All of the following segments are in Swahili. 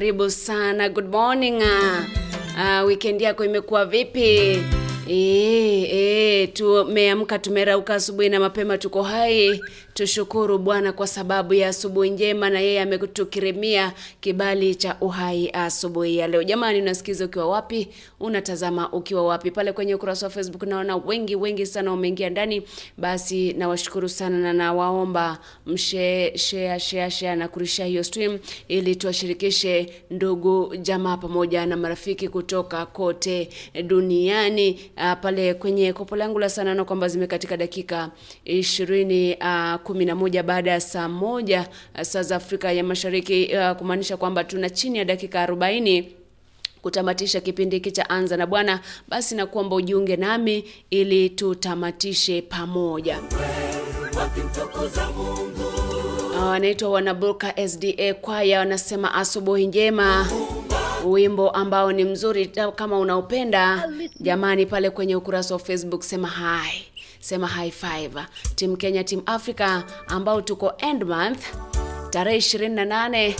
karibu sana. Good morning. Uh, weekend yako imekuwa vipi? E, e, tumeamka tumerauka asubuhi na mapema, tuko hai. Tushukuru Bwana kwa sababu ya asubuhi njema, na yeye ametukirimia kibali cha uhai asubuhi ya leo. Jamani, unasikiza ukiwa wapi? Unatazama ukiwa wapi? Pale kwenye ukurasa wa Facebook naona wengi wengi sana wameingia ndani. Basi nawashukuru sana na nawaomba mshare share share share na kurusha hiyo stream ili tuwashirikishe ndugu jamaa pamoja na marafiki kutoka kote duniani. Uh, pale kwenye kopo langu la sanano kwamba zimekatika dakika ishirini uh, kumi na moja baada ya saa moja uh, saa za Afrika ya Mashariki uh, kumaanisha kwamba tuna chini ya dakika arobaini kutamatisha kipindi hiki cha Anza na Bwana. Basi na kuomba ujiunge nami ili tutamatishe pamoja. Ah, Wanaitwa Wanaburka SDA kwaya, wanasema asubuhi njema, wimbo ambao ni mzuri. Kama unaupenda jamani, pale kwenye ukurasa wa Facebook sema hi, sema high five. Team Kenya, Team Africa ambao tuko end month tarehe 28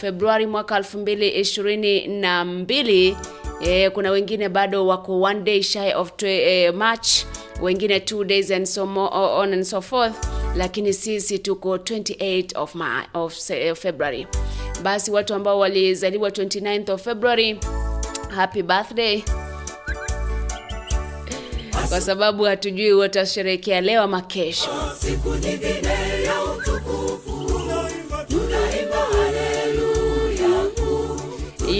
Februari mwaka 2022. E, kuna wengine bado wako one day shy of eh, March, wengine two days and so more, on and so forth, lakini sisi tuko 28 of, Ma of February. Basi watu ambao walizaliwa 29th of February, happy birthday kwa sababu hatujui watasherehekea leo ama kesho. Siku nyingine ya utukufu, tunaimba haleluya.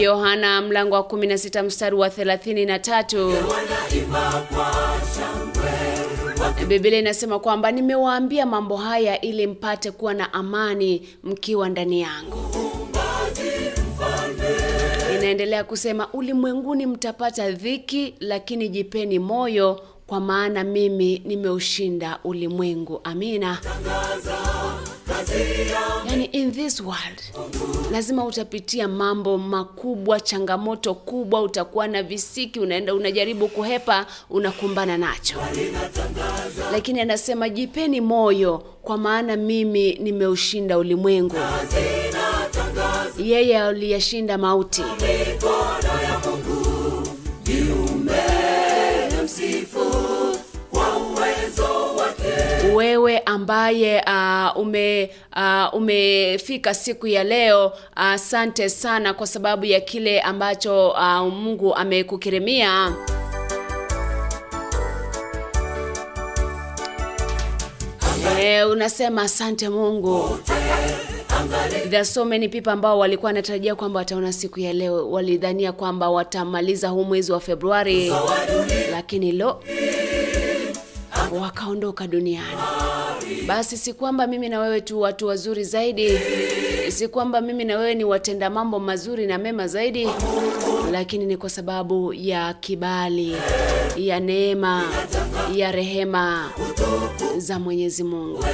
Yohana mlango wa 16 mstari wa 33 Biblia inasema kwamba nimewaambia mambo haya ili mpate kuwa na amani mkiwa ndani yangu. Inaendelea kusema ulimwenguni mtapata dhiki, lakini jipeni moyo, kwa maana mimi nimeushinda ulimwengu. Amina. Yani, in this world lazima utapitia mambo makubwa, changamoto kubwa, utakuwa na visiki, unaenda unajaribu kuhepa, unakumbana nacho, lakini anasema jipeni moyo, kwa maana mimi nimeushinda ulimwengu. Yeye aliyashinda mauti. Wewe ambaye uh, ume uh, umefika siku ya leo asante sana kwa sababu ya kile ambacho uh, Mungu amekukirimia. Eh, unasema asante Mungu. There are so many people ambao walikuwa wanatarajia kwamba wataona siku ya leo, walidhania kwamba watamaliza huu mwezi wa Februari, lakini lo, wakaondoka duniani. Basi si kwamba mimi na wewe tu watu wazuri zaidi, si kwamba mimi na wewe ni watenda mambo mazuri na mema zaidi, lakini ni kwa sababu ya kibali, ya neema, ya rehema za Mwenyezi Mungu.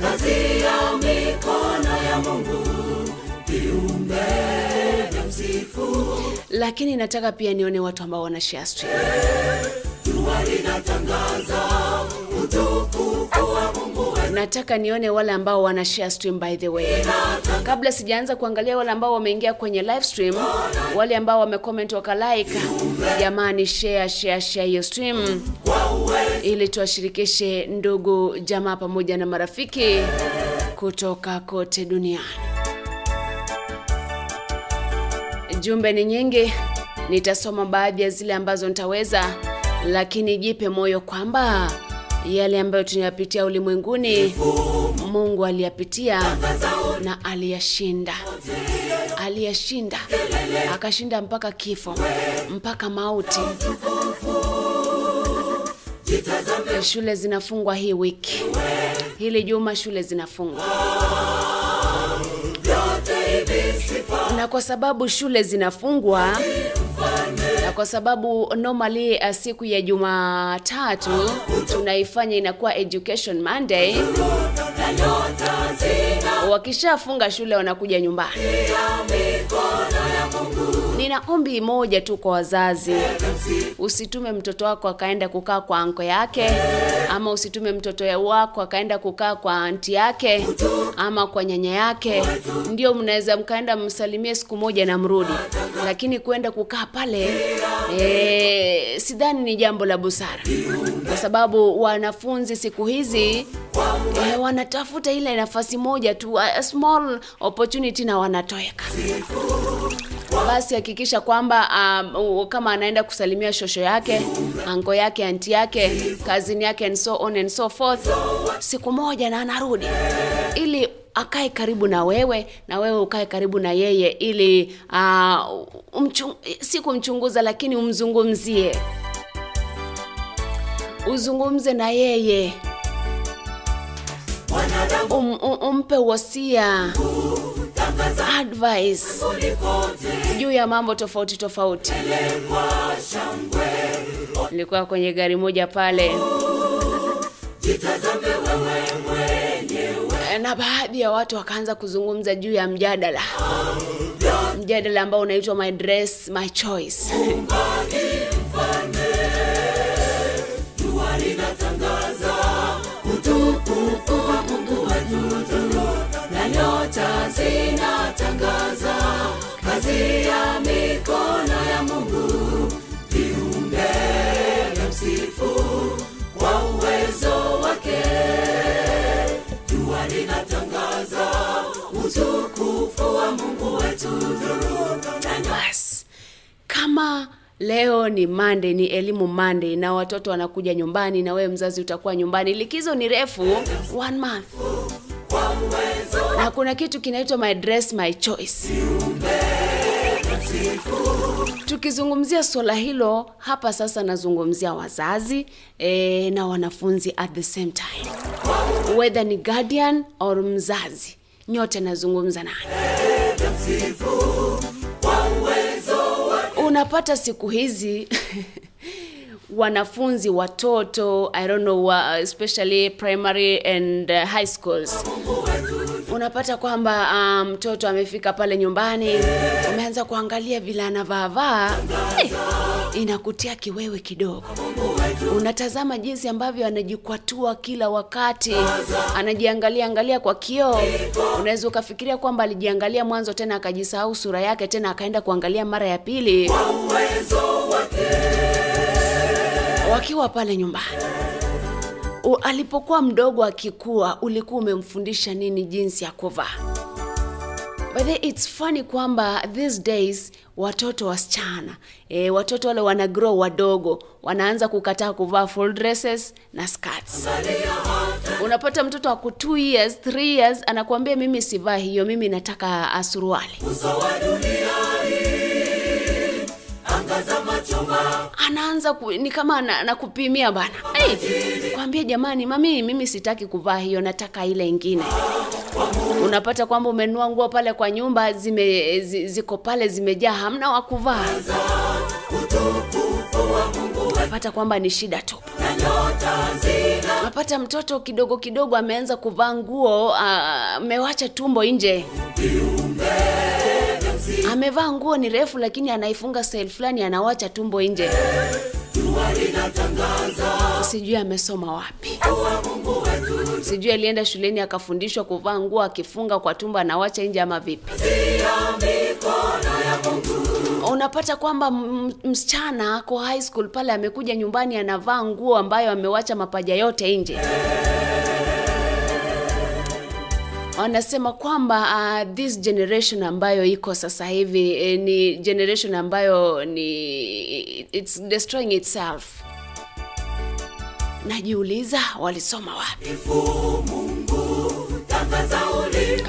kazi ya mikono ya Mungu. Lakini nataka pia nione watu ambao wana share stream. Nataka nione wale ambao wana share stream by the way. Kabla sijaanza kuangalia wale ambao wameingia kwenye live stream, wale ambao wamecomment waka like, jamani share share share hiyo stream ili tuwashirikishe ndugu, jamaa pamoja na marafiki kutoka kote duniani. Jumbe ni nyingi, nitasoma baadhi ya zile ambazo nitaweza lakini jipe moyo kwamba yale ambayo tunayapitia ulimwenguni mungu aliyapitia na aliyashinda. Aliyashinda. Akashinda mpaka kifo mpaka mauti. Shule zinafungwa hii wiki. Hili juma shule zinafungwa na kwa sababu shule zinafungwa na kwa sababu normally uh, siku ya jumatatu tunaifanya inakuwa education monday. Wakishafunga shule wanakuja nyumbani nina ombi moja tu kwa wazazi. Usitume mtoto wako akaenda kukaa kwa anko yake ama usitume mtoto wako akaenda kukaa kwa anti yake ama kwa nyanya yake. Ndio mnaweza mkaenda msalimie siku moja na mrudi. Lakini kuenda kukaa pale e, sidhani ni jambo la busara. Kwa sababu wanafunzi siku hizi e, wanatafuta ile nafasi moja tu a, small opportunity na wanatoeka basi hakikisha kwamba um, kama anaenda kusalimia shosho yake ango yake anti yake kazini yake and so on and so forth siku moja na anarudi. Ili akae karibu na wewe na wewe ukae karibu na yeye ili uh, umchung, si kumchunguza lakini umzungumzie. Uzungumze na yeye. Um, um, umpe wasia advice. Juu ya mambo tofauti tofauti. Nilikuwa kwenye gari moja pale. Na baadhi ya watu wakaanza kuzungumza juu ya mjadala. Mjadala ambao unaitwa my dress my choice kazi ya mikono ya Mungu, viumbe na msifu kwa uwezo wake. Jua linatangaza utukufu wa Mungu wetu, basi kama leo ni mande ni elimu mande na watoto wanakuja nyumbani na wewe mzazi utakuwa nyumbani. Likizo ni refu, one month, na kuna kitu kinaitwa my dress my choice. Tukizungumzia swala hilo hapa sasa, nazungumzia wazazi e, na wanafunzi at the same time, whether ni guardian or mzazi, nyote nazungumza nani. Unapata siku hizi wanafunzi watoto I don't know, especially primary and uh, high schools unapata kwamba mtoto um, amefika pale nyumbani umeanza kuangalia vile anavaavaa hey, inakutia kiwewe kidogo. Unatazama jinsi ambavyo anajikwatua kila wakati anajiangalia angalia kwa kioo. Unaweza ukafikiria kwamba alijiangalia mwanzo tena akajisahau sura yake tena akaenda kuangalia mara ya pili. Wakiwa pale nyumbani U, alipokuwa mdogo akikua ulikuwa umemfundisha nini jinsi ya kuvaa But then it's funny kwamba these days watoto wasichana e, watoto wale wana grow wadogo wanaanza kukataa kuvaa full dresses na skirts. Unapata mtoto wa 2 years 3 years anakuambia mimi sivaa hiyo, mimi nataka asuruali. Anaanza ku, ni kama anakupimia bana. Hey, kwambia jamani mami mimi sitaki kuvaa hiyo nataka ile ingine. Unapata kwamba umenua nguo pale kwa nyumba zime zi, ziko pale zimejaa hamna wa kuvaa. Unapata kwamba ni shida tu. Unapata mtoto kidogo kidogo ameanza kuvaa nguo amewacha uh, tumbo nje amevaa nguo ni refu lakini anaifunga style fulani anawacha tumbo nje. Sijui amesoma wapi. Sijui alienda shuleni akafundishwa kuvaa nguo akifunga kwa tumbo anawacha nje ama vipi? Unapata kwamba msichana ako high school pale amekuja nyumbani anavaa nguo ambayo amewacha mapaja yote nje wanasema kwamba uh, this generation ambayo iko sasa hivi eh, ni generation ambayo ni it's destroying itself. Najiuliza walisoma wapi?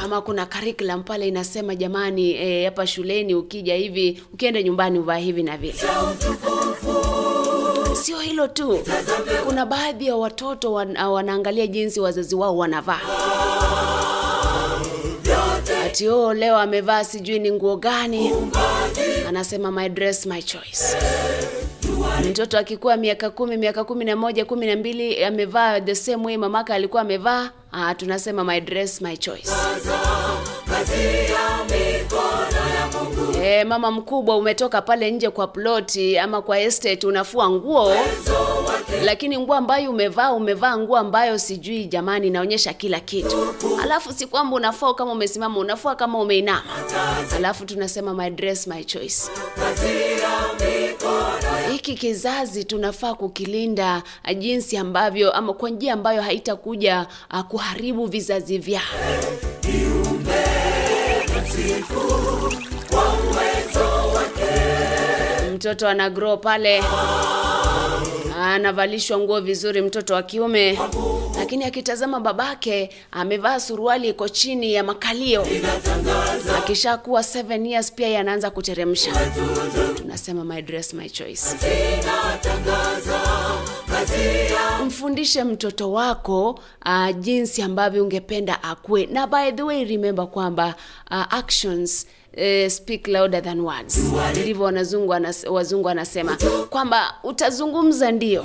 Kama kuna curriculum pale inasema jamani eh, hapa shuleni ukija hivi ukienda nyumbani uvaa hivi na vile. Sio hilo tu. Kuna baadhi ya watoto wan, wanaangalia jinsi wazazi wao wanavaa ati oh, leo amevaa sijui ni nguo gani. Anasema my dress my choice. Mtoto akikuwa miaka kumi miaka kumi na moja kumi na mbili amevaa the same way mamaka alikuwa amevaa. Ah, tunasema my dress my choice. kazi ya mikono e, mama mkubwa umetoka pale nje kwa ploti ama kwa estate unafua nguo. Lakini nguo ambayo umevaa umevaa nguo ambayo sijui jamani inaonyesha kila kitu. Alafu si kwamba unafua kama umesimama unafua kama umeinama. Alafu tunasema my dress my choice. Hiki kizazi tunafaa kukilinda ah, jinsi ambavyo ama kwa njia ambayo haitakuja uh, kuharibu vizazi vyao mtoto ana grow pale. Anavalishwa nguo vizuri mtoto wa kiume. Lakini akitazama babake amevaa suruali iko chini ya makalio. Akishakuwa 7 years pia yanaanza kuteremsha. Tunasema my dress my choice. Mfundishe mtoto wako uh, jinsi ambavyo ungependa akue. Na by the way remember kwamba uh, actions Uh, speak louder than words. Ndivyo wazungu anasema kwamba utazungumza ndio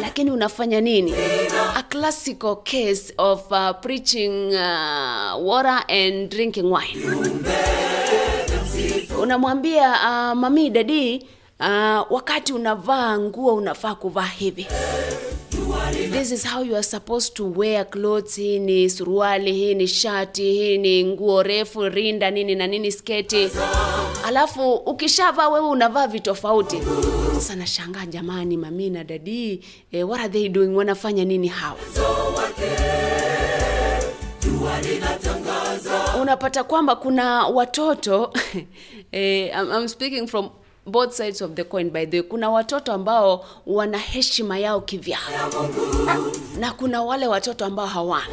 lakini unafanya nini? A classical case of uh, preaching uh, water and drinking wine. Unamwambia uh, mami dadi uh, wakati unavaa nguo unafaa kuvaa hivi this is how you are supposed to wear clothes. Hii ni suruali hii ni shati hii ni nguo refu rinda nini na nini sketi. Alafu ukishavaa wewe unavaa vitofauti sasa nashangaa jamani mami na dadi eh, what are they doing? Wanafanya nini hawa? Unapata kwamba kuna watoto eh, I'm, I'm speaking from both sides of the coin by the kuna watoto ambao wana heshima yao kivyao. Na kuna wale watoto ambao hawana.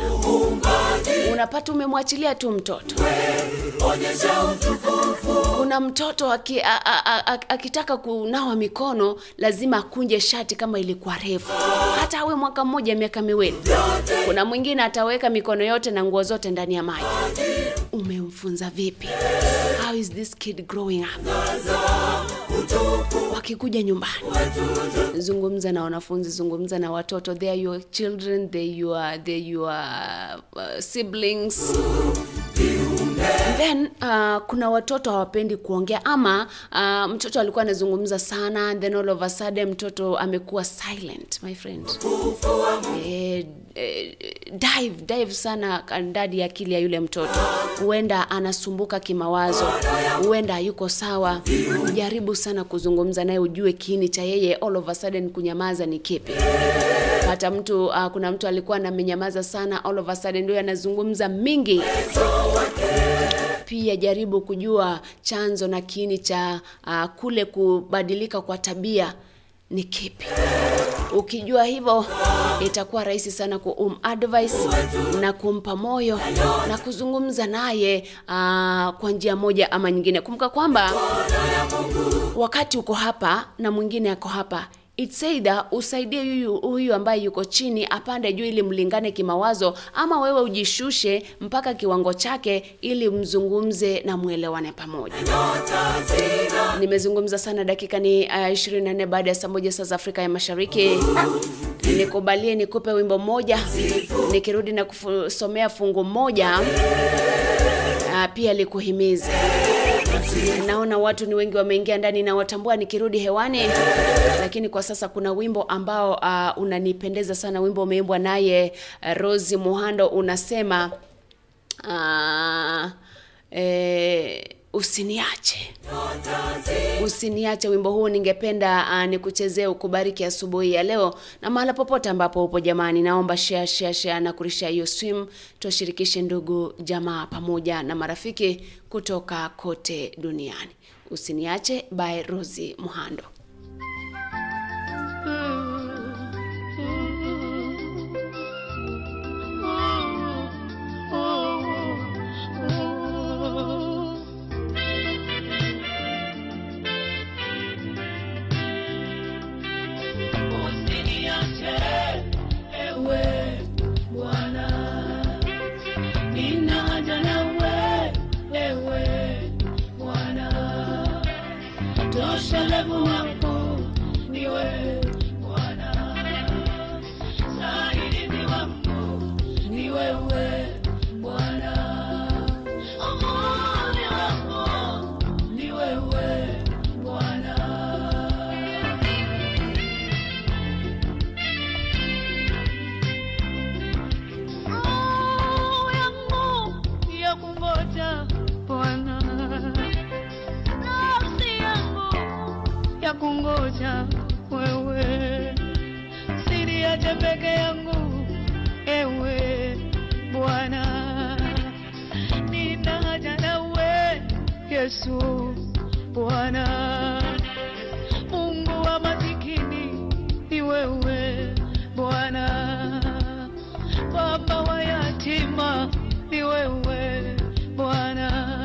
Unapata umemwachilia tu mtoto. Kuna mtoto aki, a, a, a, akitaka kunawa mikono lazima akunje shati kama ilikuwa refu. Hata awe mwaka mmoja miaka miwili. Kuna mwingine ataweka mikono yote na nguo zote ndani ya maji. Umemfunza vipi? How is this kid growing up wakikuja nyumbani. Zungumza na wanafunzi zungumza na watoto. They are your children they your, they your uh, siblings. Then uh, kuna watoto hawapendi kuongea. Ama uh, mtoto alikuwa anazungumza sana then all of a sudden mtoto amekuwa silent my friend. Eh, eh, dive dive sana ndani ya akili ya yule mtoto. Huenda anasumbuka kimawazo huenda yuko sawa. Jaribu sana kuzungumza naye ujue kiini cha yeye all of a sudden kunyamaza ni kipi. Hata mtu uh, kuna mtu alikuwa anamenyamaza sana all of a sudden ndio anazungumza mingi. Pia jaribu kujua chanzo na kiini cha uh, kule kubadilika kwa tabia ni kipi ukijua hivyo itakuwa rahisi sana kum advice na kumpa moyo na kuzungumza naye uh, kwa njia moja ama nyingine. Kumbuka kwamba wakati uko hapa na mwingine ako hapa It's either usaidie huyu huyu ambaye yuko chini apande juu ili mlingane kimawazo ama wewe ujishushe mpaka kiwango chake ili mzungumze na mwelewane pamoja. Nimezungumza sana dakika ni uh, 24 baada ya saa moja saa za afrika ya mashariki. Nikubalie nikupe wimbo mmoja. Nikirudi na kusomea fungu moja uh, pia likuhimize naona watu ni wengi wameingia ndani na watambua nikirudi hewani. Lakini kwa sasa kuna wimbo ambao uh, unanipendeza sana wimbo umeimbwa naye uh, rosi muhando unasema uh, eh, usiniache. Usiniache wimbo huu ningependa uh, nikuchezee ukubariki asubuhi ya leo na mahala popote ambapo upo jamani. Naomba share share share na kurisha hiyo swim. Tuwashirikishe ndugu jamaa pamoja na marafiki kutoka kote duniani. Usiniache by rosi muhando toshelevu wako ni kungoja wewe, siniache peke yangu ewe Bwana, nina haja nawe Yesu Bwana, Mungu wa masikini ni wewe Bwana, Baba wa yatima ni wewe Bwana,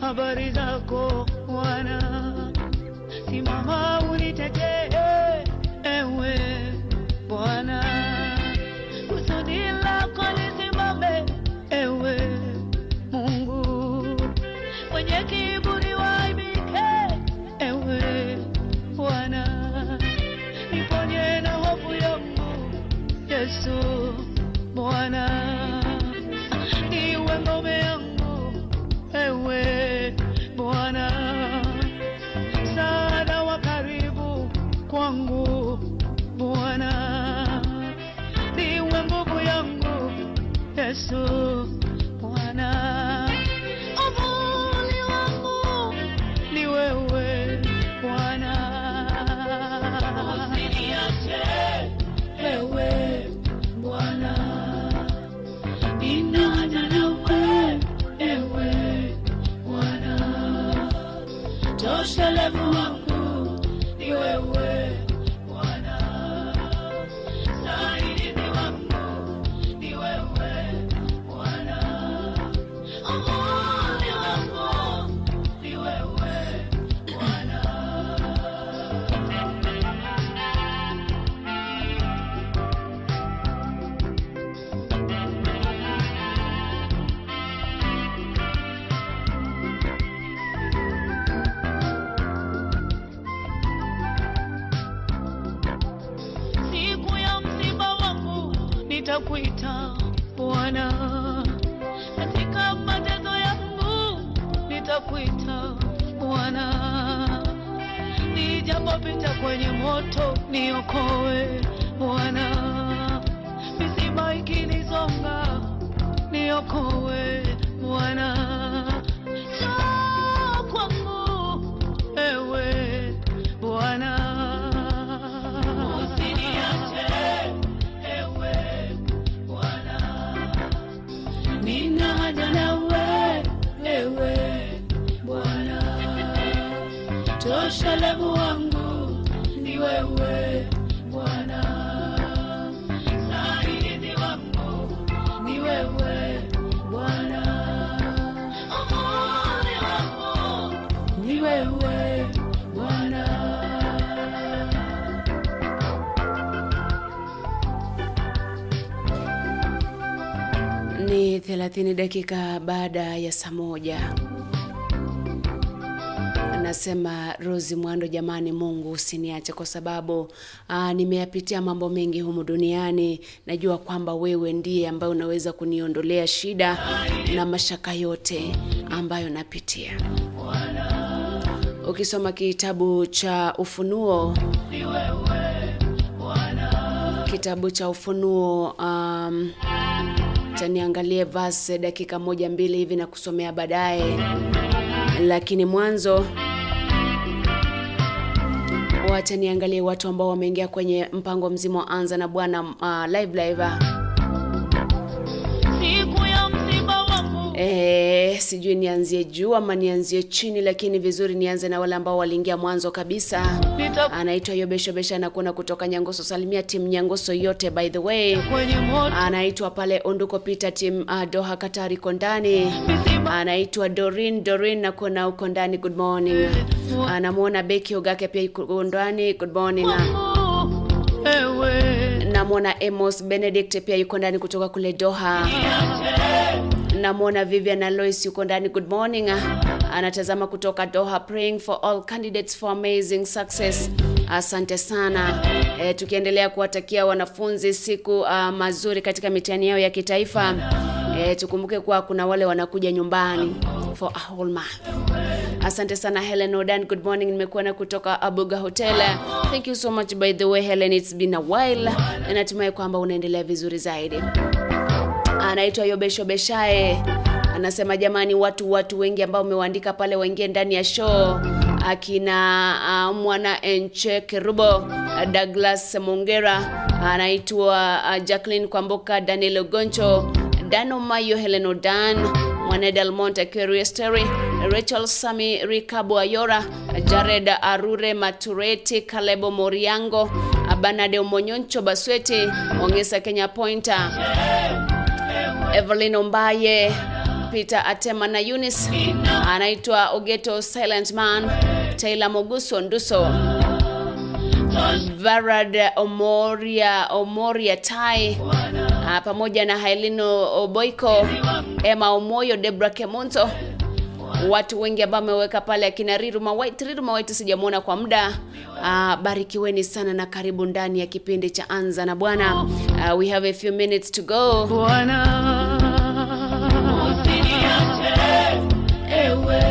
habari zako Bwana, simama unitetee moto niokoe Bwana, misiba ikinisonga niokoe Bwana, 30 dakika baada ya saa moja. Anasema Rosi Mwando, jamani, Mungu usiniache kwa sababu aa, nimeyapitia mambo mengi humu duniani. Najua kwamba wewe ndiye ambaye unaweza kuniondolea shida na mashaka yote ambayo napitia. Ukisoma kitabu cha Ufunuo, kitabu cha Ufunuo um, taniangalie verse dakika moja mbili hivi na kusomea baadaye, lakini mwanzo wacha niangalie watu ambao wameingia kwenye mpango mzima wa anza na bwana uh, live live sijui nianzie juu ama nianzie chini, lakini vizuri nianze na wale ambao waliingia mwanzo kabisa. Anaitwa Yobeshobesha kuona kutoka Nyangoso. Salimia timu Nyangoso yote by the way. Anaitwa pale Onduko Pita, team uh, Doha Katari Kondani. Anaitwa Dorin Dorin nakuona uko ndani. Good morning. Anamwona Beki Ogake pia yuko ndani. Good morning. Namwona Emos Benedict pia yuko ndani kutoka kule Doha. Namwona Vivian Alois yuko ndani. Good morning. Anatazama kutoka Doha, praying for all candidates for amazing success. Asante sana. E, tukiendelea kuwatakia wanafunzi siku uh, mazuri katika mitihani yao ya kitaifa. E, tukumbuke kuwa kuna wale wanakuja nyumbani for a whole month. Asante sana Helen Odan, good morning. Nimekuona kutoka Abuga Hotel. Thank you so much by the way Helen, it's been a while. Natumai kwamba unaendelea vizuri zaidi anaitwa Yobesho Beshae. Anasema jamani, watu watu wengi ambao umewaandika pale waingie ndani ya show, akina uh, mwana Enche Kerubo, uh, Douglas Mongera, anaitwa uh, Jacqueline Kwamboka, Daniel Ogoncho, Dano Mayo, Helen Odan, Mwana Delmont Aquarius Rachel Sami, Rikabu Ayora, Jared Arure Matureti, Kalebo Moriango, Banade Monyoncho Basweti, Ongesa Kenya Pointer, Evelyn Ombaye, Peter Atema na Eunice, anaitwa Ogeto Silent Man, Taylor Moguso Nduso, Varad Omoria Omoria Tai, ah, pamoja na Hailino Oboiko, Emma Omoyo, Debra Kemunto, watu wengi ambao ameweka pale akina Riruma White. Riruma White sijamwona kwa muda. Uh, barikiweni sana na karibu ndani ya kipindi cha Anza na Bwana. Uh, we have a few minutes to go. Bwana. Ewe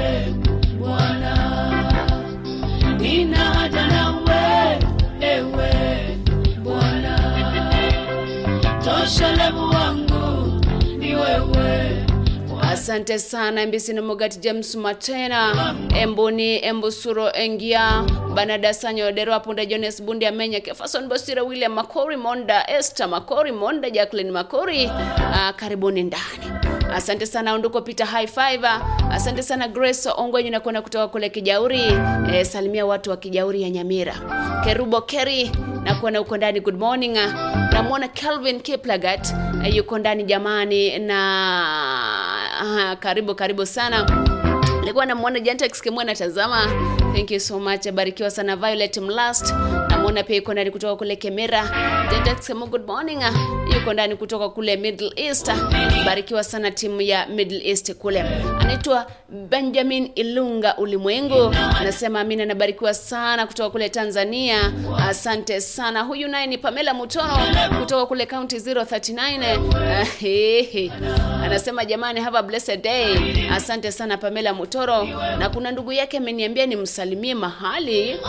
Bwana, wangu ni wewe. Asante sana Mbisi na Mogati James Matena. Emboni Embusuro Engia Banada Sanyo Dero Apunda Jones Bundi Amenya Kefason Bosira William Makori Monda Esther Makori Monda Jacqueline Makori. Uh, karibuni ndani Asante sana Unduko Peter High. Asante sana Grace Ongwenyu na kutoka kule Kijauri. E, salimia watu wa Kijauri ya Nyamira. Kerubo Keri na kuona uko ndani. Good morning. Namwona Calvin Kiplagat e, yuko ndani jamani, na aha, karibu karibu sana. Nilikuwa namwona Jantex Kimwe natazama. Thank you so much. Barikiwa sana Violet Mlast. Yuko ndani kutoka kule Kemera. Jantex good morning. Yuko ndani kutoka kule Middle East. Barikiwa sana timu ya Middle East kule. Anaitwa Benjamin Ilunga Ulimwengu. Anasema amina, anabarikiwa sana kutoka kule Tanzania. Asante sana. Huyu naye ni Pamela Mutono kutoka kule County 039. Ah, he, he. Anasema jamani, have a blessed day. Asante sana Pamela Mutoro, na kuna ndugu yake ameniambia nimsalimie mahali,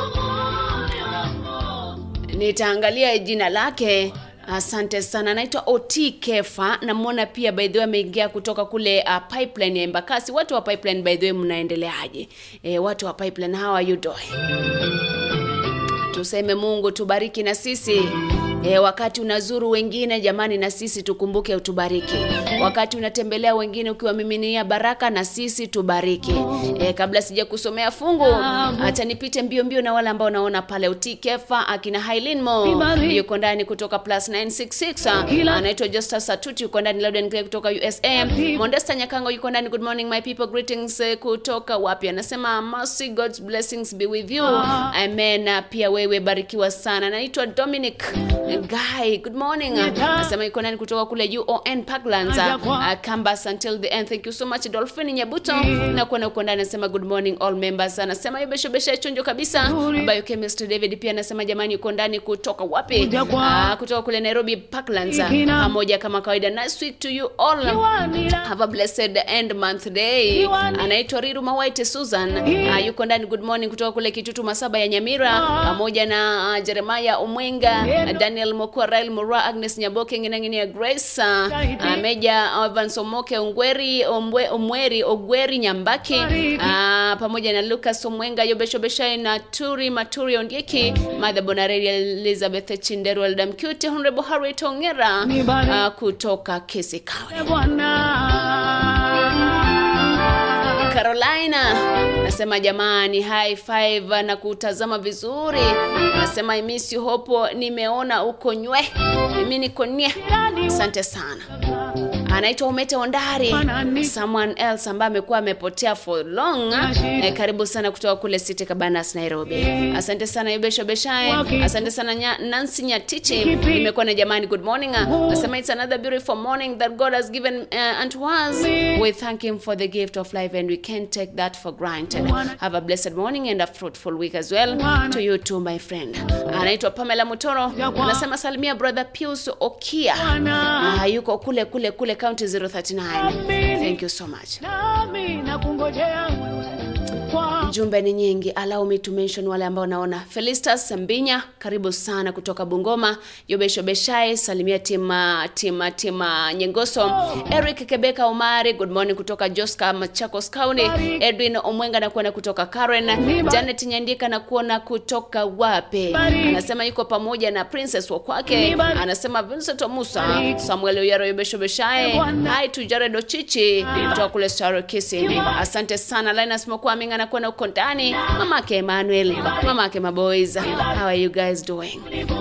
nitaangalia jina lake. Asante sana, naitwa Oti Kefa. Namwona pia by the way ameingia kutoka kule uh, pipeline ya Embakasi. Watu wa pipeline by the way, mnaendeleaje? E, watu wa pipeline, how are? Tuseme Mungu tubariki na sisi. E, wakati unazuru wengine jamani, na sisi tukumbuke utubariki. Wakati unatembelea wengine ukiwamiminia baraka, na sisi tubariki. E, kabla sija kusomea fungu, acha nipite mbio mbio na wale ambao naona pale. Utikefa akina Hailin Mo yuko ndani kutoka plus 966 anaitwa Justus Satuti yuko ndani, Lauden Clay kutoka USA. Modesta Nyakango yuko ndani. Good morning my people, greetings eh, kutoka wapi? Anasema mercy God's blessings be with you. Amen. Pia wewe barikiwa sana. Naitwa Dominic Guy. Good morning. Nasema yuko nani kutoka kule UON Parklands. Uh, Kambas until the end. Thank you so much Dolphin Nyabuto. Na kuona uko ndani anasema good morning all members. Anasema yobesho besha chonjo kabisa. Biochemist David pia anasema jamani uko ndani kutoka wapi? Uh, kutoka kule Nairobi Parklands. Pamoja kama kawaida. Nice week to you all. Have a blessed end month day. Anaitwa Riru Mawaite Susan. Uh, yuko ndani good morning kutoka kule Kitutu Masaba ya Nyamira pamoja na uh, Jeremiah Omwenga, Daniel Daniel Mokua, Rael Murwa, Agnes Nyaboke, Nginanginia Grace, uh, uh, Meja Evans Omoke, Ongweri, Omwe, Omweri, Ogweri Nyambaki, uh, pamoja na Lucas Omwenga, Yobesho Beshai na Turi Maturi Ondieki, Madha Bonareri, Elizabeth Chinderu, Elda Mkuti, Honorable Tongera, uh, kutoka Kisi County. Carolina nasema jamani, high five na kutazama vizuri. Nasema I miss you Hopo, nimeona uko nywe, mimi niko nye. Asante sana. Anaitwa Umete Ondari, someone else ambaye amekuwa amepotea for long. Eh, karibu sana kutoka kule City Cabanas Nairobi. Asante sana Yubesho Beshae, asante sana nya, Nancy Nyatichi. Nimekuwa na jamani, good morning. Nasema it's another beautiful morning that God has given uh, unto us. We thank him for the gift of life and we can't take that for granted. Have a blessed morning and a fruitful week as well to you too my friend. Anaitwa Pamela Mutoro. Anasema salimia brother Pius Okia. Uh, yuko kule kule kule county 039. Thank you so much. Jumbe ni nyingi, allow me to mention wale ambao naona. Felistas Sambinya, karibu sana kutoka Bungoma. Yobesho Beshai, salimia tima tima tima Nyengoso. Eric Kebeka Omari, good morning kutoka Joska Machakos County. Edwin Omwenga na kuona kutoka Karen. Janet Nyandika na kuona kutoka wapi? Anasema yuko pamoja na Princess wa kwake. Anasema Vincent Musa, Samuel Oyaro Yobesho Beshai. Hi to Jared Ochichi kutoka kule Saro Kisi. Asante sana Linus Mokwami anakuwa na uko ndani, mamake Emmanuel, mamake Maboys. How are you guys doing?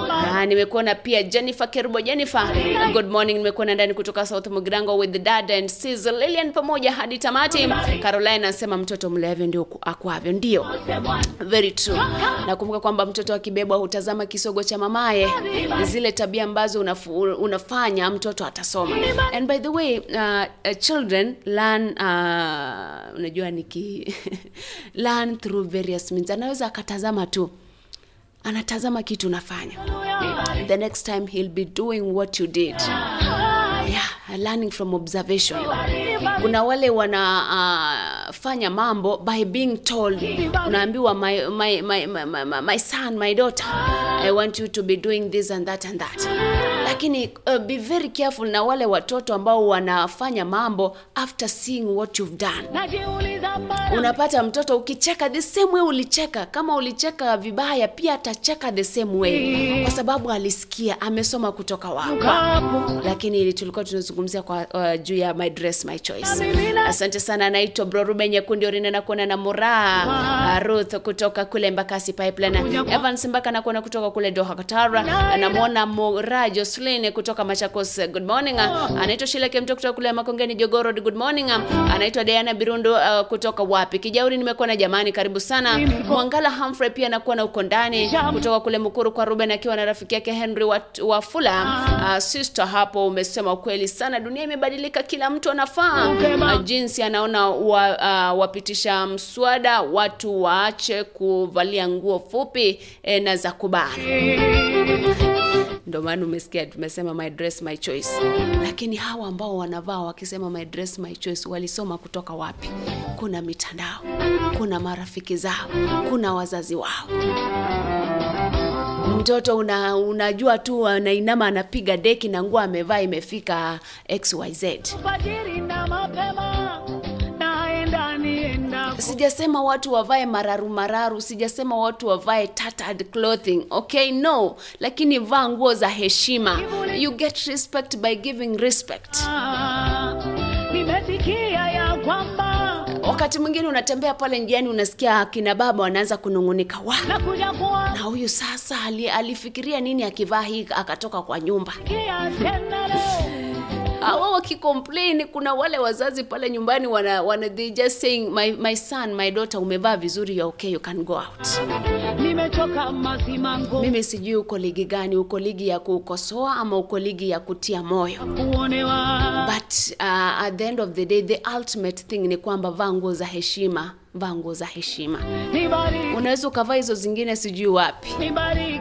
Ah, nimekuona pia Jennifer Kerubo Jennifer. Good morning, nimekuona ndani kutoka South Mugirango with dad and Sizzle Lilian pamoja hadi tamati. Caroline anasema mtoto mlevyo ndio akwavyo. Ndio. Very true. Nakumbuka kwamba mtoto akibebwa hutazama kisogo cha mamaye. Zile tabia ambazo unafu, unafanya mtoto atasoma. And by the way, uh, uh, children learn uh, unajua niki learn through various means. Anaweza akatazama tu. Anatazama kitu unafanya. The next time he'll be doing what you did. Yeah, learning from observation. Kuna wale wanafanya uh, mambo by being told. Unaambiwa my, my, my, my, my, my son, my daughter, I want you to be doing this and that and that. Lakini uh, be very careful na wale watoto ambao wanafanya mambo after seeing what you've done. Unapata mtoto ukicheka the same way ulicheka, kama ulicheka vibaya pia atacheka the same way, kwa sababu alisikia, amesoma kutoka wako lakini ili tulikuwa tunazungumzia kwa uh, juu ya my dress my choice. Asante sana naitwa bro ruben nyekundi nakuona na moraa. Uh, ruth kutoka kule mbakasi pipeline. Evans mbaka nakuona kutoka kule doha katara. Namwona moraa joslin kutoka machakos. Good morning uh, anaitwa Shile Kemto kutoka kule makongeni jogorod good morning uh, anaitwa diana birundu uh, kutoka wapi? Kijauri nimekuwa na jamani karibu sana. Mwangala humphrey pia anakuwa na uko ndani kutoka kule mukuru kwa ruben akiwa na rafiki yake henry wafula. Uh, sister hapo umesema ukweli sana. Dunia imebadilika kila mtu anafaa. Uh, jinsi anaona wa, uh, wapitisha mswada watu waache kuvalia nguo fupi eh, na za kubana ndio maana umesikia tumesema my dress my choice. Lakini hawa ambao wanavaa wakisema my dress my choice walisoma kutoka wapi? Kuna mitandao kuna marafiki zao kuna wazazi wao. Mtoto una, unajua tu anainama anapiga deki na nguo amevaa imefika xyz fajiri na mapema sijasema watu wavae mararu mararu sijasema watu wavae tattered clothing. Okay no. Lakini vaa nguo za heshima. You get respect by giving respect. Nimesikia ya kwamba wakati mwingine unatembea pale njiani unasikia akina baba wanaanza kunung'unika. Wa? na huyu sasa ali, alifikiria nini akivaa hii akatoka kwa nyumba hawa wakicomplain kuna wale wazazi pale nyumbani wana, wana they just saying my, my son my daughter umevaa vizuri you're okay you can go out. Nimechoka mimi sijui uko ligi gani uko ligi ya kukosoa ama uko ligi ya kutia moyo. Kuonewa. But uh, at the end of the day the ultimate thing ni kwamba vaa nguo za heshima vaa nguo za heshima. Unaweza ukavaa hizo zingine sijui wapi.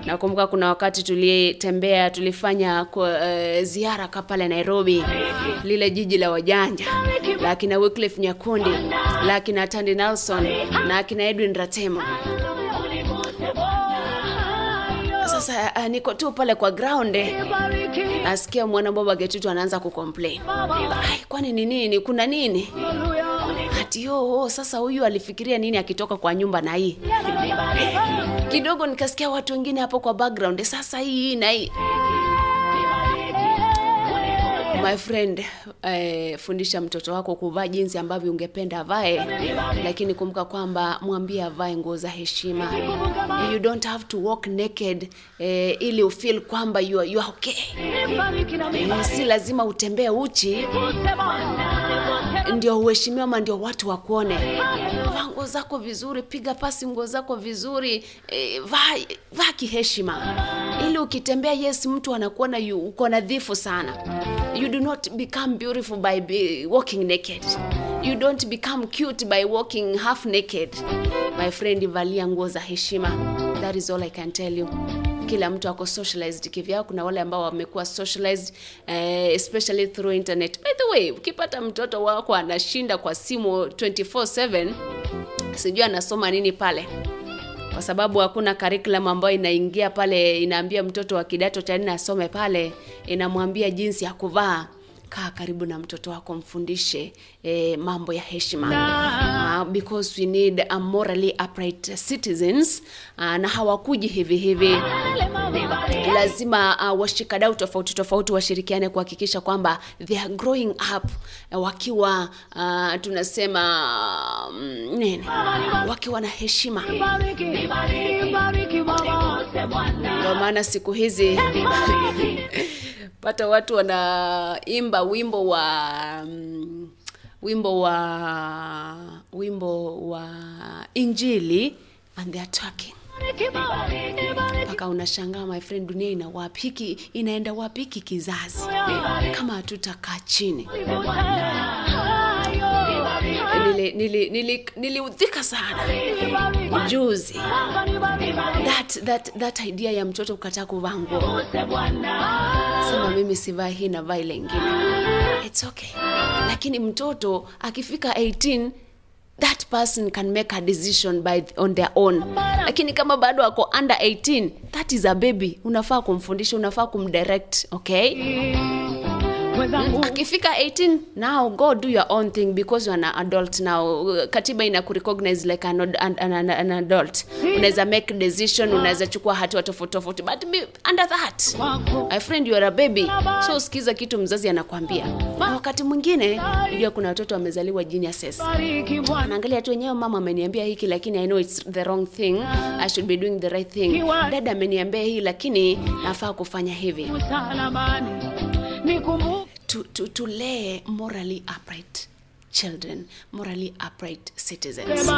Nakumbuka kuna wakati tulitembea tulifanya kwa, uh, ziara ka pale nairobi lile jiji la wajanja la kina wycliffe nyakundi la kina tandi nelson na akina edwin ratemo sasa uh, niko tu pale kwa ground eh, nasikia mwana getutu anaanza kucomplain. Kwani ni nini? Kuna nini? Ati oh, sasa huyu alifikiria nini akitoka kwa nyumba na hii? Kidogo nikasikia watu wengine hapo kwa background sasa hii na hii my friend eh, fundisha mtoto wako kuvaa jinsi ambavyo ungependa avae lakini kumbuka kwamba mwambie avae nguo za heshima. You don't have to walk naked eh, ili ufeel kwamba you are, you are okay. Eh, si lazima utembee uchi ndio uheshimiwa ama ndio watu wakuone. Vaa nguo zako vizuri piga pasi nguo zako vizuri e, vaa vaa kiheshima. Ili ukitembea yes mtu anakuona uko nadhifu sana. You do not become beautiful by be walking naked. You don't become cute by walking half naked. My friend valia nguo za heshima. That is all i can tell you kila mtu ako socialized kivyao. Kuna wale ambao wamekuwa socialized eh, especially through internet. By the way ukipata mtoto wako anashinda kwa simu 24/7 sijui anasoma nini pale. Kwa sababu hakuna curriculum ambayo inaingia pale inaambia mtoto wa kidato cha nne asome pale inamwambia jinsi ya kuvaa kaa karibu na mtoto wako mfundishe eh, mambo ya heshima uh, because we need a morally upright citizens uh, na hawakuji hivi hivi lazima uh, washikadau tofauti tofauti washirikiane kuhakikisha kwamba they are growing up uh, wakiwa uh, tunasema um, nini wakiwa na heshima ndio maana siku hizi pata watu wanaimba wimbo wa um, wimbo wa wimbo wa injili and they are talking. Mpaka unashangaa my friend dunia ina wapi inaenda wapi hiki kizazi. Kama hatutakaa chini nili nili nili sana. Juzi that, that, that idea ya mtoto kukataa kuvaa nguo. Sema mimi sivaa hii na vaa ile ingine its okay. Lakini mtoto akifika 18 that person can make a decision by on their own. Lakini kama bado ako under 18 that is a baby. Unafaa kumfundisha unafaa kumdirect okay Akifika 18 now go do your own thing because you are an adult now. Katiba ina kurecognize like an, an, an, an, adult. Unaweza make decision unaweza chukua hatua tofauti tofauti but be under that my friend you are a baby. So usikiza kitu mzazi anakwambia na wakati mwingine ndio kuna watoto wamezaliwa geniuses bariki naangalia tu wenyewe mama ameniambia hiki lakini i know it's the wrong thing. I should be doing the right thing. Dada ameniambia hii lakini nafaa kufanya hivi. Msalabani nikumbuke to, to, to lay morally upright children morally upright citizens.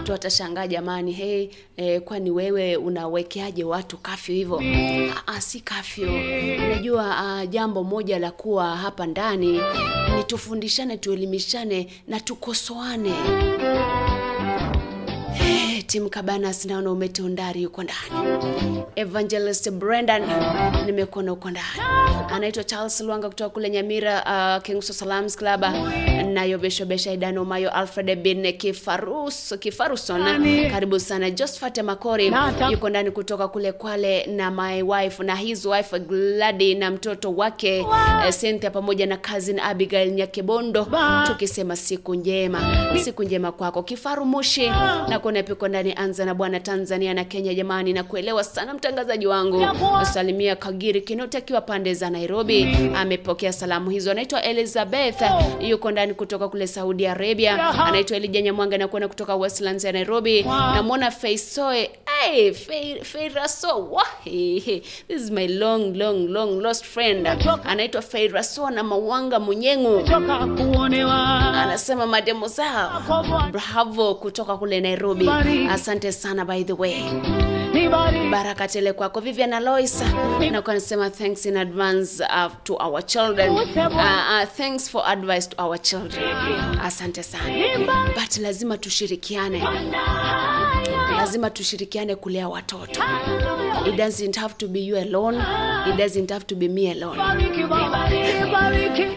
Mtu atashangaa jamani hey, eh, kwani wewe unawekeaje watu kafyu hivyo? Ah, ah, si kafyu. Unajua uh, jambo moja la kuwa hapa ndani ni tufundishane tuelimishane na tukosoane tim kabanas naona umetondari yuko ndani. Evangelist brendan nimekuona uko ndani. Anaitwa charles lwanga kutoka kule nyamira uh, kingso salams club. Nayo beshobesha idano mayo alfred bin Kifaruso kifaruson. Karibu sana. Josephat makori yuko ndani kutoka kule kwale na my wife na his wife gladi na mtoto wake uh, cynthia pamoja na cousin abigail nyakebondo. Tukisema siku njema. Siku njema kwako. Kifaru Moshi na kuona piko ndani anza na bwana tanzania na kenya jamani na kuelewa sana mtangazaji wangu. Nasalimia kagiri kinoti akiwa pande za nairobi. Amepokea salamu hizo. Anaitwa elizabeth. Yuko ndani kutoka kule saudi arabia. Anaitwa elija nyamwanga na kuona kutoka westlands ya nairobi. Namwona Faisoe. Hey, Feiraso, Wah, he, he. this is my long long long lost friend. Anaitwa Feiraso na Mawanga Munyengu anasema mademo zao. Bravo kutoka kule nairobi asante sana by the way. Baraka tele kwako vivian alois nakuwa nasema thanks in advance uh, to our children. Uh, uh, thanks for advice to our children. Asante sana. But lazima tushirikiane. Lazima tushirikiane kulea watoto. It doesn't have to be you alone. It doesn't have to be me alone.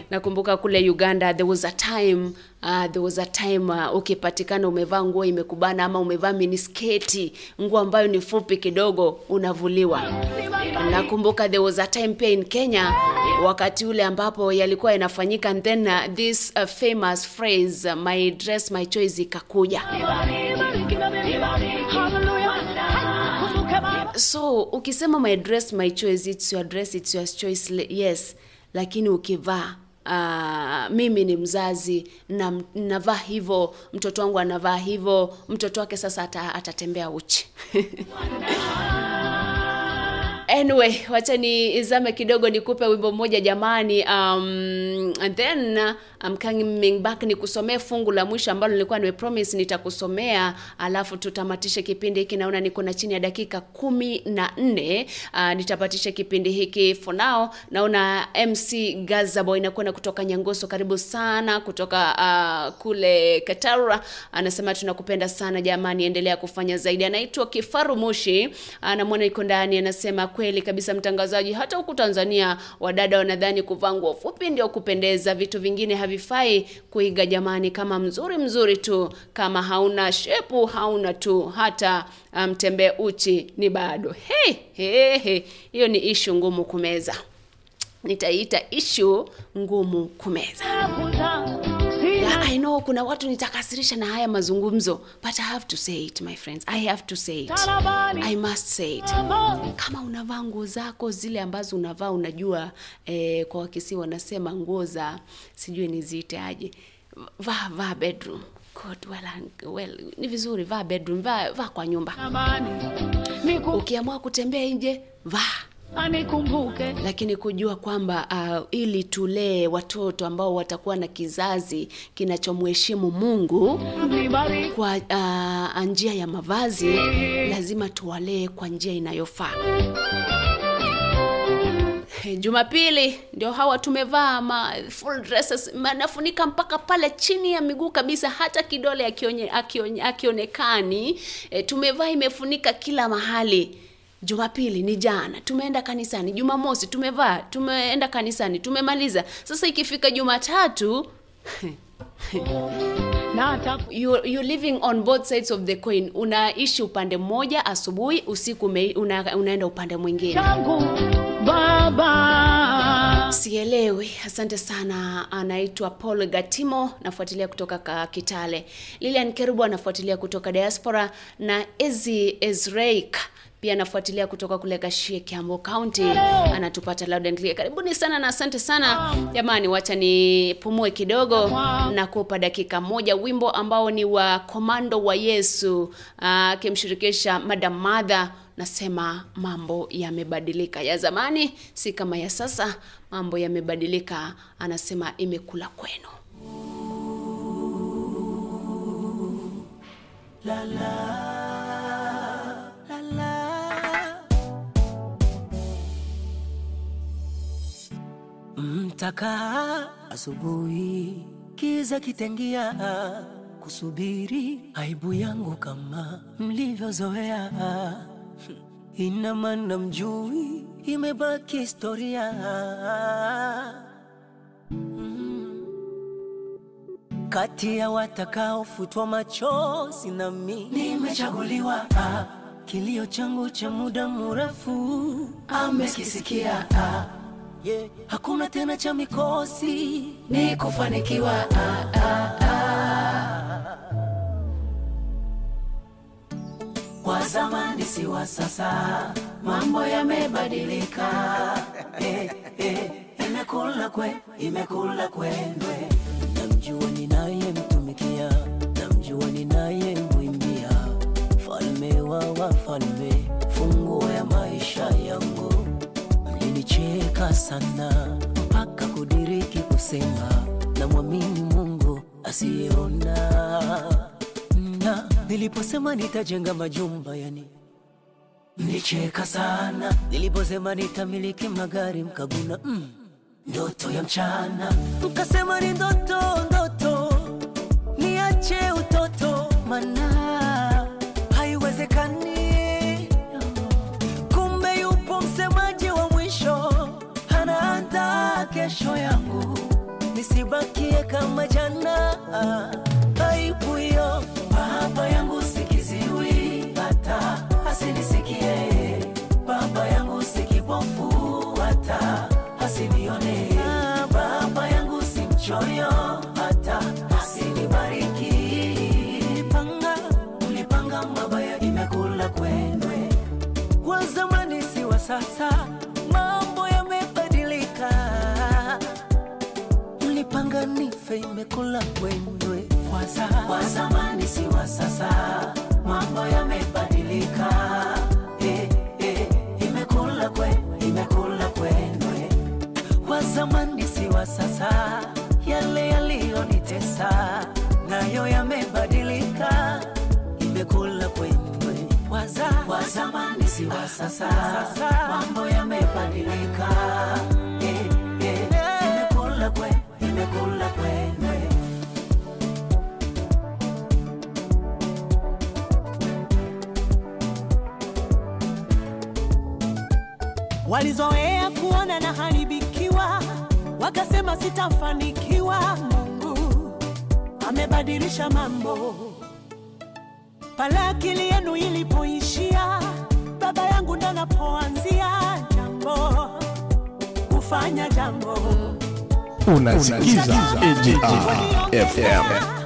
Nakumbuka kule uganda there was a time uh, there was a time uh, ukipatikana umevaa nguo imekubana ama umevaa minisketi nguo ambayo ni fupi kidogo unavuliwa. Nakumbuka there was a time pia in kenya wakati ule ambapo yalikuwa yanafanyika and then uh, this uh, famous phrase uh, my dress my choice ikakuja. So ukisema my dress my choice it's your dress it's your choice yes. Lakini ukivaa Uh, mimi ni mzazi na navaa hivyo mtoto wangu anavaa hivyo mtoto wake sasa atatembea uchi anyway wacha niizame kidogo nikupe wimbo mmoja jamani um, and then I'm coming back nikusomee fungu la mwisho ambalo nilikuwa nimepromise nitakusomea alafu tutamatishe kipindi hiki. Naona niko na chini ya dakika kumi na nne. Uh, nitapatisha kipindi hiki for now. Naona mc gazaboy inakwenda kutoka nyangoso karibu sana kutoka uh, kule Katara, anasema tunakupenda sana jamani endelea kufanya zaidi. Anaitwa kifaru Moshi, anamwona iko ndani anasema kweli kabisa mtangazaji. Hata huku tanzania wadada wanadhani kuvaa nguo fupi ndio kupendeza. Vitu vingine havifai kuiga jamani kama mzuri mzuri tu. Kama hauna shepu hauna tu. Hata mtembee um, uchi ni bado. Hey, hey, hey. hiyo ni ishu ngumu kumeza. Nitaiita ishu ngumu kumeza Yeah, I know kuna watu nitakasirisha na haya mazungumzo but I have to say it my friends. I have to say it. I must say it. Kama unavaa nguo zako zile ambazo unavaa unajua eh, kwa wakisi wanasema nguo za sijui niziite aje. Vaa vaa bedroom. God, well, well, ni vizuri vaa bedroom vaa, vaa kwa nyumba. Ukiamua kutembea nje vaa Anikumbuke. lakini kujua kwamba uh, ili tulee watoto ambao watakuwa na kizazi kinachomheshimu mungu kwa uh, njia ya mavazi lazima tuwalee kwa njia inayofaa. Jumapili ndio hawa tumevaa ma full dresses manafunika mpaka pale chini ya miguu kabisa hata kidole akionekani. E, tumevaa imefunika kila mahali jumapili ni jana tumeenda kanisani. Jumamosi tumevaa tumeenda kanisani tumemaliza. Sasa ikifika jumatatu you, you living on both sides of the coin. Unaishi upande mmoja asubuhi usiku una, unaenda upande mwingine. Baba. sielewi. Asante sana. Anaitwa paul gatimo nafuatilia kutoka ka kitale. Lilian kerubo anafuatilia kutoka diaspora na ezi ezreik pia anafuatilia kutoka kule kashie kiambo county. Anatupata loud and clear. Karibuni sana na asante sana. Jamani wacha nipumue kidogo na kupa dakika moja wimbo ambao ni wa komando wa yesu. Akimshirikisha madam Mother. nasema mambo yamebadilika. Ya zamani si kama ya sasa mambo yamebadilika. Anasema imekula kwenu Mtakaa asubuhi, kiza kitengia, kusubiri aibu yangu kama mlivyozoea. Ina maana mjui, imebaki historia. Mm. Kati ya watakaofutwa machozi na mi nimechaguliwa. Ah, Kilio changu cha muda mrefu amekisikia. Ah, yeah. Hakuna tena cha mikosi ni kufanikiwa. Ah, ah, ah. Wa zamani si wa sasa, mambo yamebadilika. Eh, eh, imekula kwe, imekula kwendwe. Namjua ninayemtumikia, namjua ninayemwimbia, falme wa wafalme, sana mpaka kudiriki kusema na mwamini Mungu asiyeona. Na niliposema nitajenga majumba yani mlicheka sana. Niliposema nitamiliki magari mkaguna mm, ndoto ya mchana. Mkasema ni ndoto, ndoto niache utoto, mana nirudie kama jana. Aibu hiyo baba yangu sikiziwi, hata asinisikie. Imekula kwenwe. Wa zamani si wa sasa, mambo yamebadilika. Eh, eh, imekula kwe, imekula kwenwe. Wa zamani si wa sasa, yale yaliyonitesa nayo yamebadilika, imekula kwenwe. Waza, wa zamani si wa sasa, mambo yamebadilika. Eh, eh, imekula kwe, imekula Walizoea kuona na haribikiwa, wakasema sitafanikiwa. Mungu amebadilisha mambo. Pale akili yenu ilipoishia, baba yangu ndo napoanzia jambo, kufanya jambo. Unasikiza FM.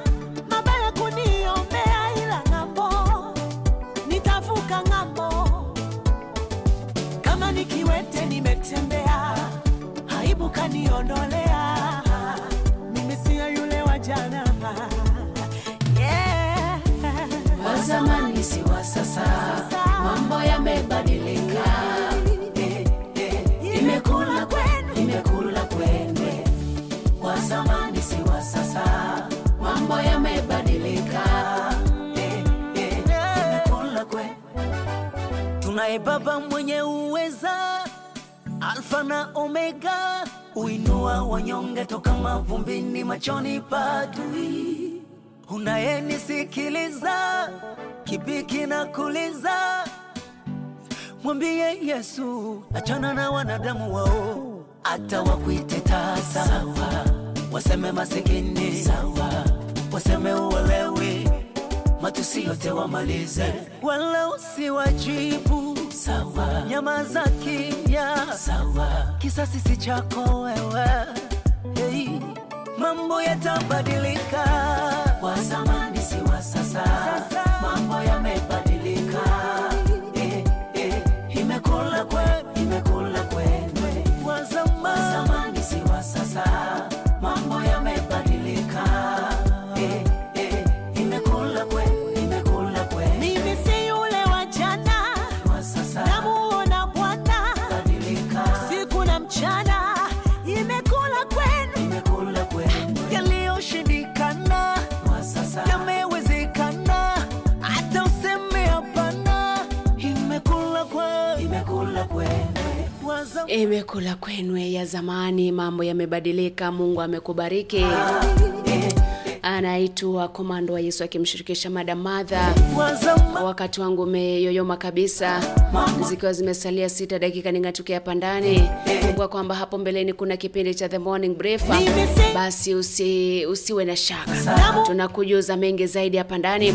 Omega, uinua wanyonge toka mavumbini, machoni pa adui. Unayenisikiliza, kipi kinakuliza? Mwambie Yesu, achana na wanadamu wao, hata wakuite tasa sawa, waseme masikini sawa, waseme uolewi matusi yote wamalize, wala usiwajibu sawa, nyamaza kimya sawa, kisasi si chako wewe. Hey. Mambo yatabadilika, imekula kwenwe ya zamani, mambo yamebadilika. Mungu amekubariki. Anaitwa Komando wa Yesu akimshirikisha Madam Martha. wa Wakati wangu umeyoyoma kabisa, zikiwa zimesalia sita dakika ning'atuke hapa ndani. Kumbuka kwamba hapo mbeleni kuna kipindi cha The Morning Brief, basi usi, usiwe na shaka, tunakujuza mengi zaidi hapa ndani.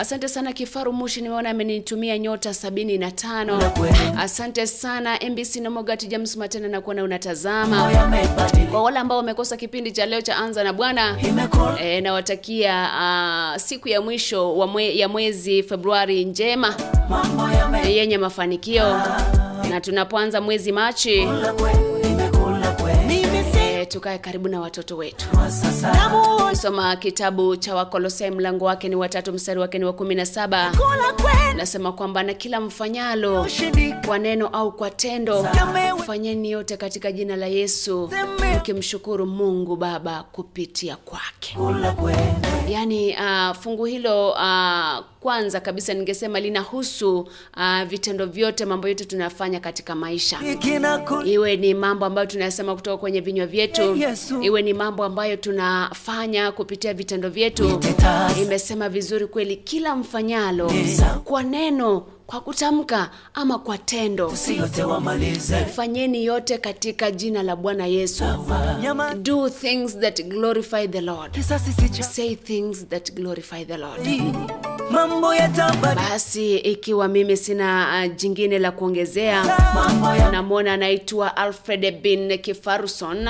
Asante sana Kifaru Mushi, nimeona amenitumia nyota sabini na tano. Asante sana MBC na Mogati James Matena, na kuona unatazama. Kwa wale ambao wamekosa kipindi cha leo cha Anza na Bwana e, E, nawatakia uh, siku ya mwisho wa mwe, ya mwezi Februari njema. Yenye mafanikio, na tunapoanza mwezi Machi tukae karibu na watoto wetu. Soma kitabu cha Wakolosai mlango wake ni watatu mstari wake ni wa kumi na saba. Nasema kwamba na kila mfanyalo kwa neno au kwa tendo, fanyeni yote katika jina la Yesu, ukimshukuru Mungu Baba kupitia kwake. Yani Yaani uh, fungu hilo uh, kwanza kabisa ningesema linahusu uh, vitendo vyote, mambo yote tunafanya katika maisha, iwe ni mambo ambayo tunayasema kutoka kwenye vinywa vyetu, iwe ni mambo ambayo tunafanya kupitia vitendo vyetu. Imesema vizuri kweli, kila mfanyalo kwa neno, kwa kutamka ama kwa tendo. Fanyeni yote katika jina la bwana yesu. Do things that glorify the lord. Say things that glorify the lord mambo yatabadilika. basi ikiwa mimi sina uh, jingine la kuongezea namwona anaitwa alfred bin kifaruson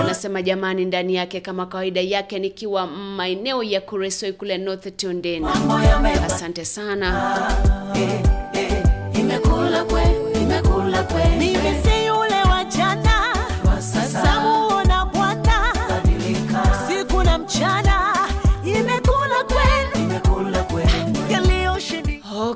anasema jamani ndani yake kama kawaida yake nikiwa maeneo ya kuresoi kule north Tondeni. asante sana eh, eh, imekula kwe imekula kwe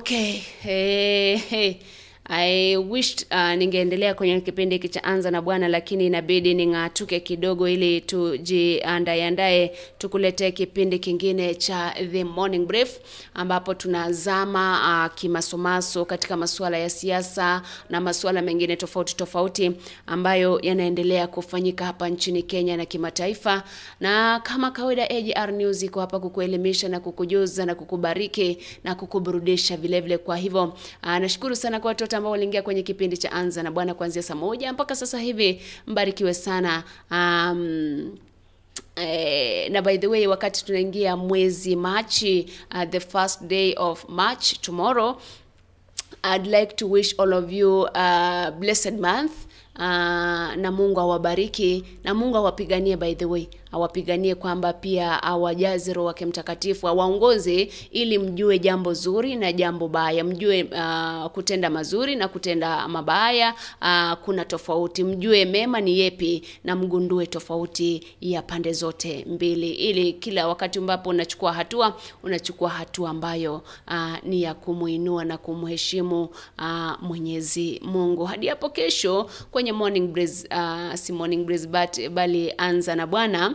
yaliyoshindi okay hey, hey. I wished uh, ningeendelea kwenye kipindi hiki cha anza na bwana lakini inabidi ning'atuke kidogo ili tujiandaeandae tukuletee kipindi kingine cha the morning brief ambapo tunazama uh, kimasomaso katika masuala ya siasa na masuala mengine tofauti tofauti ambayo yanaendelea kufanyika hapa nchini kenya na kimataifa. Na kama kawaida agr news iko hapa kukuelimisha na kukujuza na kukubariki na kukuburudisha vilevile kwa hivyo uh, nashukuru sana kwa watoto ambao waliingia kwenye kipindi cha anza na bwana kuanzia saa moja mpaka sasa hivi. Mbarikiwe sana um, Eh, na by the way wakati tunaingia mwezi machi uh, the first day of march tomorrow I'd like to wish all of you a blessed month. Uh, na Mungu awabariki na Mungu awapiganie by the way awapiganie kwamba pia awajaze roho wake mtakatifu awaongoze ili mjue jambo zuri na jambo baya mjue uh, kutenda mazuri na kutenda mabaya uh, kuna tofauti mjue mema ni yepi na mgundue tofauti ya pande zote mbili ili kila wakati ambapo unachukua hatua unachukua hatua ambayo uh, ni ya kumuinua na kumheshimu uh, Mwenyezi Mungu. Hadi hapo kesho kwenye morning breeze, uh, si morning breeze but bali anza na Bwana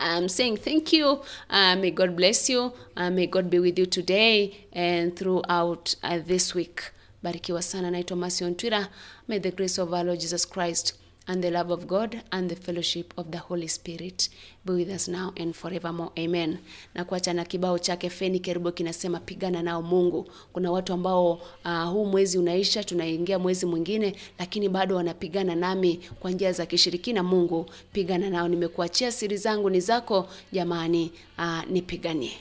I'm saying thank you. Uh, may God bless you. Uh, may God be with you today and throughout uh, this week. Barikiwa sana. Naitwa Masion Twira. May the grace of our Lord Jesus Christ and the love of God and the fellowship of the Holy Spirit be with us now and forevermore. Amen. Na kuacha na kibao chake Feni Kerubo kinasema pigana nao Mungu. Kuna watu ambao uh, huu mwezi unaisha, tunaingia mwezi mwingine, lakini bado wanapigana nami kwa njia za kishirikina. Mungu, pigana nao. Nimekuachia siri zangu ni zako, jamani, uh, nipiganie.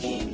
Simama.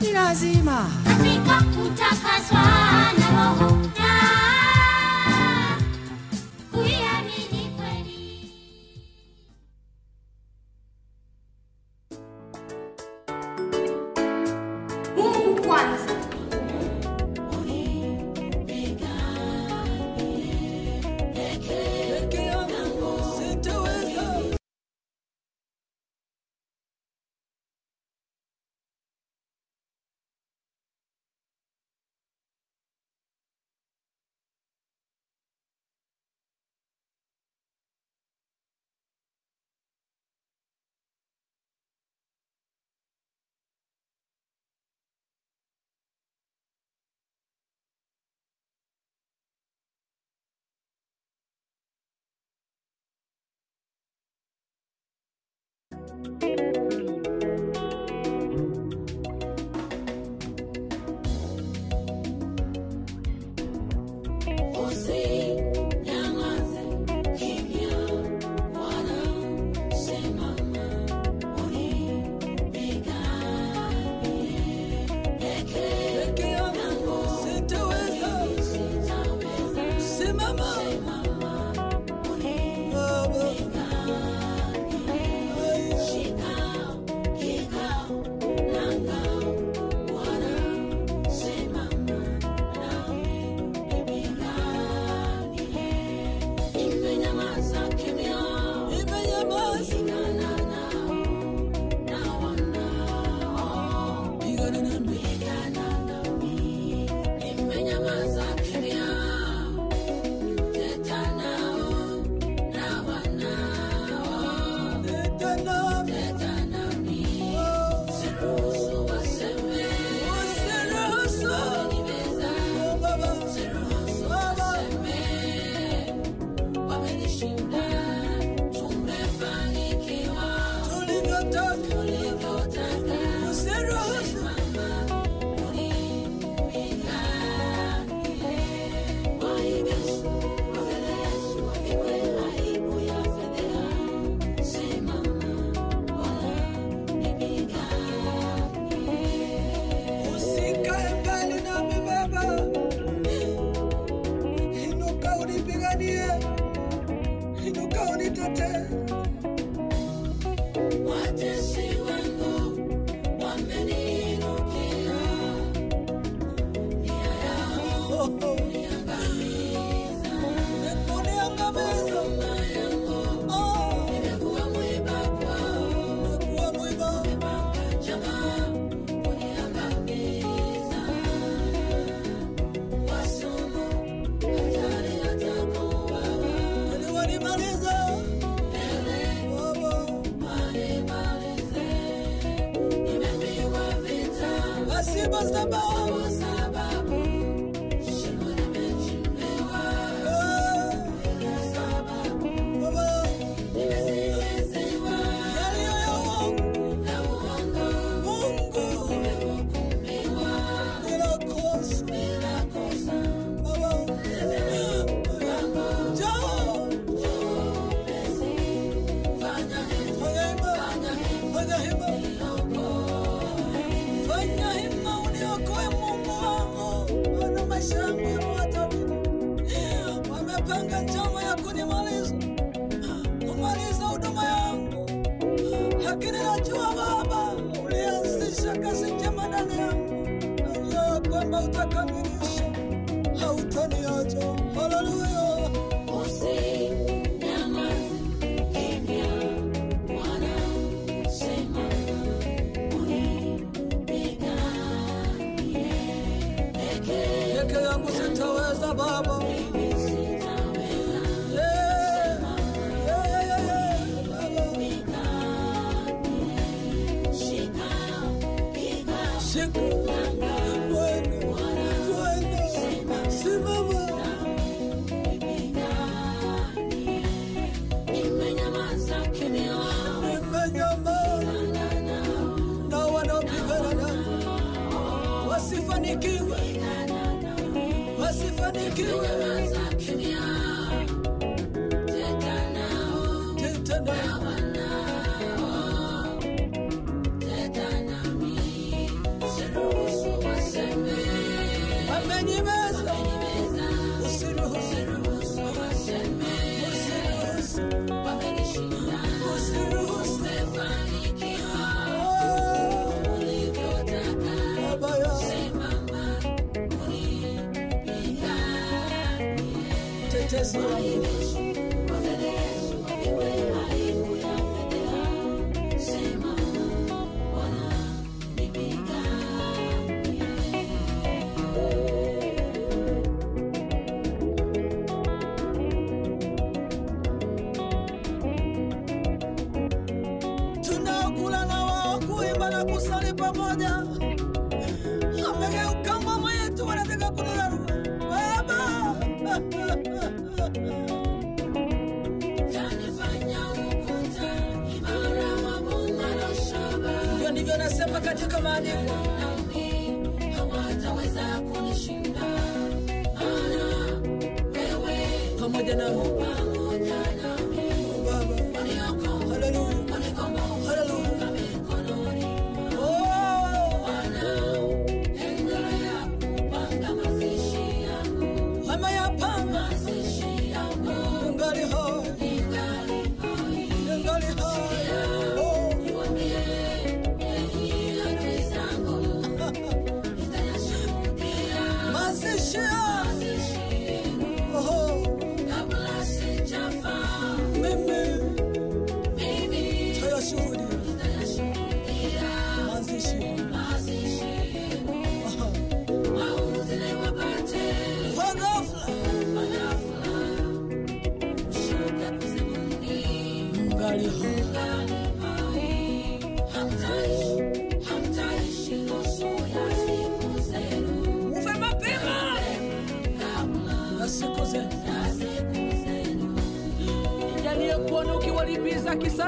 Ni lazima. Kutakaswa na roho peke na pamoja, amegeuka mama yetu, wanataka kunirarua Baba. Ndivyo nasema katika maandiko, nami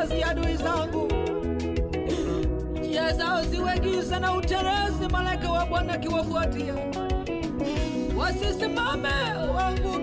kisasi adui zangu, njia zao ziwe giza na uterezi, malaika wa Bwana akiwafuatia, wasisimame waangukapo.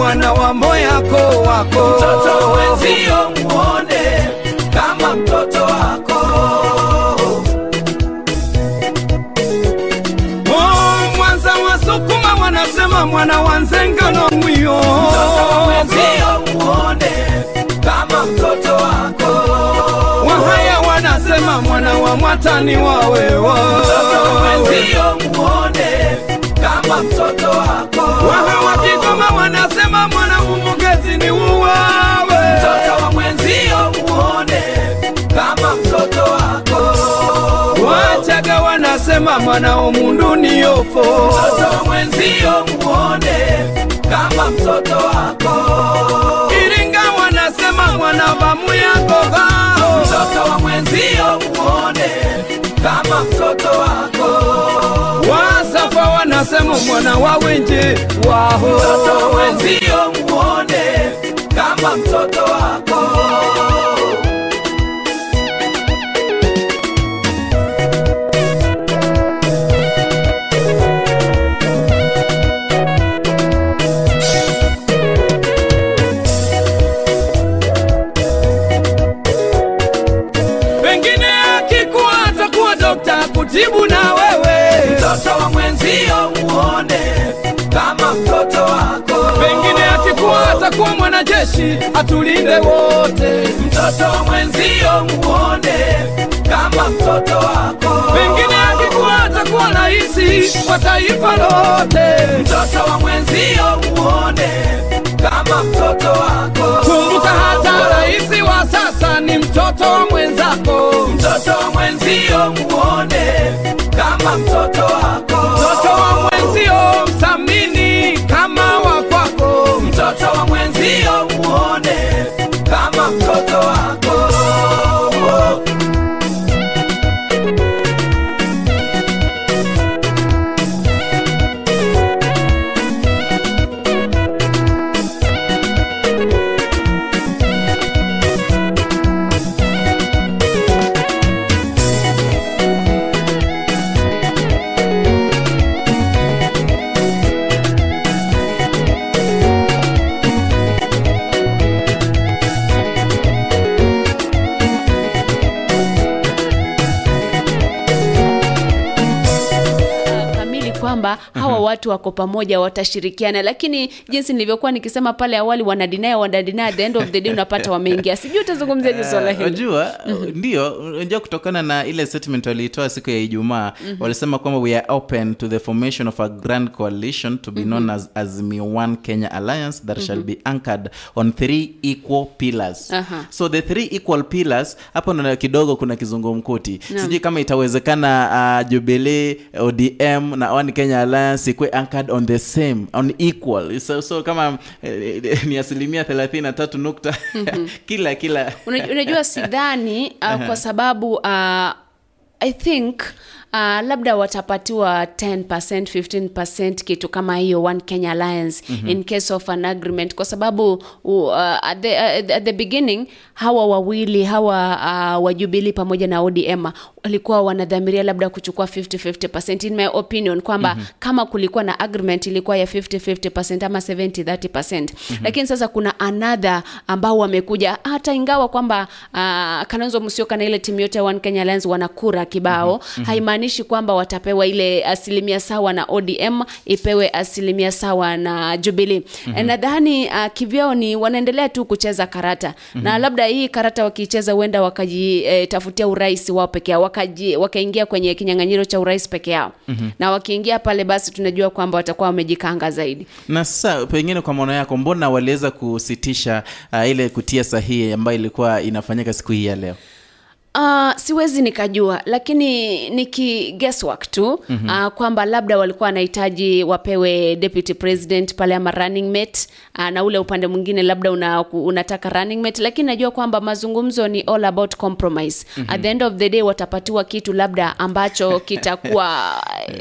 Umwana wa moyako wako. Mtoto wenzio muone kama mtoto wako. Oh, Mwanza wasukuma wanasema mwana wa nzengano mwiyo. Mtoto wenzio muone kama mtoto wako. Wahaya wanasema mwana wa mwatani wawewa. Mtoto wenzio muone kama mtoto wako. Waha wa Kigoma wanasema mwana umugezi ni uwawe. Mtoto wa mwenzio muone kama mtoto wako. Wachaga wanasema mwana omundu ni yofo. Mtoto wa mwenzio muone kama mtoto wako. Iringa wanasema mwana yako gao. Mtoto wa mwenzio muone kama mtoto wako. Wanasema mwana wa wenje waho. Mtoto wenzio muone kama mtoto wako. Mtoto wa mwenzio muone kama mtoto wako. Pengine akikuwa atakuwa mwanajeshi atulinde wote. Mtoto wa mwenzio muone kama mtoto wako. Pengine akikuwa atakuwa rahisi wa taifa lote. Mtoto wa mwenzio muone kama mtoto wako. Kumbuka hata rahisi wa sasa ni mtoto wa mwenzako. Mtoto wa mwenzio muone kama mtoto wako. Mtoto wa mwenzio mthamini kama wa kwako. Mtoto wa mwenzio muone kama mtoto wako watu wako pamoja watashirikiana. Lakini jinsi nilivyokuwa nikisema pale awali wanadinaya at the end of the day unapata wameingia. Sijui utazungumziaje swala hili. unajua ndio unajua kutokana na ile statement waliitoa siku ya ijumaa walisema kwamba we are open to the formation of a grand coalition to be known as azimio one kenya alliance that shall be anchored on three equal pillars. Aha. so the three equal pillars hapo ndo kidogo kuna kizungumkuti. Sijui kama itawezekana uh, jubilee odm na one kenya alliance ikuwe anchored on the same on equal. So, so kama eh, ni asilimia thelathini na tatu nukta kila kila. Unajua sidhani uh, kwa sababu uh, i think Uh, labda watapatiwa 10 15 kitu kama hiyo one kenya alliance mm-hmm. in case of an agreement. Kwa sababu uh, at, the, uh, at the beginning hawa wawili hawa uh, wajubili pamoja na odm walikuwa wanadhamiria labda kuchukua 50 in my opinion kwamba mm-hmm. kama kulikuwa na agreement ilikuwa ya 50 ama 70 30 mm-hmm. lakini sasa kuna another ambao wamekuja hata ingawa kwamba uh, kalonzo musyoka na ile timu yote ya one kenya alliance wanakura kibao mm-hmm. haimaanishi kwamba watapewa ile asilimia sawa na odm ipewe asilimia sawa na jubilee mm-hmm. nadhani uh, kivyao ni wanaendelea tu kucheza karata mm-hmm. na labda hii karata wakicheza huenda wakajitafutia e, urais wao pekee yao wakaji- wakaingia kwenye kinyang'anyiro cha urais peke yao. Mm-hmm. na wakiingia pale basi tunajua kwamba watakuwa wamejikanga zaidi. Na sasa pengine kwa maono yako mbona waliweza kusitisha uh, ile kutia sahihi ambayo ilikuwa inafanyika siku hii ya leo Uh, siwezi nikajua lakini niki guesswork tu mm-hmm. uh, kwamba labda walikuwa wanahitaji wapewe deputy president pale ama running mate uh, na ule upande mwingine labda una, unataka running mate lakini najua kwamba mazungumzo ni all about compromise mm-hmm. at the end of the day watapatiwa kitu labda ambacho kitakuwa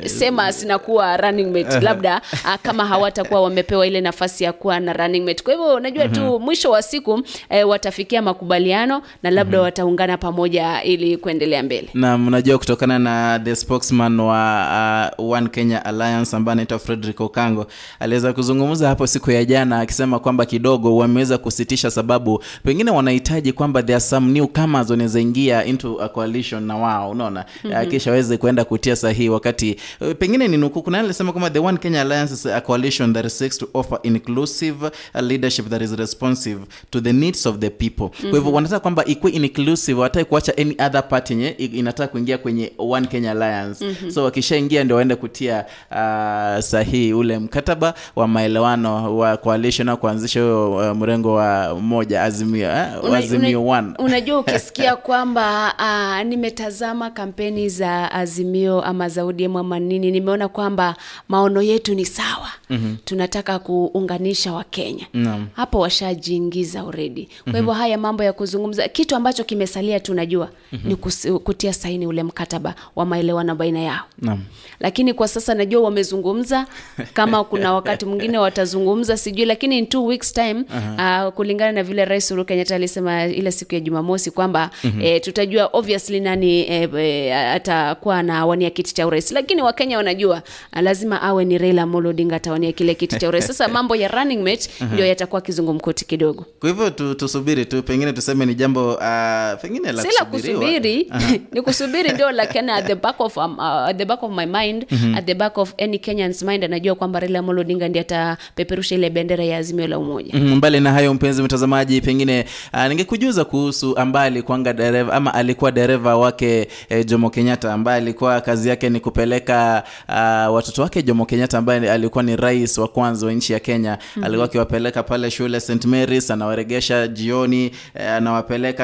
sema sinakuwa running mate labda uh, kama hawatakuwa wamepewa ile nafasi ya kuwa na running mate kwa hivyo najua mm-hmm. tu mwisho wa siku eh, watafikia makubaliano na labda mm-hmm. wataungana pamoja ili kuendelea mbele na unajua kutokana na the spokesman wa uh, one kenya alliance ambaye anaitwa frederick okango aliweza kuzungumza hapo siku ya jana akisema kwamba kidogo wameweza kusitisha sababu pengine wanahitaji kwamba there are some newcomers wanaweza ingia into a coalition na wao unaona mm-hmm. kisha waweze kuenda kutia sahihi wakati uh, pengine ni nukuu kuna alisema kwamba the one kenya alliance is a coalition that seeks to offer inclusive uh, leadership that is responsive to the needs of the people mm-hmm. kwa hivyo wanataka kwamba ikuwe inclusive wataki kuacha any other party nye inataka kuingia kwenye one kenya alliance mm-hmm. so wakishaingia ndio waende kutia uh, sahihi ule mkataba wa maelewano wa coalition au kuanzisha huyo uh, mrengo wa moja azimio eh? Una- azimio una- one unajua ukisikia kwamba uh, nimetazama kampeni za azimio ama za ama nini nimeona kwamba maono yetu ni sawa mm-hmm. tunataka kuunganisha wakenya Naam. hapo washajiingiza uredi kwa hivyo haya mambo ya kuzungumza kitu ambacho kimesalia tunajua mm-hmm. ni kus, kutia saini ule mkataba wa maelewano baina yao Naam. lakini kwa sasa najua wamezungumza kama kuna wakati mwingine watazungumza sijui lakini in two weeks time uh-huh. uh, kulingana na vile rais Uhuru Kenyatta alisema ile siku ya Jumamosi kwamba mm-hmm. eh, tutajua obviously nani eh, eh, atakuwa na wania kiti cha urais lakini wakenya wanajua uh, lazima awe ni Raila Amolo Odinga atawania kile kiti cha urais sasa mambo ya running mate uh-huh. ndio yatakuwa kizungumkuti kidogo kwa hivyo tusubiri tu pengine tuseme ni jambo uh, pengine la. Kusubiri. Ni kusubiri ndio lakini at the back of um, uh, at the back of my mind mm-hmm. at the back of any Kenyan's mind anajua kwamba Raila Amolo Odinga ndiye atapeperusha ile bendera ya azimio la umoja. Mm, mbali na hayo mpenzi mtazamaji pengine uh, ningekujuza kuhusu ambaye alikuanga dereva ama alikuwa dereva wake eh, jomo kenyatta ambaye alikuwa kazi yake ni kupeleka uh, watoto wake jomo kenyatta ambaye alikuwa ni rais wa kwanza wa nchi ya kenya. Mm-hmm. alikuwa akiwapeleka pale shule st marys anawaregesha jioni eh, anawapeleka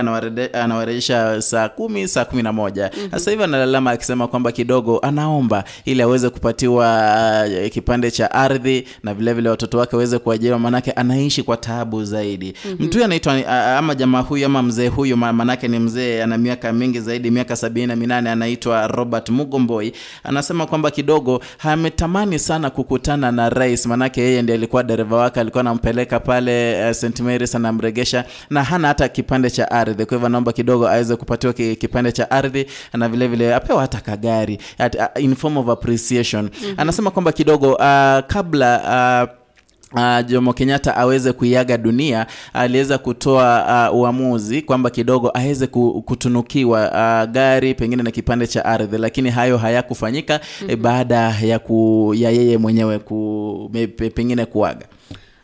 anawarejesha saa kumi saa kumi na moja mm-hmm. sasa hivi analalama akisema kwamba kidogo anaomba ili aweze kupatiwa uh, kipande cha ardhi na vilevile watoto wake waweze kuajiriwa maanake anaishi kwa taabu zaidi mm-hmm. mtu huyu anaitwa uh, ama jamaa huyu ama mzee huyu maanake ni mzee ana miaka mingi zaidi miaka sabini na minane anaitwa robert mugomboi anasema kwamba kidogo ametamani sana kukutana na rais maanake yeye ndiye alikuwa dereva wake alikuwa anampeleka pale uh, st marys anamregesha na hana hata kipande cha ardhi kwa hivyo anaomba kidogo aweze kupatiwa kipande cha ardhi na vile vile apewa hata kagari at, uh, in form of appreciation mm-hmm. anasema kwamba kidogo uh, kabla uh, Uh, Jomo Kenyatta aweze kuiaga dunia aliweza kutoa uh, uamuzi kwamba kidogo aweze kutunukiwa uh, gari pengine na kipande cha ardhi, lakini hayo hayakufanyika mm-hmm. baada ya, ku, ya yeye mwenyewe ku, me- pengine kuaga.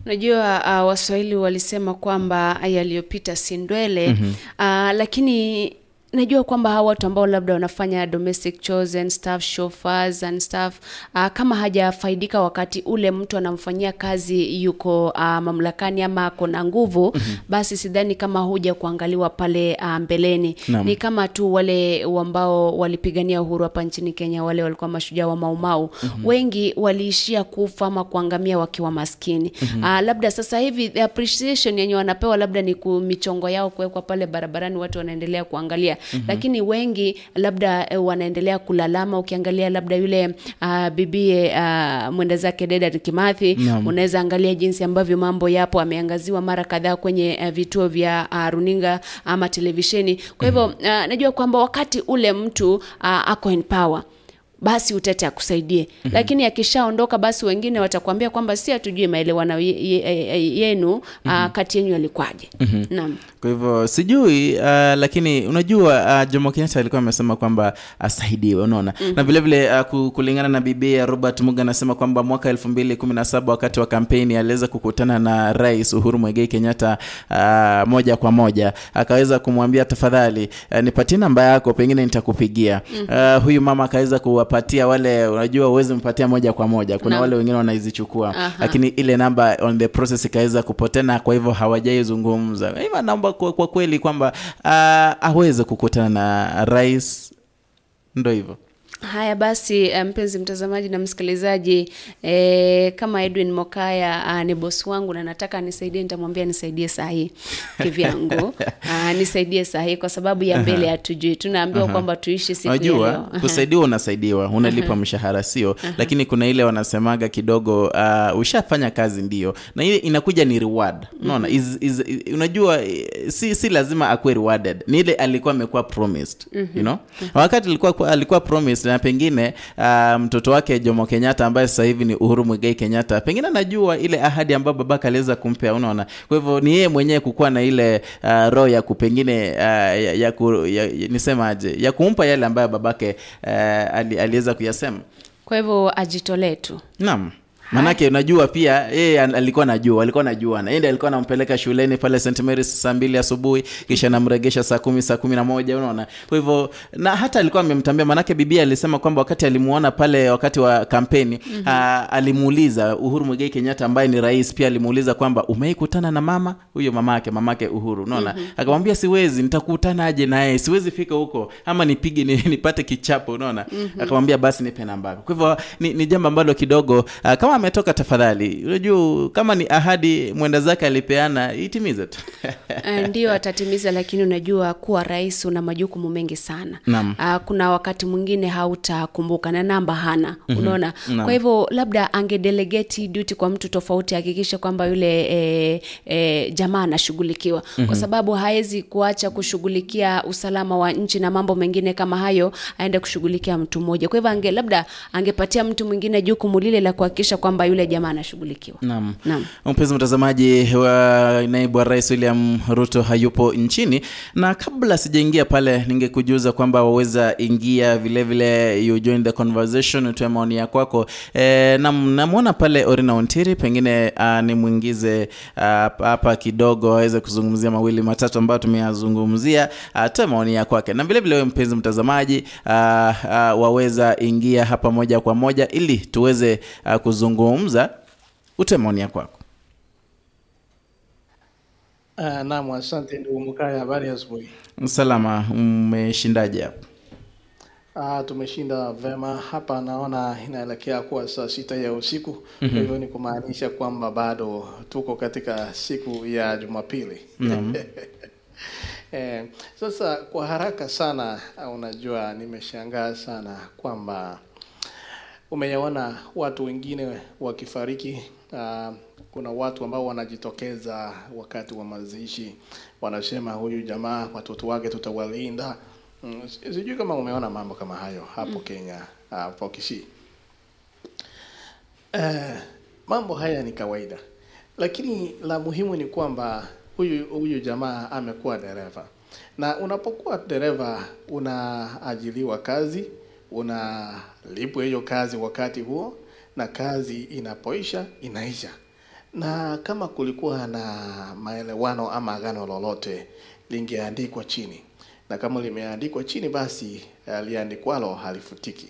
Unajua uh, Waswahili walisema kwamba yaliyopita si ndwele mm-hmm. uh, lakini najua kwamba hawa watu ambao labda wanafanya domestic chores and stuff chauffeurs and stuff uh, kama hajafaidika wakati ule mtu anamfanyia kazi yuko uh, mamlakani ama ako na nguvu mm-hmm. basi sidhani kama huja kuangaliwa pale uh, mbeleni Naam. ni kama tu wale ambao walipigania uhuru hapa nchini Kenya, wale walikuwa mashujaa wa Maumau mm-hmm. wengi waliishia kufa ama kuangamia wakiwa maskini mm-hmm. uh, labda sasa hivi the appreciation yenye wanapewa labda ni michongo yao kuwekwa pale barabarani, watu wanaendelea kuangalia mm-hmm. lakini wengi labda eh, wanaendelea kulalama. Ukiangalia labda yule uh, bibie uh, mwenda zake Dedan Kimathi Naam. unaweza angalia jinsi ambavyo mambo yapo, ameangaziwa mara kadhaa kwenye uh, vituo vya uh, runinga ama televisheni. Kwa hivyo uh, najua kwamba wakati ule mtu uh, ako in power basi utete akusaidie mm-hmm. lakini akishaondoka basi wengine watakwambia kwamba si hatujui maelewano ye- ye- ye- yenu mm-hmm. uh, kati yenyu yalikwaje mm-hmm. naam Kwa hivyo sijui uh, lakini unajua uh, Jomo Kenyatta alikuwa amesema kwamba asaidiwe, unaona mm-hmm. na vile vile uh, kulingana na bibia Robert Muga anasema kwamba mwaka elfu mbili kumi na saba wakati wa kampeni aliweza kukutana na Rais Uhuru Muigai Kenyatta uh, moja kwa moja, akaweza kumwambia tafadhali, uh, nipatie namba yako, pengine nitakupigia. mm-hmm. uh, huyu mama akaweza kuwapatia wale, unajua uwezi mpatia moja kwa moja, kuna na. wale wengine wanaizichukua, lakini ile namba on the process ikaweza kupotena, kwa hivyo hawajaizungumza. Hivyo naomba kwa, kwa kweli kwamba uh, aweze kukutana na rais, ndo hivyo. Haya basi, eh, mpenzi mtazamaji na msikilizaji, e, kama Edwin Mokaya a, ni bosi wangu na nataka anisaidie, nitamwambia nisaidie sahi kivyangu, Ah, nisaidie sahi kwa sababu ya mbele hatujui. Tunaambiwa kwamba tuishi siku Unajua kusaidiwa, unasaidiwa, unalipa mshahara sio, lakini kuna ile wanasemaga kidogo, uh, ushafanya kazi ndio, na ile inakuja ni reward, unaona is, is, unajua si, si lazima akuwe rewarded, ni ile alikuwa amekuwa promised, you know, wakati alikuwa alikuwa promised na pengine mtoto mtoto wake Jomo Kenyatta ambaye sasa hivi ni Uhuru Muigai Kenyatta, pengine anajua ile ahadi ambayo babake aliweza kumpea, unaona. Kwa hivyo ni yeye mwenyewe kukuwa na ile uh, roho ya kupengine uh, ya, ya, ku, ya, ya, nisemaje ya kumpa yale ambayo babake uh, ali, aliweza kuyasema. Kwa hivyo ajitolee tu. Naam. Manake unajua pia yeye alikuwa najua, alikuwa najua na yeye alikuwa anampeleka shuleni pale St Mary's saa mbili asubuhi kisha namregesha saa kumi saa kumi na moja unaona. Kwa hivyo na hata alikuwa amemtambia, manake bibia alisema kwamba wakati alimuona pale wakati wa kampeni mm-hmm. alimuuliza Uhuru Muigai Kenyatta ambaye ni rais, pia alimuuliza kwamba umeikutana na mama huyo, mamake mamake Uhuru, unaona mm-hmm. akamwambia siwezi, nitakutana aje naye, siwezi fika huko ama nipige ni, nipate kichapo, unaona mm-hmm. akamwambia basi nipe namba yako. Kwa hivyo ni, ni jambo ambalo kidogo uh, kama ametoka tafadhali, unajua kama ni ahadi mwenda zake alipeana itimize tu. Eh, ndio atatimiza, lakini unajua kuwa rais una majukumu mengi sana. Ah, kuna wakati mwingine hautakumbuka na namba hana, unaona. Kwa hivyo labda angedelegate duty kwa mtu tofauti, ahakikishe kwamba yule e, e, jamaa anashughulikiwa kwa sababu hawezi kuacha kushughulikia usalama wa nchi na mambo mengine kama hayo, aende kushughulikia mtu mmoja. Kwa hivyo ange labda angepatia mtu mwingine jukumu lile la kuhakikisha kwamba yule jamaa anashughulikiwa. Naam. Naam. Mpenzi mtazamaji wa naibu wa rais William Ruto hayupo nchini, na kabla sijaingia pale, ningekujuza kwamba waweza ingia vilevile vile, you join the conversation, utoe maoni ya kwako. E, nam namwona pale Orina Ontiri, pengine uh, nimwingize ah, hapa kidogo aweze kuzungumzia mawili matatu ambayo tumeyazungumzia, atoe maoni ya kwake, na vilevile vile wewe mpenzi mtazamaji a, a, waweza ingia hapa moja kwa moja ili tuweze uh, kuzungumza utoe maoni kwako. Uh, naam, asante ndugu Mkaya, habari ya asubuhi. Salama, umeshindaje hapo? Uh, tumeshinda vema hapa, naona inaelekea kuwa saa sita ya usiku mm-hmm. Kwa hivyo ni kumaanisha kwamba bado tuko katika siku ya Jumapili Naam. eh, sasa kwa haraka sana, unajua nimeshangaa sana kwamba umeyaona watu wengine wakifariki. Uh, kuna watu ambao wanajitokeza wakati wa mazishi, wanasema huyu jamaa watoto wake tutawalinda. Mm, sijui kama umeona mambo kama hayo hapo Kenya, hapo Kisii. Uh, mambo haya ni kawaida lakini la muhimu ni kwamba huyu huyu jamaa amekuwa dereva, na unapokuwa dereva unaajiliwa kazi, unalipwa hiyo kazi wakati huo, na kazi inapoisha inaisha. Na kama kulikuwa na maelewano ama agano lolote lingeandikwa chini, na kama limeandikwa chini, basi uh, liandikwalo halifutiki.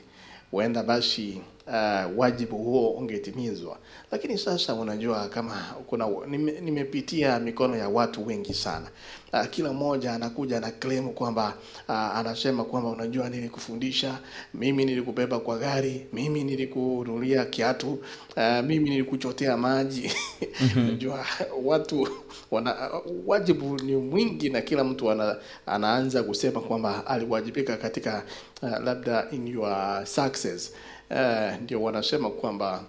Huenda basi uh, wajibu huo ungetimizwa. Lakini sasa unajua kama kuna nime, nimepitia mikono ya watu wengi sana. Uh, kila mmoja anakuja na claim kwamba uh, anasema kwamba unajua, nilikufundisha mimi, nilikubeba kwa gari, mimi nilikununulia kiatu, uh, mimi nilikuchotea maji. Unajua watu wana wajibu ni mwingi, na kila mtu ana, anaanza kusema kwamba aliwajibika katika uh, labda in your success uh, ndio wanasema kwamba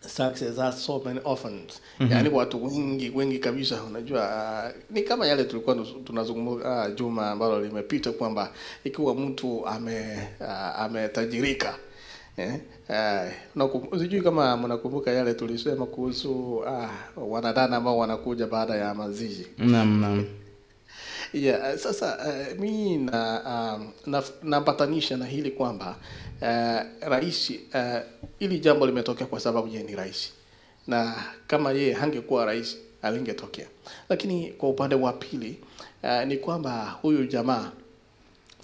success has so many orphans Mhm. yaani watu wengi wengi kabisa unajua uh, ni kama yale tulikuwa tunazungumza uh, juma ambalo limepita kwamba ikiwa mtu ame uh, ametajirika eh, uh, sijui kama mnakumbuka yale tulisema kuhusu uh, wanadada ambao wanakuja baada ya mazishi Naam, naam. Yeah, sasa uh, mi na um, na na hili kwamba uh, rais uh, hili jambo limetokea kwa sababu yeye ni rais, na kama yeye hangekuwa rais alingetokea. Lakini kwa upande wa pili uh, ni kwamba huyu jamaa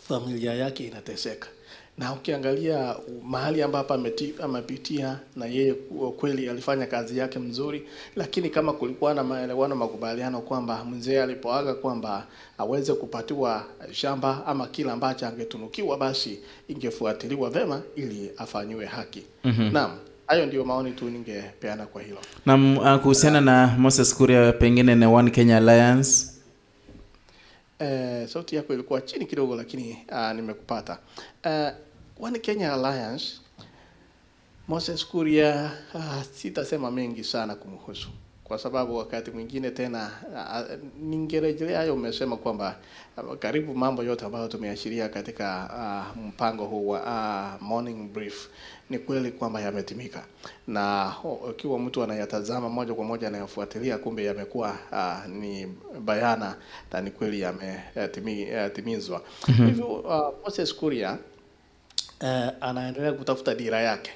familia yake inateseka na ukiangalia mahali ambapo amepitia na yeye kweli alifanya kazi yake mzuri, lakini kama kulikuwa na maelewano, makubaliano kwamba mzee alipoaga kwamba aweze kupatiwa shamba ama kila ambacho angetunukiwa, basi ingefuatiliwa vema ili afanyiwe haki. Mhm. Naam, hayo ndio maoni tu ningepeana kwa hilo. Naam, uh, kuhusiana na Moses Kuria pengine na One Kenya Alliance Eh, sauti yako ilikuwa chini kidogo lakini uh, nimekupata. Uh, One Kenya Alliance, Moses Kuria uh, sitasema mengi sana kumhusu kwa sababu wakati mwingine tena uh, ningerejelea hayo umesema kwamba uh, karibu mambo yote ambayo tumeashiria katika uh, mpango huu wa uh, morning brief ni kweli kwamba yametimika, na ikiwa mtu anayatazama moja kwa moja anayofuatilia, kumbe yamekuwa uh, ni bayana na ni kweli yametimizwa. Mhm. Hivyo uh, Moses Kuria uh, anaendelea kutafuta dira yake,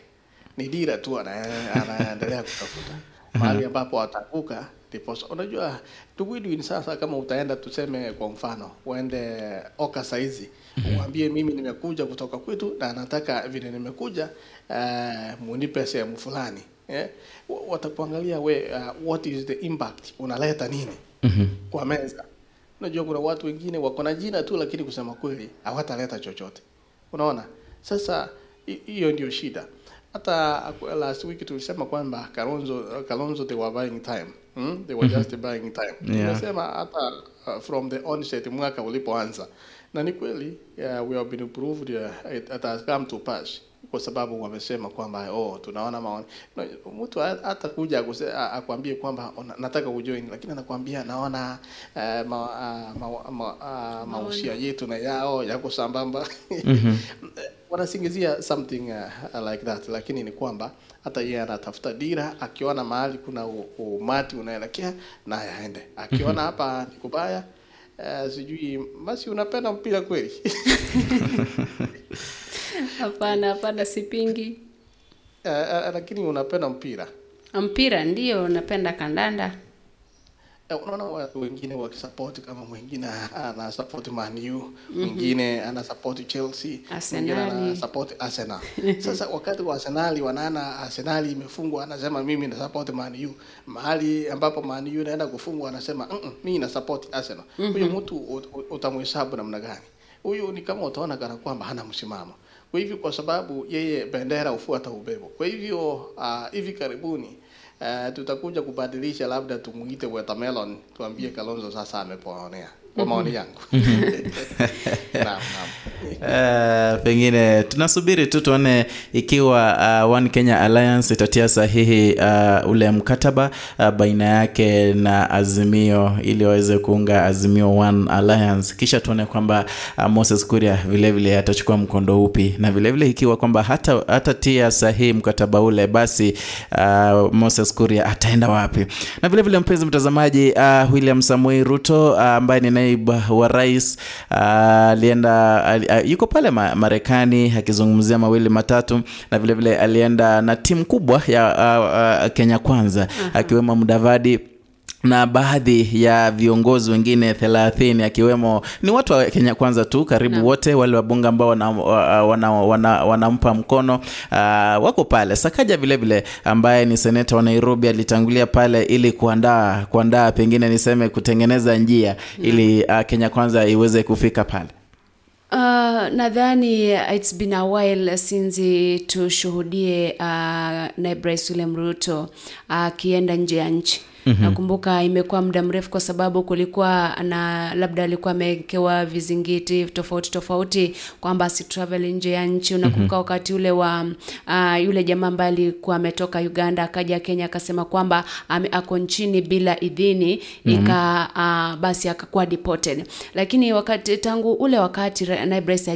ni dira tu anaendelea kutafuta. Mahali ambapo atavuka ndipo unajua ndugu sasa kama utaenda tuseme kwa mfano uende oka saizi uambie mimi nimekuja kutoka kwetu na nataka vile nimekuja uh, munipe sehemu fulani eh? watakuangalia we uh, what is the impact unaleta nini Mhm. kwa meza. Unajua kuna watu wengine wako na jina tu, lakini kusema kweli hawataleta chochote. Unaona, sasa hiyo ndio shida. Hata last week tulisema kwamba Kalonzo, Kalonzo they were buying time hmm? they were Mhm. just buying time. Yeah. Tunasema hata uh, from the onset mwaka ulipoanza, na ni kweli we have been proved uh, it, it has come to pass. Kwa sababu wamesema kwamba oh, tunaona maoni. No, mtu hata kuja akwambie kwamba nataka kujoin, lakini anakwambia naona uh, ma, uh, ma, ma, uh, mausia yetu na yao yako sambamba. Mhm. wanasingizia something uh, like that, lakini ni kwamba hata yeye anatafuta dira, akiona mahali kuna umati unaelekea naye aende, akiona hapa ni kubaya uh, sijui basi unapenda mpira kweli Hapana, hapana, sipingi. uh, uh, lakini unapenda mpira Mpira ndio napenda kandanda. Eh, unaona watu wengine wakisapoti kama mwingine ana support Man U, mwingine ana support Chelsea, mwingine ana support Arsenal. Sasa wakati wa Arsenali wanaana Arsenali imefungwa, anasema mimi na support Man U. Mahali ambapo Man U inaenda kufungwa anasema mm mimi na support Arsenal. Mhm. Huyo mtu ut- ut- utamhesabu namna gani? Huyu ni kama utaona kana kwamba hana msimamo. Kwa hivyo kwa sababu yeye bendera hufuata ubebo. Kwa hivyo uh, hivi karibuni Uh, tutakuja kubadilisha, labda tumuite watermelon, tuambie Kalonzo sasa ameponea. Maoni yangu naam, naam. Uh, pengine tunasubiri tu tuone ikiwa uh, One Kenya Alliance itatia sahihi uh, ule mkataba uh, baina yake na Azimio ili waweze kuunga Azimio One Alliance, kisha tuone kwamba uh, Moses Kuria vilevile atachukua mkondo upi, na vilevile ikiwa kwamba hata hatatia sahihi mkataba ule, basi uh, Moses Kuria ataenda wapi? Na vilevile mpenzi mtazamaji, uh, William Samoei Ruto uh, ambaye ni naibu wa rais alienda uh, yuko pale ma, Marekani akizungumzia mawili matatu, na vilevile vile alienda na timu kubwa ya uh, uh, Kenya Kwanza akiwemo Mudavadi na baadhi ya viongozi wengine thelathini akiwemo ni watu wa Kenya Kwanza tu karibu wote wale wabunge ambao wanampa wana, wana, wana, wana mkono uh, wako pale. Sakaja vilevile vile ambaye ni seneta wa Nairobi alitangulia pale ili kuandaa kuandaa pengine niseme kutengeneza njia ili uh, Kenya Kwanza iweze kufika pale. Uh, nadhani it's been a while since tushuhudie uh, naibu rais William Ruto akienda uh, nje ya nchi Mm-hmm. Nakumbuka imekuwa muda mrefu kwa sababu kulikuwa na labda alikuwa amewekewa vizingiti tofauti tofauti kwamba si travel nje ya nchi. Unakumbuka mm-hmm. wakati ule wa uh, yule jamaa ambaye alikuwa ametoka Uganda akaja Kenya akasema kwamba ame, ako nchini bila idhini mm-hmm. ika uh, basi akakuwa deported. Lakini wakati tangu ule wakati rais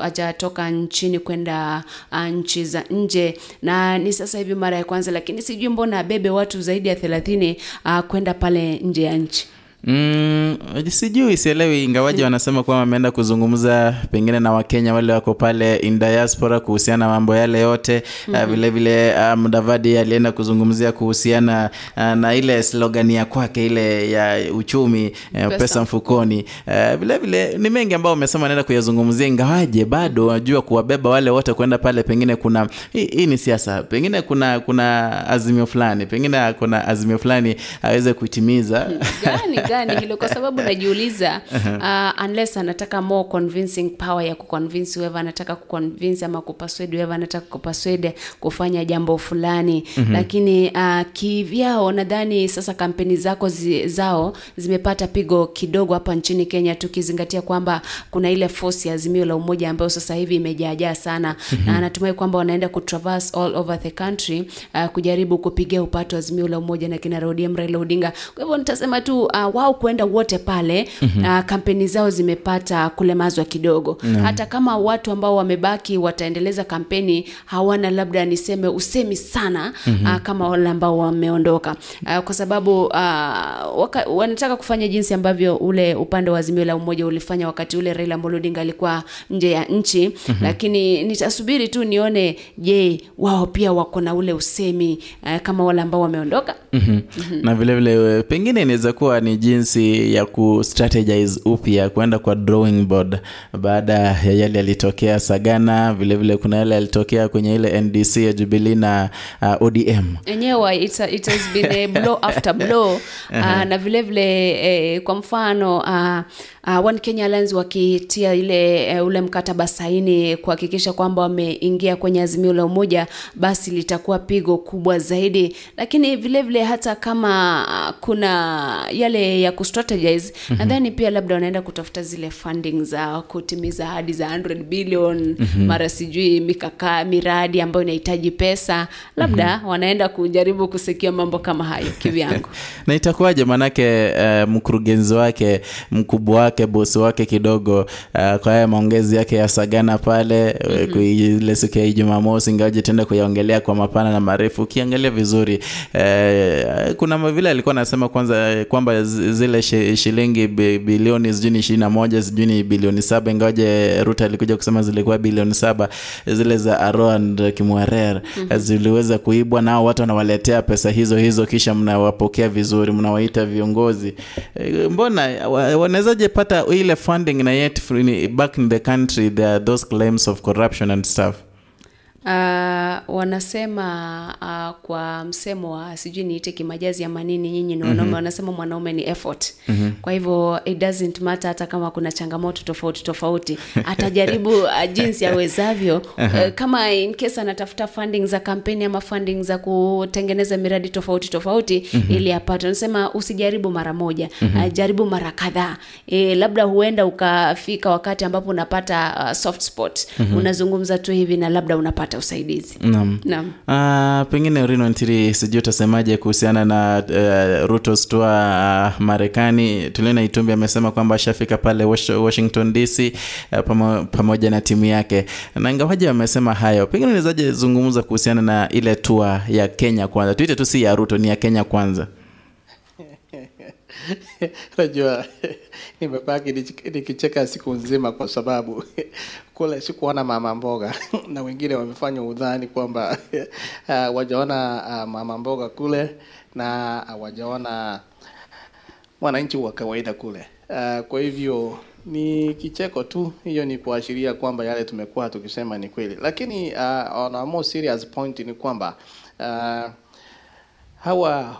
hajatoka nchini kwenda uh, nchi za nje, na ni sasa hivi mara ya kwanza, lakini sijui mbona abebe watu zaidi ya thelathini uh, kwenda pale nje ya nchi. Mm, sijui sielewi, ingawaji wanasema kwamba ameenda kuzungumza pengine na Wakenya wale wako pale in diaspora kuhusiana na mambo yale yote. Mm-hmm. uh, vile vile uh, Mudavadi alienda kuzungumzia kuhusiana uh, na ile slogani ya kwake ile ya uchumi uh, pesa, pesa mfukoni. Uh, vile vile ni mengi ambayo umesema anaenda kuyazungumzia, ingawaje bado wajua kuwabeba wale wote kwenda pale, pengine kuna hii, hii ni siasa, pengine kuna kuna azimio fulani, pengine kuna azimio fulani aweze kuitimiza. Gani gani hilo? Kwa sababu najiuliza uh, unless anataka more convincing power ya kuconvince whoever anataka kuconvince ama kupaswede whoever anataka kupaswede kufanya jambo fulani. Mm-hmm. lakini uh, kivyao nadhani sasa kampeni zako zi, zao zimepata pigo kidogo hapa nchini Kenya tukizingatia kwamba kuna ile force ya azimio la umoja ambayo sasa hivi imejaajaa sana. Mm-hmm. na natumai kwamba wanaenda kutraverse all over the country uh, kujaribu kupigia upato azimio la umoja na kina ODM Odinga. Kwa hivyo nitasema tu uh, wao kuenda wote pale mm-hmm. uh, kampeni zao zimepata kulemazwa kidogo mm-hmm. hata kama watu ambao wamebaki wataendeleza kampeni hawana labda niseme usemi sana mm-hmm. uh, kama wale ambao wameondoka uh, kwa sababu uh, waka, wanataka kufanya jinsi ambavyo ule upande wa azimio la umoja ulifanya wakati ule Raila Amolo Odinga alikuwa nje ya nchi mm-hmm. lakini nitasubiri tu nione je wao pia wako na ule usemi uh, kama wale ambao wameondoka mm-hmm. mm-hmm. na vilevile vile pengine inaweza kuwa ni jinsi ya kustrategize upya kuenda kwa drawing board. Baada ya yale yalitokea Sagana, vilevile vile kuna yale yalitokea kwenye ile NDC ya Jubilee na uh, ODM enyewe it, it has been a blow after blow. Uh, na vilevile vile, eh, kwa mfano uh, uh, One Kenya Alliance wakitia ile uh, ule mkataba saini kuhakikisha kwamba wameingia kwenye azimio la umoja, basi litakuwa pigo kubwa zaidi. Lakini vilevile vile hata kama kuna yale ya kustrategize mm-hmm. nadhani pia labda wanaenda kutafuta zile funding za kutimiza hadi za 100 billion mm-hmm. mara sijui mikaka miradi ambayo inahitaji pesa labda mm-hmm. wanaenda kujaribu kusikia mambo kama hayo kivyangu na itakuwaje maanake uh, mkurugenzi wake mkubwa wake bosi wake kidogo uh, kwa haya maongezi yake ya sagana pale mm-hmm. ile siku ya jumamosi ingawaje tenda kuyaongelea kwa mapana na marefu ukiangalia vizuri uh, kuna vile alikuwa anasema kwanza kwamba zile shilingi bilioni sijui ni ishirini na moja sijui ni bilioni saba ingawaje ruta alikuja kusema zilikuwa bilioni saba zile za aroand kimwarer mm-hmm. ziliweza kuibwa nao watu wanawaletea pesa hizo hizo kisha mnawapokea vizuri mnawaita viongozi mbona wanawezaje pata ile funding na yet back in the country there are those claims of corruption and stuff uh, wanasema uh, kwa msemo wa sijui niite kimajazi ama nini, nyinyi ni wanaume Mhm. wanasema mwanaume ni effort Mhm. kwa hivyo it doesn't matter hata kama kuna changamoto tofauti tofauti atajaribu uh, jinsi awezavyo Aha. uh, kama in case anatafuta funding za kampeni ama funding za kutengeneza miradi tofauti tofauti Mhm. ili apate Anasema usijaribu mara moja Mhm. uh, jaribu mara kadhaa e, labda huenda ukafika wakati ambapo unapata uh, soft spot Mhm. unazungumza tu hivi na labda unapata usaidizi Naam. Naam. uh, pengine Rino sijui utasemaje kuhusiana na uh, Ruto's tour uh, Marekani. Tuliona Itumbi amesema kwamba ashafika pale Wash- Washington DC uh, pamo, pamoja na timu yake, na ngawaji wamesema hayo, pengine unawezaje zungumza kuhusiana na ile tua ya Kenya kwanza, tuite tu si ya Ruto, ni ya Kenya kwanza. Unajua, nimebaki nikicheka siku nzima kwa sababu kule sikuona mama mboga. Na wengine wamefanya udhani kwamba uh, wajaona uh, mama mboga kule na hawajaona mwananchi wa kawaida kule. Uh, kwa hivyo ni kicheko tu, hiyo ni kuashiria kwamba yale tumekuwa tukisema ni kweli, lakini uh, on a more serious point ni kwamba uh, hawa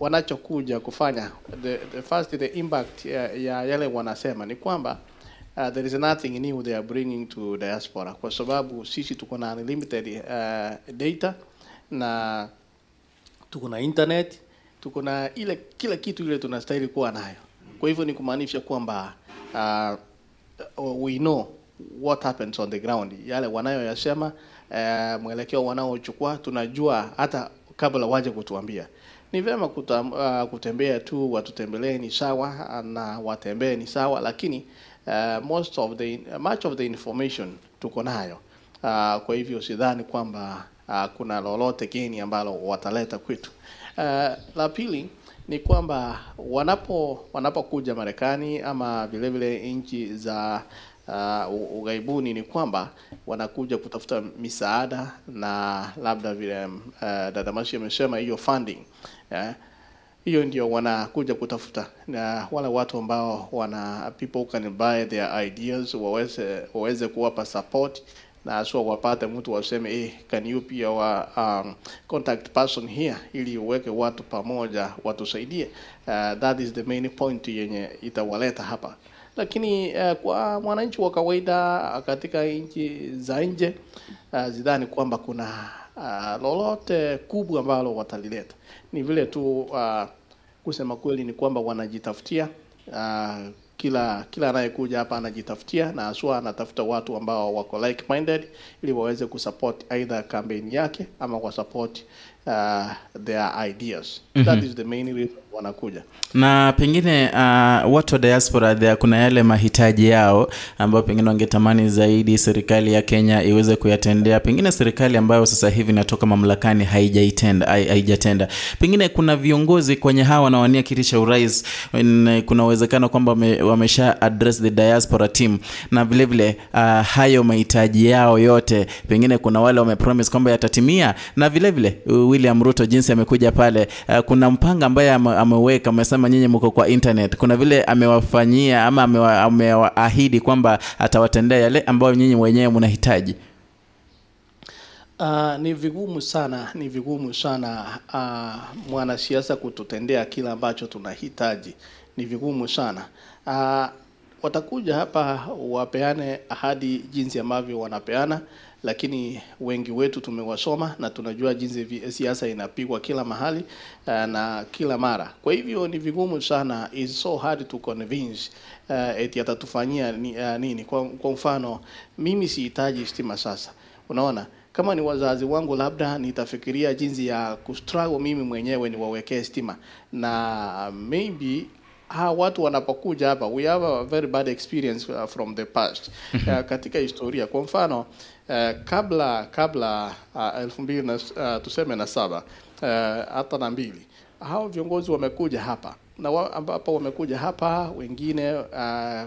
wanachokuja kufanya the, the first the impact ya, ya yale wanasema ni kwamba uh, there is nothing new they are bringing to diaspora kwa sababu sisi tuko na unlimited uh, data na tuko na internet tuko na ile kila kitu ile tunastahili kuwa nayo. Kwa hivyo ni kumaanisha kwamba uh, we know what happens on the ground. Yale wanayoyasema uh, mwelekeo wanaochukua tunajua hata kabla waje kutuambia. Ni vyema uh, kutembea tu watutembelee ni sawa na watembee ni sawa lakini uh, most of the much of the information tuko nayo. Uh, kwa hivyo sidhani kwamba uh, kuna lolote geni ambalo wataleta kwetu. Uh, la pili ni kwamba wanapo wanapokuja Marekani ama vile vile nchi za uh, ughaibuni ni kwamba wanakuja kutafuta misaada na labda vile uh, dada amesema hiyo funding eh, hiyo ndio wanakuja kutafuta. Na wale watu ambao wana people can buy their ideas waweze waweze kuwapa support na sio wapate mtu waseme eh, can you be our um, contact person here? Ili uweke watu pamoja watusaidie. Uh, that is the main point yenye itawaleta hapa. Lakini uh, kwa mwananchi wa kawaida uh, katika nchi za nje uh, zidhani kwamba kuna uh, lolote kubwa ambalo watalileta ni vile tu uh, kusema kweli ni kwamba wanajitafutia uh, kila kila anayekuja hapa anajitafutia na haswa anatafuta watu ambao wako like minded ili waweze kusupport either campaign yake ama kwa support uh, their ideas Mhm. that is the main reason wanakuja na pengine uh, watu wa diaspora there, kuna yale mahitaji yao ambayo pengine wangetamani zaidi serikali ya Kenya iweze kuyatendea, pengine serikali ambayo sasa hivi inatoka mamlakani haijaitenda haijatenda. Pengine kuna viongozi kwenye hawa wanawania kiti cha urais, kuna uwezekano kwamba wamesha address the diaspora team, na vile vile uh, hayo mahitaji yao yote, pengine kuna wale wamepromise kwamba yatatimia, na vile vile uh, William Ruto jinsi amekuja pale uh, kuna mpanga ambaye ameweka, amesema nyinyi mko kwa internet, kuna vile amewafanyia ama amewa- amewaahidi kwamba atawatendea yale ambayo nyinyi wenyewe mnahitaji. Uh, ni vigumu sana, ni vigumu sana uh, mwanasiasa kututendea kile ambacho tunahitaji. Ni vigumu sana. Uh, watakuja hapa wapeane ahadi jinsi ambavyo wanapeana, lakini wengi wetu tumewasoma na tunajua jinsi siasa inapigwa kila mahali uh, na kila mara. Kwa hivyo ni vigumu sana, is so hard to convince uh, eti atatufanyia ni, uh, nini. Kwa, kwa mfano mimi sihitaji stima sasa, unaona kama ni wazazi wangu labda nitafikiria jinsi ya kustruggle mimi mwenyewe niwawekee stima na maybe hawa watu wanapokuja hapa we have a very bad experience uh, from the past. Uh, katika historia. Kwa mfano uh, kabla kabla uh, elfu mbili na uh, tuseme na saba uh, hata na mbili hao viongozi wamekuja hapa. Na wa, ambapo wamekuja hapa wengine uh,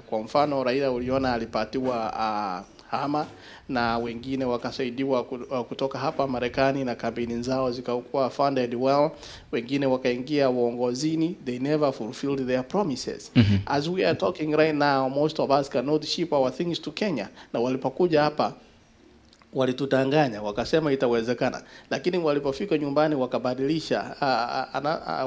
kwa mfano Raila uliona alipatiwa uh, hama na wengine wakasaidiwa uh, kutoka hapa Marekani na kampeni zao zikakuwa funded well, wengine wakaingia uongozini, they never fulfilled their promises. Mhm. As we are talking right now, most of us cannot ship our things to Kenya, na walipokuja hapa walitudanganya wakasema itawezekana, lakini walipofika nyumbani wakabadilisha,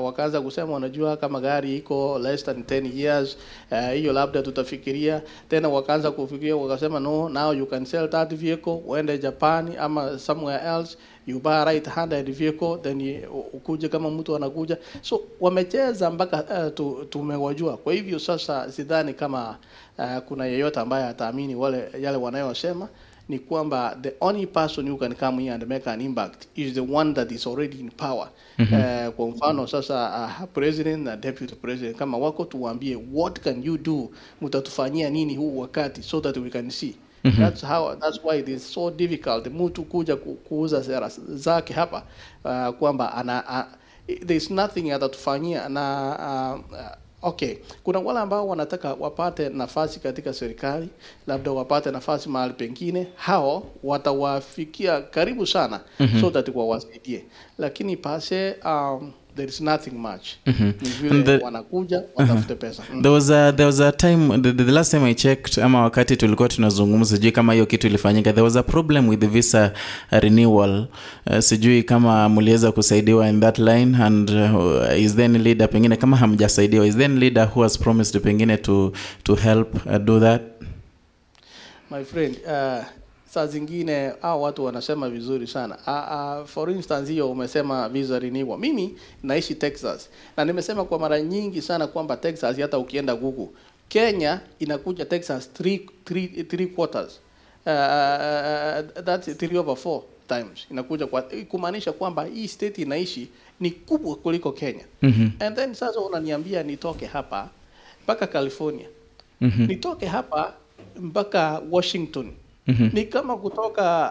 wakaanza kusema wanajua kama gari iko less than 10 years hiyo, hiyo labda tutafikiria tena. Wakaanza kufikiria wakasema, no now you can sell that vehicle, uende Japan ama somewhere else you buy right handed vehicle then you- ukuje kama mtu anakuja. So wamecheza mpaka uh, tumewajua. Kwa hivyo sasa sidhani kama uh, kuna yeyote ambaye ataamini wale yale wanayosema ni kwamba the only person who can come here and make an impact is the one that is already in power. mm -hmm. Uh, kwa mfano sasa uh, president na deputy president kama wako tuwaambie what can you do, mtatufanyia nini huu wakati so that we can see. Mhm. That's how that's why it is so difficult mtu kuja kuuza sera zake hapa uh, kwamba ana uh, there's nothing atatufanyia na uh, uh, Okay, kuna wale ambao wanataka wapate nafasi katika serikali, labda wapate nafasi mahali pengine, hao watawafikia karibu sana Mhm. so that wawasaidie, lakini pase um, there is nothing much. mm -hmm. The- wanakuja watafute pesa. Mm. there was a, there was a time the, the last time i checked ama wakati tulikuwa tunazungumza sijui kama hiyo kitu ilifanyika there was a problem with the visa renewal uh, sijui kama mliweza kusaidiwa in that line and uh, is then leader pengine kama hamjasaidiwa is then leader who has promised pengine to, to help uh, do that My friend, uh, saa zingine hao watu wanasema vizuri sana. Uh, uh, for instance hiyo umesema visa renewal. Mimi naishi Texas na nimesema kwa mara nyingi sana kwamba Texas hata ukienda Google, Kenya inakuja Texas three, three, three quarters. Uh, uh, that's three over four times inakuja kwa kumaanisha kwamba hii state inaishi ni kubwa kuliko Kenya. Mhm. And then sasa unaniambia nitoke hapa mpaka California Mhm. nitoke hapa mpaka Washington Mhm. ni kama kutoka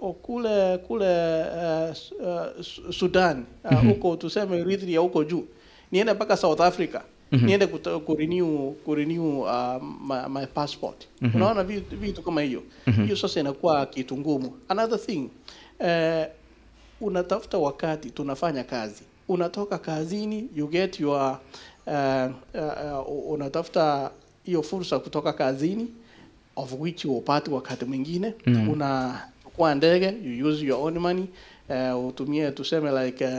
uh, kule kule uh, uh, Sudan uh, Mhm. huko tuseme Eritrea huko juu niende mpaka South Africa Mhm. niende kuto- kurenew kurenew uh, my, my passport Mhm. unaona vitu, vitu kama hiyo Mhm. hiyo sasa inakuwa kitu ngumu another thing uh, unatafuta wakati tunafanya kazi unatoka kazini you get your uh, uh, uh, unatafuta hiyo fursa kutoka kazini of which upate wakati mwingine Mm. unachukua ndege you use your own money uh, utumie tuseme like uh,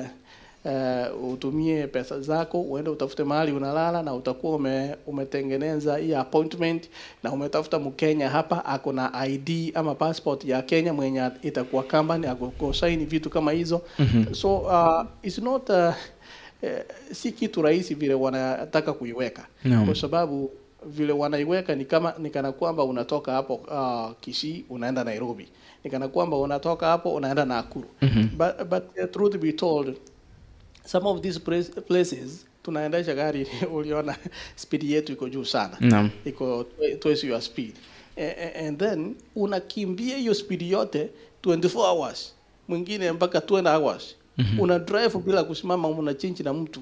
uh, utumie pesa zako uende utafute mahali unalala na utakuwa ume, umetengeneza hii appointment na umetafuta mkenya hapa ako na id ama passport ya kenya mwenye itakuwa company akukosaini vitu kama hizo Mhm. so uh, it's not uh, uh, si kitu rahisi vile wanataka kuiweka no. kwa sababu vile wanaiweka ni kama ni kana kwamba unatoka hapo uh, Kisii unaenda Nairobi, ni kana kwamba unatoka hapo unaenda Nakuru. Mhm. But, but uh, truth be told some of these places tunaendesha gari uliona speed yetu iko juu sana no. iko twice your speed and then unakimbia hiyo speed yote 24 hours mwingine mpaka 20 hours Mhm. una drive bila kusimama una change na mtu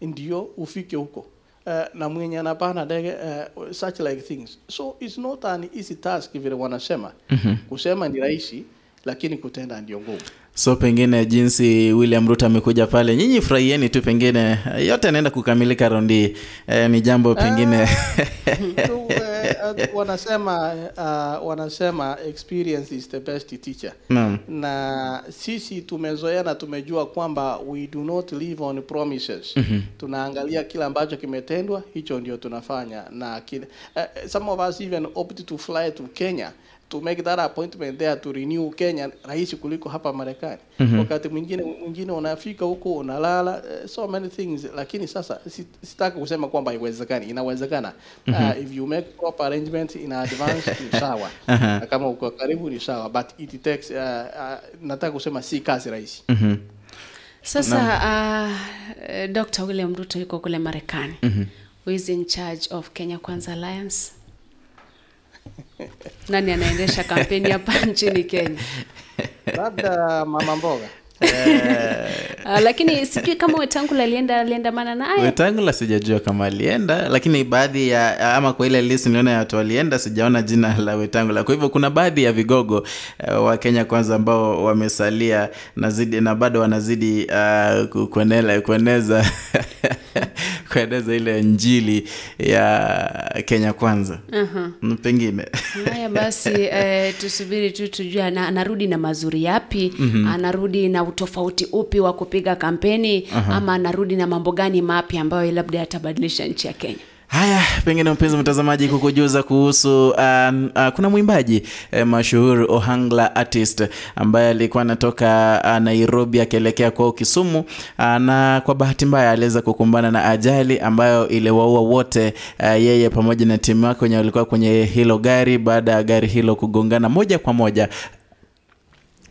ndio ufike huko uh, na mwenye anapanda ndege uh, such like things. So it's not an easy task vile wanasema. Mhm. kusema ni rahisi lakini kutenda ndio ngumu. So pengine jinsi william ruto amekuja pale nyinyi furahieni tu pengine yote anaenda kukamilika raundi eh, ni jambo pengine. Tu, eh, wanasema uh, wanasema experience is the best teacher Naam. na sisi tumezoea na tumejua kwamba we do not live on promises Mhm. tunaangalia kile ambacho kimetendwa hicho ndio tunafanya na kile uh, some of us even opt to fly to Kenya to make that appointment there to renew Kenya rahisi kuliko hapa Marekani Mhm. wakati mwingine mwingine unafika huko unalala uh, so many things lakini sasa si- sitaki kusema kwamba haiwezekani inawezekana Mhm. uh, if you make proper arrangement in advance ni sawa Aha. na kama uko karibu ni sawa but it takes uh, uh, nataka kusema si kazi rahisi Mhm. sasa uh, dr william ruto yuko kule marekani Mhm. who is in charge of kenya kwanza alliance nani anaendesha kampeni hapa nchini kenya? Labda mama mboga. Uh, lakini sijui kama wetangula alienda aliendamana naye wetangula sijajua kama alienda lakini baadhi ya ama kwa ile list niona ya watu walienda sijaona jina la wetangula. Kwa hivyo kuna baadhi ya vigogo uh, wa kenya kwanza ambao wamesalia nazidi na bado wanazidi uh, kuenela- kueneza kueneza ile njili ya kenya kwanza uh-huh. pengine haya basi eh, tusubiri tu tujue ana- anarudi na mazuri yapi Mhm. anarudi na utofauti upi wa kupiga kampeni Aha. ama anarudi na mambo gani mapya ambayo labda yatabadilisha nchi ya kenya haya pengine mpenzi mtazamaji kukujuza kuhusu uh, uh, kuna mwimbaji eh, mashuhuri ohangla artist ambaye alikuwa anatoka uh, nairobi akielekea kwao kisumu uh, na kwa bahati mbaya aliweza kukumbana na ajali ambayo iliwaua wote uh, yeye pamoja na timu yake wenye walikuwa kwenye hilo gari baada ya gari hilo kugongana moja kwa moja.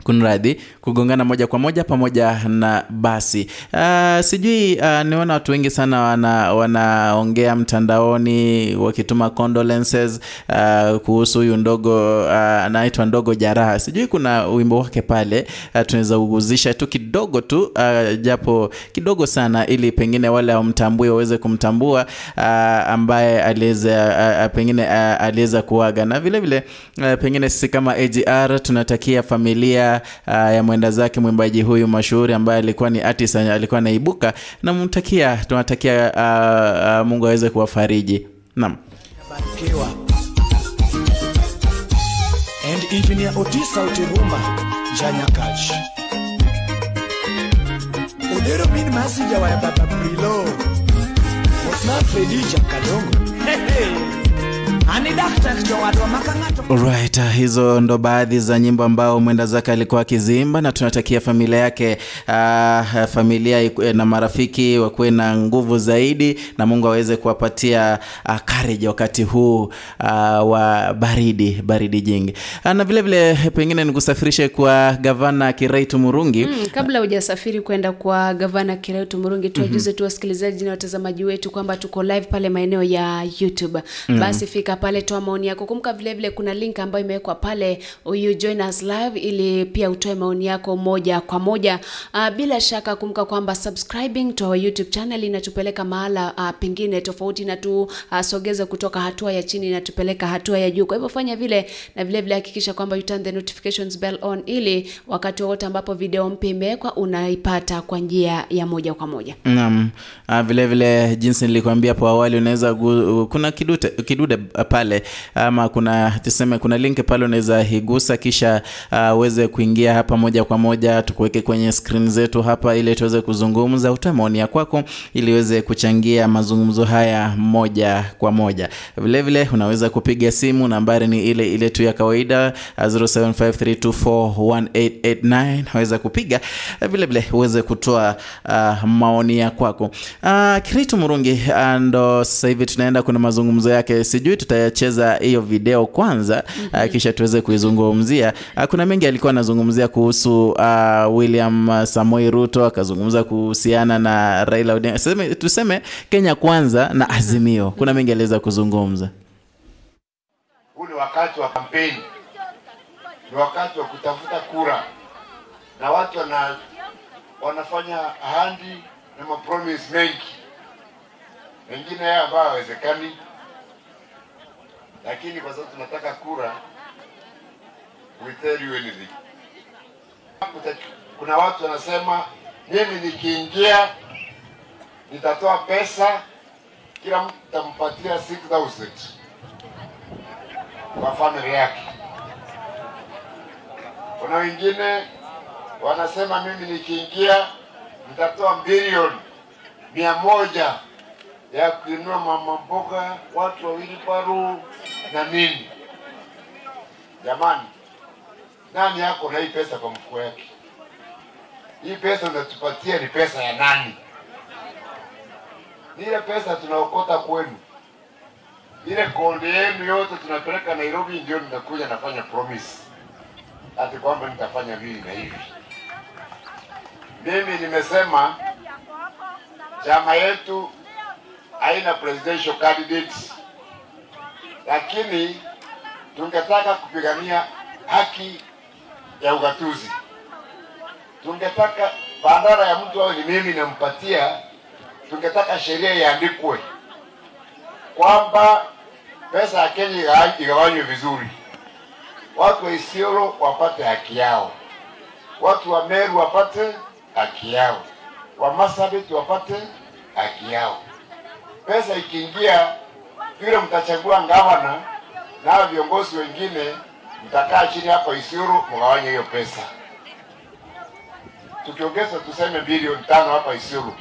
Kunradhi kugongana moja kwa moja pamoja na basi. Uh, sijui uh, niona watu wengi sana wana wanaongea mtandaoni wakituma condolences uh, kuhusu huyu ndogo uh, anaitwa ndogo jaraha. Sijui kuna wimbo wake pale uh, tunaweza uguzisha tu kidogo tu uh, japo kidogo sana ili pengine wale wamtambui waweze kumtambua uh, ambaye aliweza uh, pengine uh, aliweza kuaga. Na vile vile uh, pengine sisi kama AGR tunatakia familia uh, ya mwenda zake mwimbaji huyu mashuhuri ambaye alikuwa ni artist alikuwa anaibuka. Namtakia tunatakia uh, uh, Mungu aweze kuwafariji. Barikiwa. And engineer Otisa Utiruma Janyakach Odero min messenger wa baba Brilo Osna Fredi Jakadongo. Hey, hey. Alright, uh, hizo ndo baadhi za nyimbo ambao mwenda zake alikuwa akizimba, na tunatakia familia yake uh, familia na marafiki wakuwe na nguvu zaidi na Mungu aweze kuwapatia uh, courage wakati huu uh, wa baridi baridi jingi uh, na vile vile pengine nikusafirishe kwa gavana Kiraitu Murungi Mm, kabla hujasafiri kwenda kwa gavana Kiraitu Murungi, tuwajuze tu wasikilizaji na watazamaji wetu kwamba tuko live pale maeneo ya YouTube. Mm. Basi fika pale, toa maoni yako. Kumbuka vile vile kuna link ambayo imewekwa pale, you join us live ili pia utoe maoni yako moja kwa moja. Uh, bila shaka kumbuka kwamba subscribing to our YouTube channel inatupeleka mahala uh, pengine tofauti na tu uh, sogeza kutoka hatua ya chini inatupeleka hatua ya juu. Kwa hivyo fanya vile na vile vile hakikisha kwamba you turn the notifications bell on ili wakati wote ambapo video mpya imewekwa unaipata kwa njia ya moja kwa moja. Naam, Uh, vile vile jinsi nilikwambia hapo awali unaweza kuna kidute, kidude pale. Ama kuna tuseme kuna link pale unaweza igusa kisha uweze uweze kuingia hapa moja kwa moja tukuweke kwenye screen zetu hapa ili tuweze kuzungumza utoe maoni ya kwako ili uweze kuchangia mazungumzo haya moja kwa moja. Vilevile vile unaweza kupiga simu nambari ni ile ile tu ya kawaida ah, 0753241889 waweza kupiga Ah, vile vile uweze kutoa uh, maoni ya kwako. Uh, Kiritu Murungi uh, ndo sasa hivi tunaenda kuna mazungumzo yake sijui tutayacheza hiyo video kwanza uh, kisha tuweze kuizungumzia. Uh, kuna mengi alikuwa anazungumzia kuhusu uh, William samoi Samoei Ruto akazungumza kuhusiana na Raila Odinga. Tuseme, tuseme Kenya kwanza na Azimio. Kuna mengi aliweza kuzungumza. Huu ni wakati wa kampeni, ni wakati wa kutafuta kura, na watu wana, wanafanya ahadi na mapromise mengi, mengine haya ambayo hawezekani, lakini kwa sababu tunataka kura, we tell you anything. Kuna watu wanasema mimi nikiingia nitatoa pesa, kila mtu tampatia 6000 kwa familia yake. Kuna wengine wanasema mimi nikiingia nitatoa bilioni mia moja ya kuinua mama mboga, watu wawili paru na nini. Jamani, nani yako na hii pesa kwa mfuko yake? Hii pesa unatupatia ni pesa ya nani? Ile pesa tunaokota kwenu ile konde yenu yote tunapeleka Nairobi, ndio ninakuja nafanya promise ati kwamba nitafanya hivi na hivi. Mimi nimesema chama yetu haina presidential candidate, lakini tungetaka kupigania haki ya ugatuzi. Tungetaka badala ya mtu awe ni mimi nampatia, tungetaka sheria iandikwe kwamba pesa ya Kenya igawanywe vizuri, watu wa Isiolo wapate haki yao, watu wa Meru wapate haki yao, wa Marsabit wapate haki yao. Pesa ikiingia, yule mtachagua ngavana na viongozi wengine, mtakaa chini hapo Isiolo mgawanye hiyo pesa. Tukiongeza tuseme bilioni tano hapa Isiolo,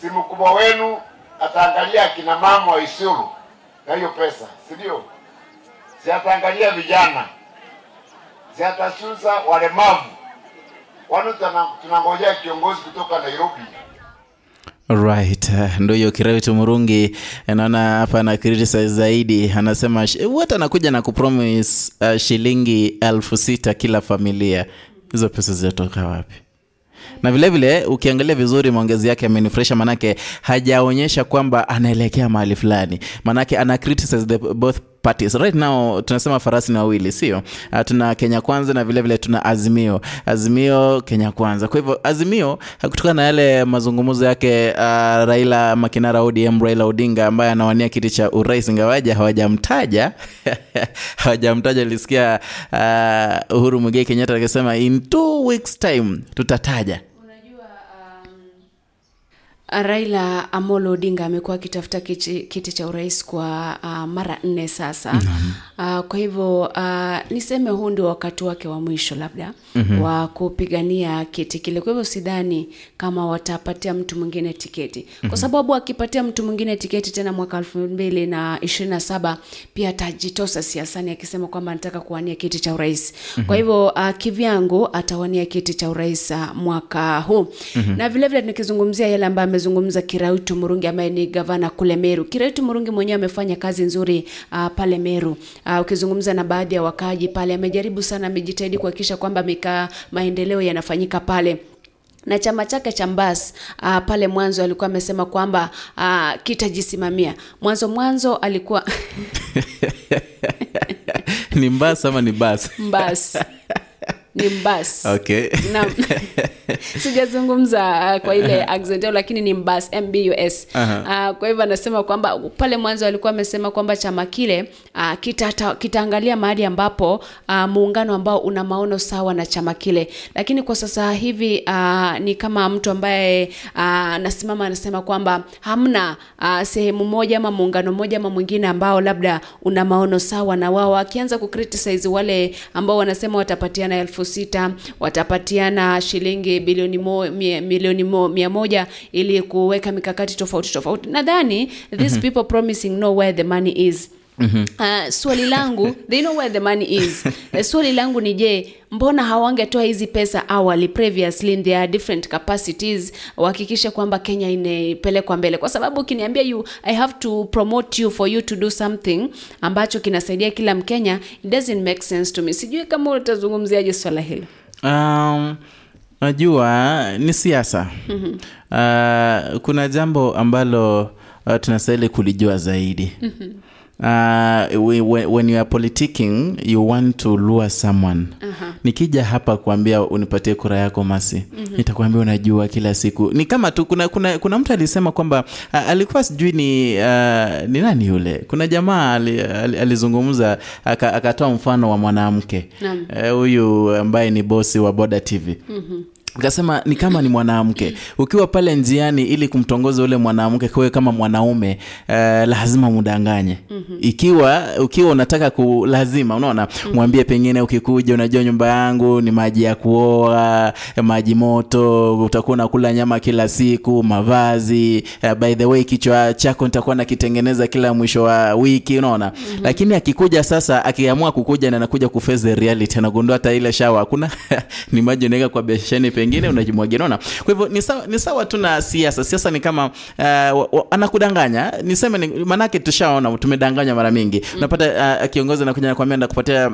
si mkubwa wenu ataangalia akina mama wa Isiolo na hiyo pesa, si ndio? Si vijana, si walemavu. Wanu tuna- tunangojea kiongozi kutoka Nairobi Right, ndo hiyo Kirauti Murungi naona hapa ana criticize zaidi, anasema wote anakuja na kupromise uh, shilingi elfu sita kila familia. Hizo pesa zinatoka wapi? Na vilevile vile ukiangalia vizuri maongezi yake amenifurahisha, manake hajaonyesha kwamba anaelekea mahali fulani, manake ana criticize the both parties. Right now tunasema farasi ni wawili, sio? Uh, tuna Kenya Kwanza na vilevile vile tuna Azimio. Azimio Kenya Kwanza. Kwa hivyo Azimio kutokana na yale mazungumzo yake uh, Raila Makinara ODM Raila Odinga ambaye anawania kiti cha urais, ingawaje hawajamtaja hawajamtaja. Nilisikia uh, Uhuru Muigai Kenyatta akisema in two weeks time tutataja Raila Amolo Odinga amekuwa akitafuta kiti, kiti cha urais kwa uh, mara nne sasa. Uh, kwa hivyo uh, niseme huu ndio wakati wake wa mwisho labda Mhm. wa kupigania kiti kile. Kwa hivyo sidhani kama watapatia mtu mwingine tiketi, Mhm. kwa sababu akipatia mtu mwingine tiketi tena mwaka elfu mbili na ishirini na saba pia atajitosa siasani akisema kwamba anataka kuwania kiti cha urais. Mhm. Kwa hivyo uh, kivyangu atawania kiti cha urais uh, mwaka huu Mhm. na vile vile nikizungumzia yale ambayo amezungumza Kirautu Murungi ambaye ni gavana kule Meru. Kirautu Murungi mwenyewe amefanya kazi nzuri uh, pale Meru. Uh, ukizungumza na baadhi ya wakaaji pale, amejaribu sana, amejitahidi kuhakikisha kwamba mika maendeleo yanafanyika pale na chama chake cha Mbas uh, pale mwanzo alikuwa amesema kwamba uh, kitajisimamia. Mwanzo mwanzo alikuwa ni mbas ama ni bas? Mbas ni Mbas. Okay. Sijazungumza uh, kwa ile accent yao lakini ni mbas mbus Aha. uh, kwa hivyo anasema kwamba pale mwanzo alikuwa amesema kwamba chama kile uh, kita, kitaangalia mahali ambapo uh, muungano ambao una maono sawa na chama kile lakini kwa sasa hivi uh, ni kama mtu ambaye uh, anasema kwamba hamna uh, sehemu moja ama muungano mmoja ama mwingine ambao labda una maono sawa na wao akianza kucriticize wale ambao wanasema watapatiana elfu sita watapatiana shilingi bilioni mo, milioni mo, mia moja ili kuweka mikakati tofauti tofauti nadhani these Mhm. people promising know where the money is Mhm. Uh, swali langu they know where the money is. Uh, swali langu ni je mbona hawangetoa hizi pesa awali previously in their different capacities? Wahakikishe kwamba kenya inapelekwa mbele. Kwa sababu ukiniambia you i have to promote you for you to do something ambacho kinasaidia kila mkenya it doesn't make sense to me. Sijui kama utazungumziaje swala hilo Um, najua ni siasa. Mhm. uh, kuna jambo ambalo uh, tunastahili kulijua zaidi. Mhm. Uh, when you are politicking you want to lure someone Aha. nikija hapa kuambia unipatie kura yako masi Mhm. nitakwambia unajua kila siku ni kama tu kuna, kuna, kuna mtu alisema kwamba uh, alikuwa sijui ni uh, ni nani yule kuna jamaa ali, ali, alizungumza aka- akatoa mfano wa mwanamke huyu uh, ambaye ni bosi wa boda tv Mhm. Akasema ni kama ni mwanamke. Ukiwa pale njiani ili kumtongoza ule mwanamke kwe kama mwanaume uh, lazima mudanganye Mhm. ikiwa ukiwa unataka ku lazima unaona? Mwambie pengine ukikuja unajua nyumba yangu ni maji ya kuoa maji moto utakuwa unakula nyama kila siku mavazi uh, by the way kichwa chako nitakuwa nakitengeneza kila mwisho wa wiki unaona? Mhm. lakini akikuja sasa akiamua kukuja na anakuja kufeze reality anagundua hata ile shawa hakuna. Ni maji unaweka kwa besheni pengine unajimwagia. Naona kwa hivyo ni sawa, ni sawa tu na siasa. Siasa ni kama uh, anakudanganya. Niseme ni, manake tushaona tumedanganywa mara mingi. Unapata uh, kiongozi anakuja nakwambia ndakupatia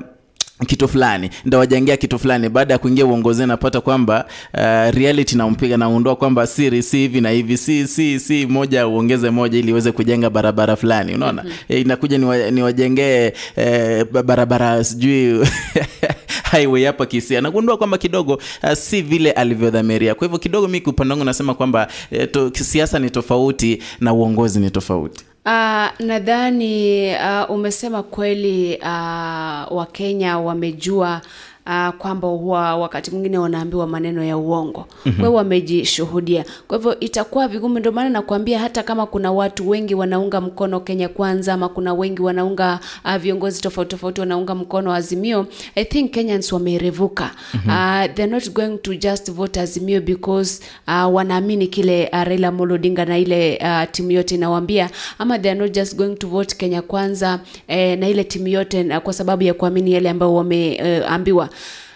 kitu fulani ndawajengea kitu fulani baada ya kuingia uongozi napata kwamba uh, reality nampiga naundua kwamba siri si hivi na hivi si si si moja uongeze moja ili iweze kujenga barabara fulani unaona mm-hmm. inakuja niwa- ni eh, barabara sijui highway hapa Kisii anagundua kwamba kidogo uh, si vile alivyodhamiria. Kwa hivyo kidogo mi upande wangu nasema kwamba eh, to, siasa ni tofauti na uongozi ni tofauti. Uh, nadhani uh, umesema kweli uh, Wakenya wamejua uh, kwamba huwa wakati mwingine wanaambiwa maneno ya uongo mm-hmm. kwa hiyo wamejishuhudia kwa hivyo itakuwa vigumu ndio maana nakwambia hata kama kuna watu wengi wanaunga mkono kenya kwanza ama kuna wengi wanaunga uh, viongozi tofauti tofauti wanaunga mkono azimio i think kenyans wamerevuka mm-hmm. uh, they're not going to just vote azimio because uh, wanaamini kile uh, raila Amolo Odinga na ile uh, timu yote inawaambia ama they are not just going to vote kenya kwanza eh, na ile timu yote na kwa sababu ya kuamini yale ambayo wameambiwa uh,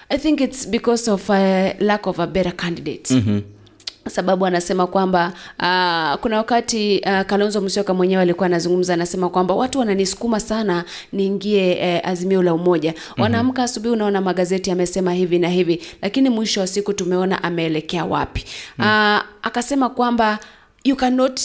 i think it's because of a lack of a better candidate. Mhm. sababu anasema kwamba uh, kuna wakati uh, kalonzo musyoka mwenyewe alikuwa anazungumza anasema kwamba watu wananisukuma sana niingie eh, azimio la umoja. Wanaamka asubuhi unaona magazeti amesema hivi na hivi lakini mwisho wa siku tumeona ameelekea wapi. Uh, akasema kwamba you cannot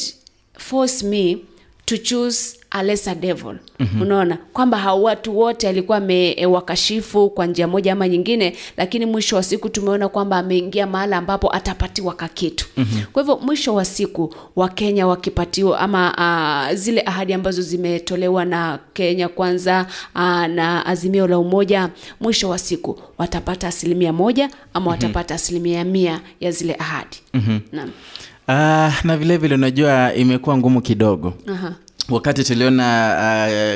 force me to choose a lesser devil mm-hmm. unaona kwamba hao watu wote alikuwa amewakashifu kwa njia moja ama nyingine lakini mwisho wa siku tumeona kwamba ameingia mahala ambapo atapatiwa kakitu mm-hmm. kwa hivyo mwisho wa siku wakenya wakipatiwa ama a, zile ahadi ambazo zimetolewa na kenya kwanza a, na azimio la umoja mwisho wa siku watapata asilimia moja ama watapata asilimia mia ya zile ahadi Mhm. naam Uh, na vile vile unajua imekuwa ngumu kidogo Aha. Wakati tuliona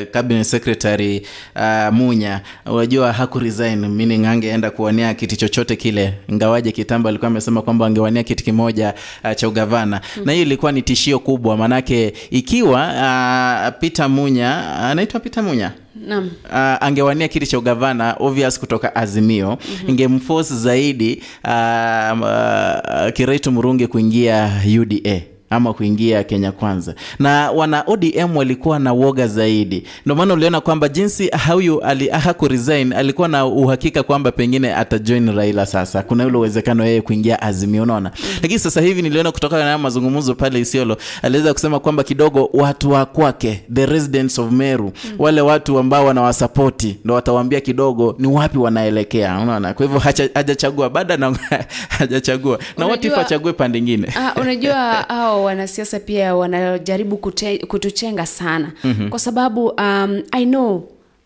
uh, cabinet secretary uh, munya unajua haku resign meaning angeenda kuwania kiti chochote kile. Ingawaje kitambo alikuwa amesema kwamba angewania kiti kimoja uh, cha ugavana. Mm. na hiyo ilikuwa ni tishio kubwa manake ikiwa uh, peter munya anaitwa peter munya? Naam. Uh, angewania kiti cha ugavana obvious kutoka azimio mm-hmm. ingemforce zaidi uh, uh, kiraitu murungi kuingia uda ama kuingia kenya kwanza. Na wana odm walikuwa na woga zaidi. Ndio maana uliona kwamba jinsi huyu ali, haku resign alikuwa na uhakika kwamba pengine atajoin raila sasa. Kuna ule uwezekano yeye kuingia azimio unaona? Lakini sasa hivi niliona kutokana na mazungumzo pale isiolo aliweza kusema kwamba kidogo watu wa kwake the residents of meru wale watu ambao wanawasapoti ndio watawaambia kidogo ni wapi wanaelekea unaona? Kwa hivyo hajachagua bado na hajachagua. Na watu wachague pande nyingine. Ah, unajua hao wanasiasa pia wanajaribu kute, kutuchenga sana mm-hmm. kwa sababu um, i know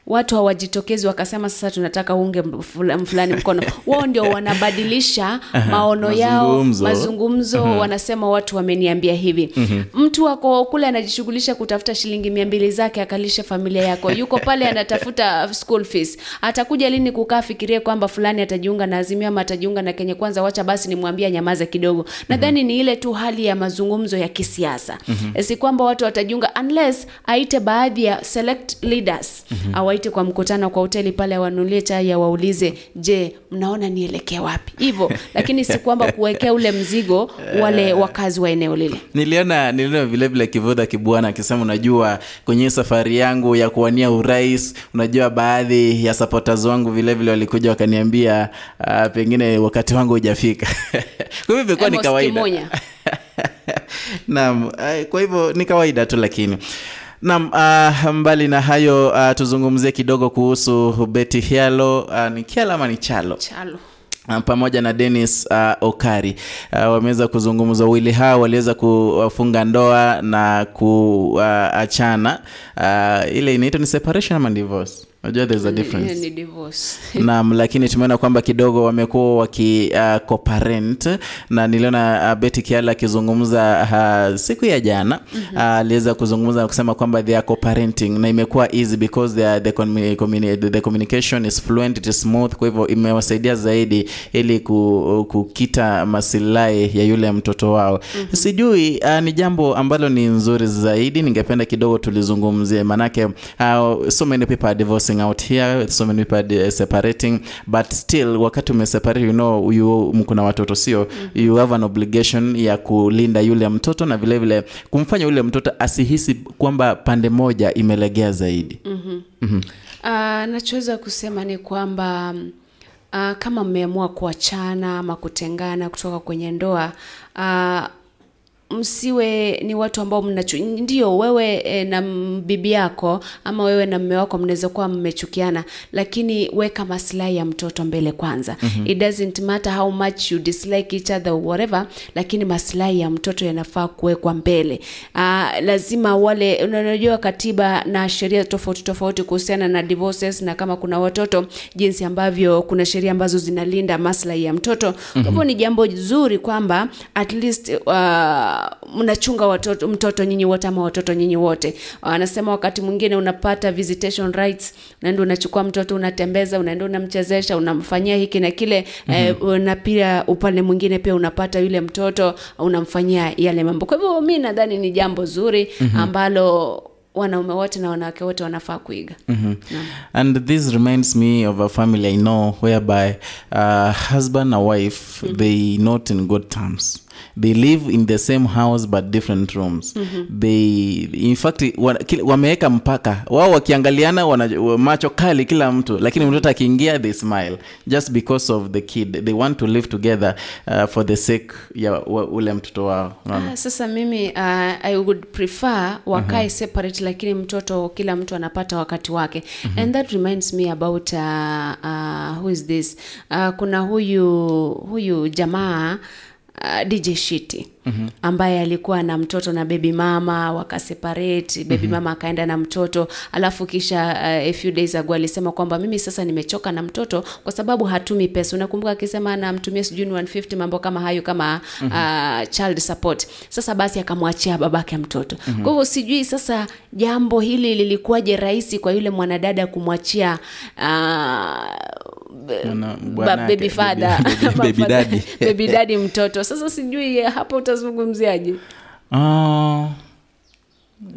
watu hawajitokezi wakasema sasa tunataka unge fulani mkono. Wao ndio wanabadilisha maono yao Mazungumzo. mazungumzo wanasema watu wameniambia hivi. Mtu ako kule anajishughulisha kutafuta shilingi mia mbili zake akalisha familia yako. Yuko pale anatafuta school fees. Atakuja lini kukaa fikirie kwamba fulani atajiunga na azimio ama atajiunga na kenye kwanza? Wacha basi nimwambie nyamaza kidogo. Nadhani ni ile tu hali ya mazungumzo ya kisiasa. Si kwamba watu watajiunga unless aite baadhi ya select leaders awaite kwa mkutano kwa hoteli pale awanulie chai awaulize je mnaona nielekee wapi? Hivyo lakini si kwamba kuwekea ule mzigo wale wakazi wa eneo lile. Niliona niliona vilevile kivudha kibwana akisema unajua kwenye safari yangu ya kuwania urais unajua baadhi ya supporters wangu vilevile walikuja wakaniambia uh, pengine wakati wangu hujafika kwa hivyo imekuwa ni kawaida. naam eh, kwa hivyo ni kawaida tu lakini Naam, uh, mbali na hayo uh, tuzungumzie kidogo kuhusu Betty Hialo uh, ni Kiala ama ni Chalo? chalo Uh, pamoja na Dennis uh, Okari uh, wameweza kuzungumza. Wawili hao waliweza kufunga ndoa na kuachana. Uh, ile inaitwa ni separation ama divorce? Unajua there's a difference. Ni- ni divorce. Naam, lakini tumeona kwamba kidogo wamekuwa waki uh, co-parent na niliona uh, Betty Kiala akizungumza uh, siku ya jana mm-hmm. uh, kuzungumza na kusema kwamba they are co-parenting na imekuwa easy because they are, the, communi- communi- the communication is fluent it is smooth kwa hivyo imewasaidia zaidi ili kukita masilahi ya yule mtoto wao mm-hmm. sijui uh, ni jambo ambalo ni nzuri zaidi ningependa kidogo tulizungumzie manake uh, so many people are divorcing out here so many people are separating but still wakati umeseparate you know you mkuna watoto sio mm-hmm. you have an obligation ya kulinda yule mtoto na vile vile kumfanya yule mtoto asihisi kwamba pande moja imelegea zaidi Mhm. Mhm. Uh, nachoweza kusema ni kwamba uh, kama mmeamua kuachana ama kutengana kutoka kwenye ndoa uh, msiwe ni watu ambao mnachu ndio wewe e, na bibi yako ama wewe na mme wako mnaweza kuwa mmechukiana lakini weka maslahi ya mtoto mbele kwanza Mhm. it doesn't matter how much you dislike each other or whatever lakini maslahi ya mtoto yanafaa kuwekwa mbele Aa, lazima wale unajua katiba na sheria tofauti tofauti kuhusiana na divorces na kama kuna watoto jinsi ambavyo kuna sheria ambazo zinalinda maslahi ya mtoto kwa hivyo Mhm. ni jambo zuri kwamba at least uh, mnachunga watoto mtoto nyinyi wote ama watoto nyinyi wote wanasema wakati mwingine unapata visitation rights unaenda unachukua mtoto unatembeza unaenda unamchezesha unamfanyia hiki na kile Mhm. eh, na pia upande mwingine pia unapata yule mtoto unamfanyia yale mambo kwa hivyo mi nadhani ni jambo zuri Mhm. ambalo wanaume wote na wanawake wote wanafaa kuiga Mhm. And this reminds me of a family I know whereby uh, husband and wife they not in good terms. They live in the same house but different rooms. Mhm. They in fact wa- wameweka mpaka wao wakiangaliana wana macho kali kila mtu, lakini mtoto akiingia they smile just because of the kid. They want to live together uh, for the sake ya ule mtoto wao. Ah, sasa mimi uh, i would prefer wakae Mhm. separate lakini mtoto kila mtu anapata wakati wake Mhm. and that reminds me about uh, uh, who is this uh, kuna huyu huyu jamaa uh, dj shiti Mhm. ambaye alikuwa na mtoto na baby mama wakaseparate baby Mhm. mama akaenda na mtoto alafu kisha uh, a few days ago alisema kwamba mimi sasa nimechoka na mtoto kwa sababu hatumi pesa unakumbuka akisema namtumia sijui 150 mambo kama hayo kama Mhm. uh, child support sasa basi akamwachia babake mtoto Mhm. kwa hivyo sijui sasa jambo hili lilikuwaje rahisi kwa yule mwanadada kumwachia uh, baby father baby- daddy. mtoto sasa sijui hapo utazungumziaje? Uh,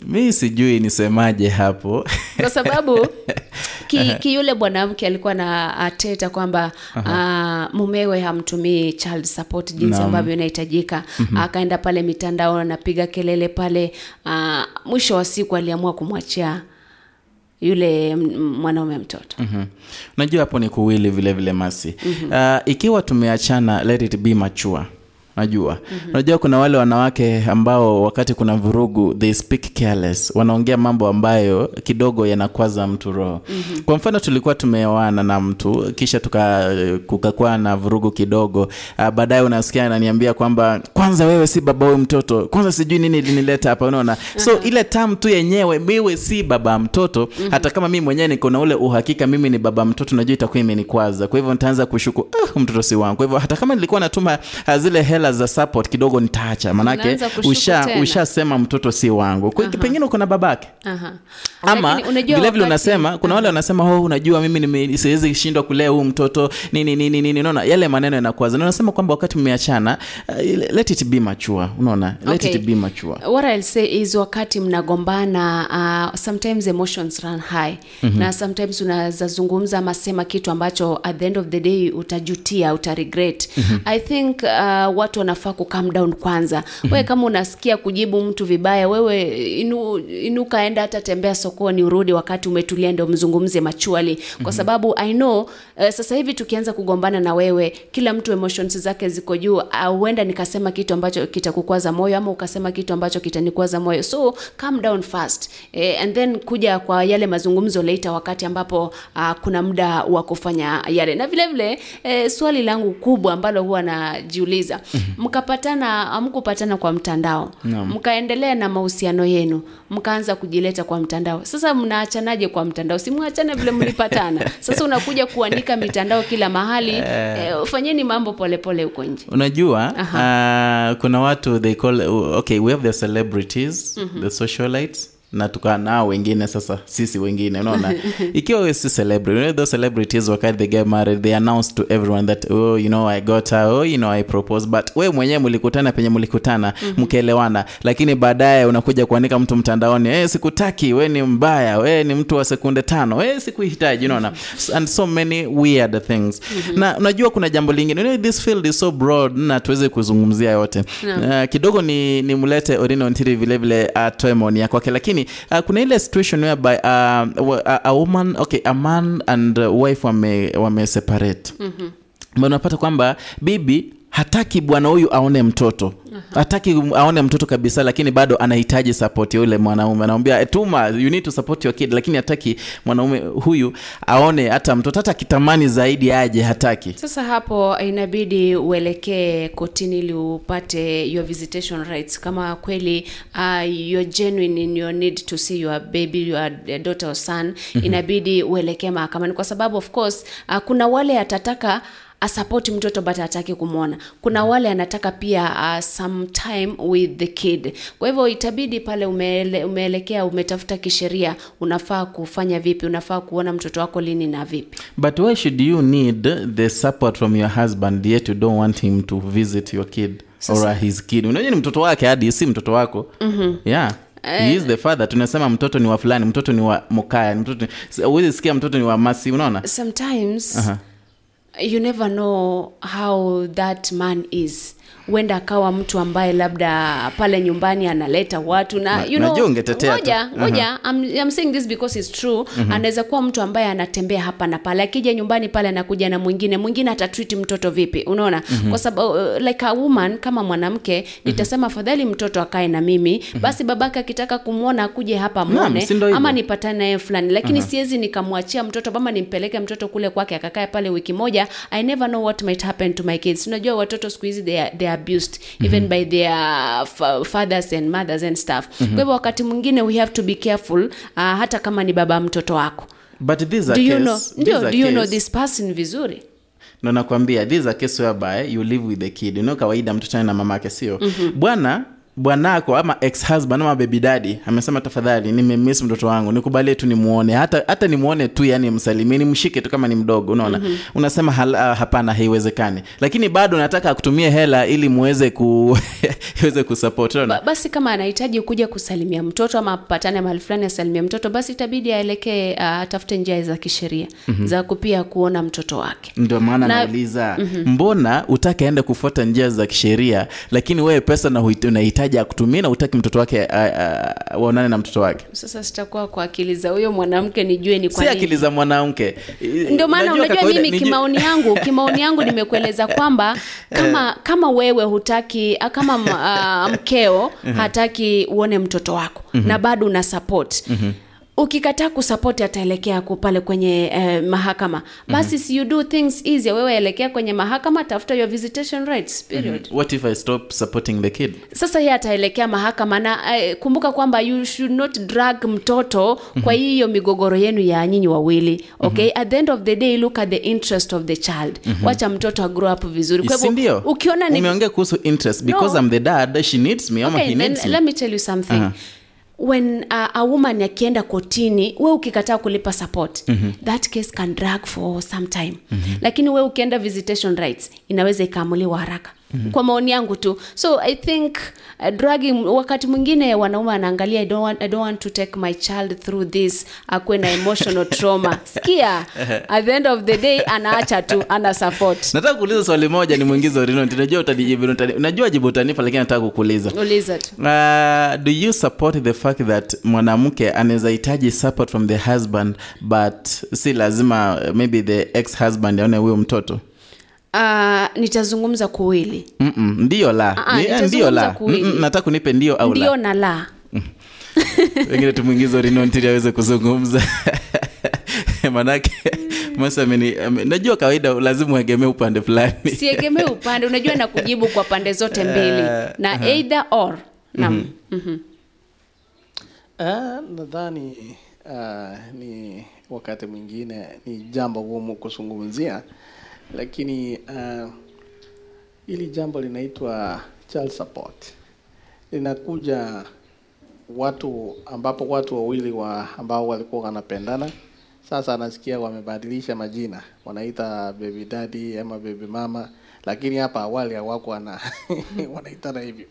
mi sijui nisemaje hapo. Kwa sababu ki, ki yule mwanamke alikuwa na ateta kwamba uh, mumewe hamtumii child support jinsi ambavyo inahitajika. Mhm. akaenda pale mitandao anapiga kelele pale uh, mwisho wa siku aliamua kumwachia yule mwanaume mtoto. Mhm. unajua hapo ni kuwili vile vile masi. Mhm. uh, ikiwa tumeachana let it be mature najua. Unajua kuna wale wanawake ambao wakati kuna vurugu they speak careless. Wanaongea mambo ambayo kidogo yanakwaza mtu roho. Mhm. kwa mfano tulikuwa tumeoana na mtu kisha tuka kukakuwa na vurugu kidogo. Uh, baadaye unasikia ananiambia kwamba kwanza wewe si baba huyu mtoto. Kwanza sijui nini ilinileta hapa. Unaona? So ile tam tu yenyewe miwe si baba mtoto. Mhm. hata kama mimi mwenyewe niko na ule uhakika mimi ni baba mtoto najua itakuwa imenikwaza. Kwa hivyo nitaanza kushuku ah, mtoto si wangu. Kwa hivyo hata kama nilikuwa natuma uh, zile hela za support kidogo nitaacha. Manake usha ushasema mtoto si wangu. Kwa Aha. pengine uko na babake. Aha. ama vilevile unasema kuna wale wanasema oh, unajua mimi siwezi shindwa kulea huu mtoto. Nini nini nini unaona yale maneno yanakwaza. Na unasema kwamba wakati mmeachana uh, let it be mature. Unaona let Okay. it be mature. What I'll say is wakati mnagombana uh, sometimes emotions run high. Mhm. na sometimes unaweza zungumza ama sema kitu ambacho at the end of the day utajutia utaregret Mhm. i think uh, watu wanafaa ku calm down kwanza. Wewe kama unasikia kujibu mtu vibaya wewe inu, inuka enda hata tembea sokoni urudi wakati umetulia ndio mzungumze machuali kwa sababu i know uh, sasa hivi tukianza kugombana na wewe kila mtu emotions zake ziko juu uh, nikasema kitu ambacho kitakukwaza moyo ama ukasema kitu ambacho kitanikwaza moyo. So calm down fast eh, and then kuja kwa yale mazungumzo later wakati ambapo uh, kuna muda wa kufanya yale. Na vile vile eh, swali langu kubwa ambalo huwa najiuliza mkapatana amkupatana kwa mtandao? No. mkaendelea na mahusiano yenu mkaanza kujileta kwa mtandao. Sasa mnaachanaje kwa mtandao? Simwachane vile mlipatana. Sasa unakuja kuanika mitandao kila mahali Eh. eh, fanyeni mambo polepole huko nje unajua uh, kuna watu they call okay we have the celebrities Mhm. the socialites na tukaa nao wengine sasa sisi wengine unaona ikiwa we si celebrity you know, those celebrities wakati they get married they announce to everyone that oh you know i got her oh you know i propose but we mwenyewe mlikutana penye mlikutana Mhm. mkaelewana lakini baadaye unakuja kuandika mtu mtandaoni eh sikutaki we ni mbaya we ni mtu wa sekunde tano we sikuhitaji unaona and so many weird things Mhm. na unajua kuna jambo lingine you know, this field is so broad na tuweze kuzungumzia yote no. uh, kidogo ni nimlete Orino Ntiri vile vile atoe maoni yake kwake lakini uh, kuna ile situation whereby uh, a, a woman okay a man and wife wame, wame separate. Mm-hmm unapata kwamba bibi hataki bwana huyu aone mtoto. Hataki aone mtoto kabisa lakini bado anahitaji support ya yule mwanaume. Anamwambia tuma you need to support your kid. Lakini hataki mwanaume huyu aone hata mtoto hata akitamani zaidi aje hataki. Sasa hapo inabidi uelekee kotini ili upate your visitation rights. Kama kweli uh, you're genuine in your need to see your baby your daughter or son Mhm. inabidi uelekee mahakamani. Kwa sababu of course uh, kuna wale atataka asapoti mtoto but hataki kumwona. Kuna wale anataka pia uh, some time with the kid. Kwa hivyo itabidi pale umeele, umeelekea umetafuta kisheria unafaa kufanya vipi unafaa kuona mtoto wako lini na vipi. But why should you need the support from your husband yet you don't want him to visit your kid Sasa- or his kid? Unajua ni mtoto wake hadi si mtoto wako. Mhm. yeah. He is the father. Tunasema mtoto ni wa fulani mtoto ni wa mokaya mtoto ni- huwezi sikia mtoto ni wa masi unaona? Sometimes Aha. You never know how that man is huenda akawa mtu ambaye labda pale nyumbani analeta watu na Na- you know, najua ngoja Aha. ngoja I'm, I'm saying this because it's true Mhm. anaweza kuwa mtu ambaye anatembea hapa na pale akija nyumbani pale anakuja na mwingine mwingine atatreat mtoto vipi unaona Mhm. kwa sababu uh, like a woman kama mwanamke nitasema afadhali mtoto akae na mimi basi babake akitaka kumwona akuje hapa Naam, mwone si ama nipatane naye fulani lakini Aha. siwezi nikamwachia mtoto ama nimpeleke mtoto kule kwake akakae pale wiki moja i never know what might happen to my kids unajua watoto siku hizi they are, they are abused even by their f- fathers and mothers and stuff. Mhm. kwa hivyo wakati mwingine we have to be careful uh, hata kama ni baba mtoto wako. But this do you case, know this a do you know this person vizuri? Na nakwambia this is a case whereby you live with the kid. You know kawaida mtoto na mamake sio? Mhm. bwana bwanako ama ex husband ama baby daddy amesema tafadhali nimemiss mtoto wangu nikubalie tu nimuone hata hata nimuone tu yani msalimie nimshike tu kama ni mdogo unaona Mhm. unasema hala, hapana haiwezekani lakini bado nataka akutumie hela ili muweze ku iweze kusupport unaona ba, basi kama anahitaji kuja kusalimia mtoto ama apatane mahali fulani asalimia mtoto basi itabidi aelekee uh, njia za kisheria Mhm. za kupia kuona mtoto wake ndio maana Na- nauliza Mhm. mbona utake aende kufuata njia za kisheria lakini wewe pesa na huit- ya kutumia na utaki mtoto wake a- a- waonane na mtoto wake sasa sitakuwa kwa akili za huyo mwanamke nijue ni kwa si akili za mwanamke ndio maana Unajua mimi niju- kimaoni yangu kimaoni yangu nimekueleza kwamba kama kama wewe hutaki kama ah, mkeo Mhm. hataki uone mtoto wako Mhm. na bado una support Mhm. Ukikataa kusapoti ataelekea ku- pale kwenye eh, mahakama. Basi si you do things easier wewe elekea kwenye mahakama tafuta your visitation rights period. What if i stop supporting the kid? Sasa yeye ataelekea mahakama na eh, kumbuka kwamba you should not drag mtoto kwa hiyo migogoro yenu ya nyinyi wawili okay? At the end of the day look at the interest of the child. Mhm. wacha mtoto agrow up vizuri. Kwa hivyo ukiona ni umeongea kuhusu interest. Because No. i'm the dad she needs me ama he needs me. let me tell you something. Aha. When uh, a woman akienda kotini we ukikataa kulipa support Mhm. that case can drag for some time Mhm. lakini we ukienda visitation rights inaweza ikaamuliwa haraka Mhm. kwa maoni yangu tu. So i think uh, dragging wakati mwingine wanaume anaangalia I don't, want, i don't want to take my child through this akuwe na emotional trauma. Skia at the end of the day anaacha tu ana support. Nataka kuuliza swali moja ni mwingizo Rinoti. najua utanijibu najua jibu utanipa lakini nataka kukuuliza. Uliza tu. Uh, do you support the fact that mwanamke anaweza hitaji support from the husband but si lazima maybe the ex husband aone huyo mtoto uh, nitazungumza kuwili ndio la. Ah, ah, Ni- eh, ndio la. nataka unipe ndio au ndio na la. Wengine tumwingizo rinontili aweze kuzungumza. Manake ameni- ame- najua kawaida lazima uegemee upande fulani. Siegemee upande unajua na kujibu kwa pande zote mbili. Na na aha. either or. Nam Mhm. Mhm. Ah, nadhani uh, ni wakati mwingine ni jambo gumu kuzungumzia, lakini uh, hili jambo linaitwa child support, linakuja watu ambapo watu wawili wa ambao walikuwa wanapendana. Sasa anasikia wamebadilisha majina, wanaita baby daddy ama baby mama, lakini hapa awali hawako wana wanaitana hivyo.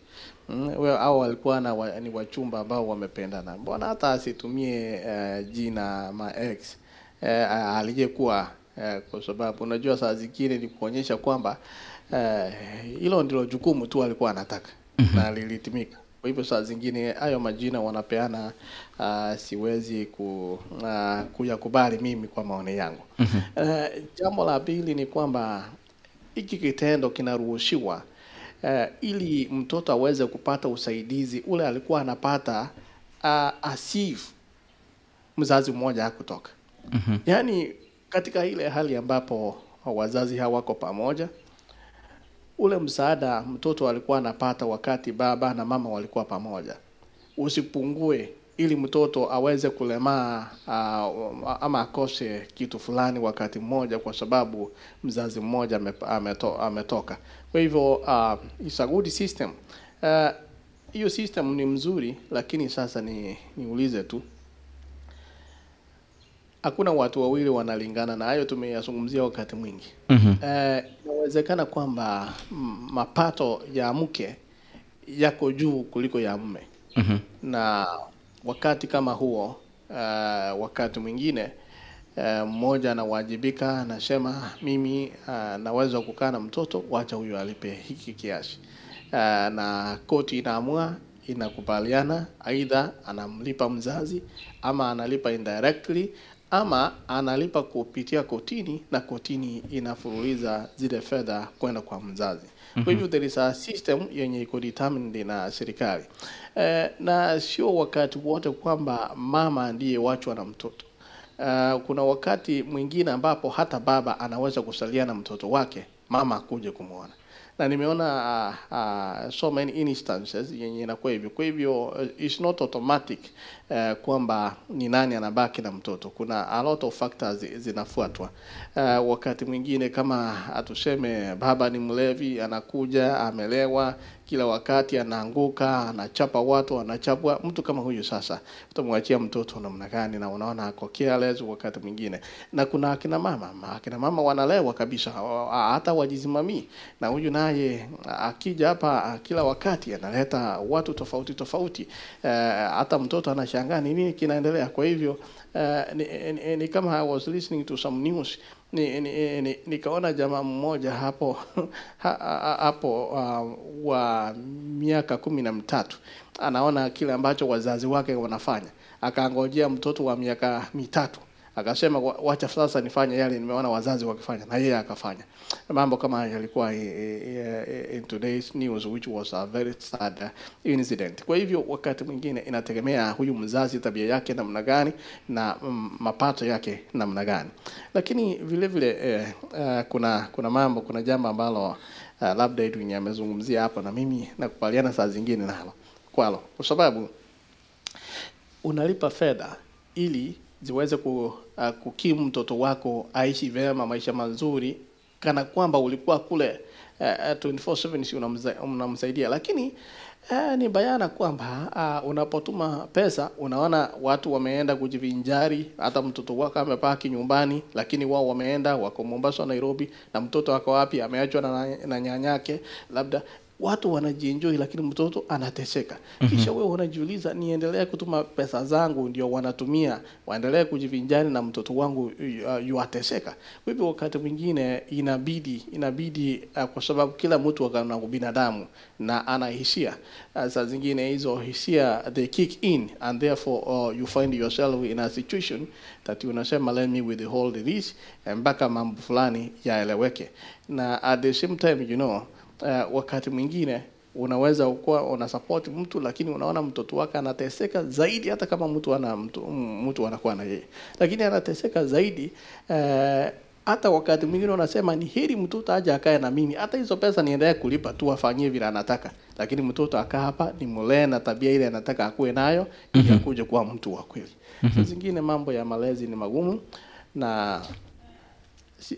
Mm, au walikuwa na wa, ni wachumba ambao wamependana. Mbona hata asitumie uh, jina ma ex uh, aliyekuwa uh, kwa sababu unajua saa zingine ni kuonyesha kwamba eh, hilo ndilo jukumu tu alikuwa anataka Mhm. na lilitimika. Kwa hivyo saa zingine hayo majina wanapeana, uh, siwezi ku, uh, kuyakubali mimi kwa maoni yangu. Mhm. Uh, jambo la pili ni kwamba hiki kitendo kinaruhushiwa uh, ili mtoto aweze kupata usaidizi ule alikuwa anapata uh, asif mzazi mmoja hakutoka Mhm. yaani katika ile hali ambapo wazazi hawako pamoja ule msaada mtoto alikuwa anapata wakati baba na mama walikuwa pamoja. Usipungue ili mtoto aweze kulemaa uh, ama akose kitu fulani wakati mmoja kwa sababu mzazi mmoja ameto, ametoka. Kwa hivyo uh, it's a good system. Uh, hiyo system ni mzuri lakini sasa ni niulize tu hakuna watu wawili wanalingana na hayo tumeyazungumzia wakati mwingi Mhm. Eh, inawezekana kwamba mm, mapato ya mke yako juu kuliko ya mume Mhm. na wakati kama huo uh, wakati mwingine uh, mmoja anawajibika anasema mimi uh, naweza kukaa na mtoto wacha huyo alipe hiki kiasi uh, na koti inaamua inakubaliana aidha anamlipa mzazi ama analipa indirectly ama analipa kupitia kotini na kotini inafuruliza zile fedha kwenda kwa mzazi. Kwa hivyo there is a system yenye iko determined na serikali. E, na sio wakati wote kwamba mama ndiye wachwa na mtoto. Uh, kuna wakati mwingine ambapo hata baba anaweza kusalia na mtoto wake mama akuje kumwona na nimeona uh, uh, so many instances yenye inakuwa hivyo. Kwa hivyo uh, it's not automatic uh, kwamba ni nani anabaki na mtoto. Kuna a lot of factors zinafuatwa. Uh, wakati mwingine kama atuseme baba ni mlevi anakuja amelewa kila wakati anaanguka anachapa watu anachapwa. Mtu kama huyu sasa utamwachia mtoto namna gani? Na unaona ako careless wakati mwingine. Na kuna akina mama akina mama wanalewa kabisa hata wajisimamii. na huyu naye akija hapa kila wakati analeta watu tofauti tofauti. Hata hata mtoto anashangaa ni nini kinaendelea. Kwa hivyo ni, ni, ni kama I was listening to some news. Ni, ni, ni, nikaona jamaa mmoja hapo ha, ha, hapo uh, wa miaka kumi na mitatu anaona kile ambacho wazazi wake wanafanya. Akangojea mtoto wa miaka mitatu. Akasema wacha sasa nifanye yale nimeona wazazi wakifanya. Na yeye akafanya mambo kama yalikuwa eh, eh, eh, in today's news which was a very sad incident. Kwa hivyo wakati mwingine inategemea huyu mzazi tabia yake namna gani na mm, mapato yake namna gani. Lakini vile vile eh, kuna kuna mambo kuna jambo ambalo uh, labda Edwin amezungumzia hapo na mimi nakubaliana saa zingine nalo kwalo. Kwa sababu unalipa fedha ili ziweze ku, uh, kukimu mtoto wako aishi vyema maisha mazuri kana kwamba ulikuwa kule uh, 24/7 si unamsaidia. Lakini uh, ni bayana kwamba uh, unapotuma pesa unaona watu wameenda kujivinjari. Hata mtoto wako amepaki nyumbani lakini wao wameenda wako Mombasa Nairobi na mtoto ako wapi ameachwa na, na nyanyake labda watu wanajienjoy lakini mtoto anateseka. Kisha wewe unajiuliza niendelee kutuma pesa zangu ndio wanatumia waendelee kujivinjari na mtoto wangu uh, yuateseka? Kwa hivyo wakati mwingine inabidi inabidi uh, kwa sababu kila mtu akana binadamu na anahisia uh, saa zingine hizo hisia they kick in and therefore uh, you find yourself in a situation that unasema let me withhold this eh, mpaka mambo fulani yaeleweke. Na at the same time you know uh, wakati mwingine unaweza kuwa una support mtu lakini unaona mtoto wake anateseka zaidi hata kama mtu ana mtu, mtu anakuwa na yeye lakini anateseka zaidi uh, hata wakati mwingine unasema ni heri mtoto aje akae na mimi hata hizo pesa niendelee kulipa tu afanyie vile anataka lakini mtoto akaa hapa ni mlee na tabia ile anataka akuwe nayo ili Mhm. akuje kuwa mtu wa kweli Mhm. saa zingine mambo ya malezi ni magumu na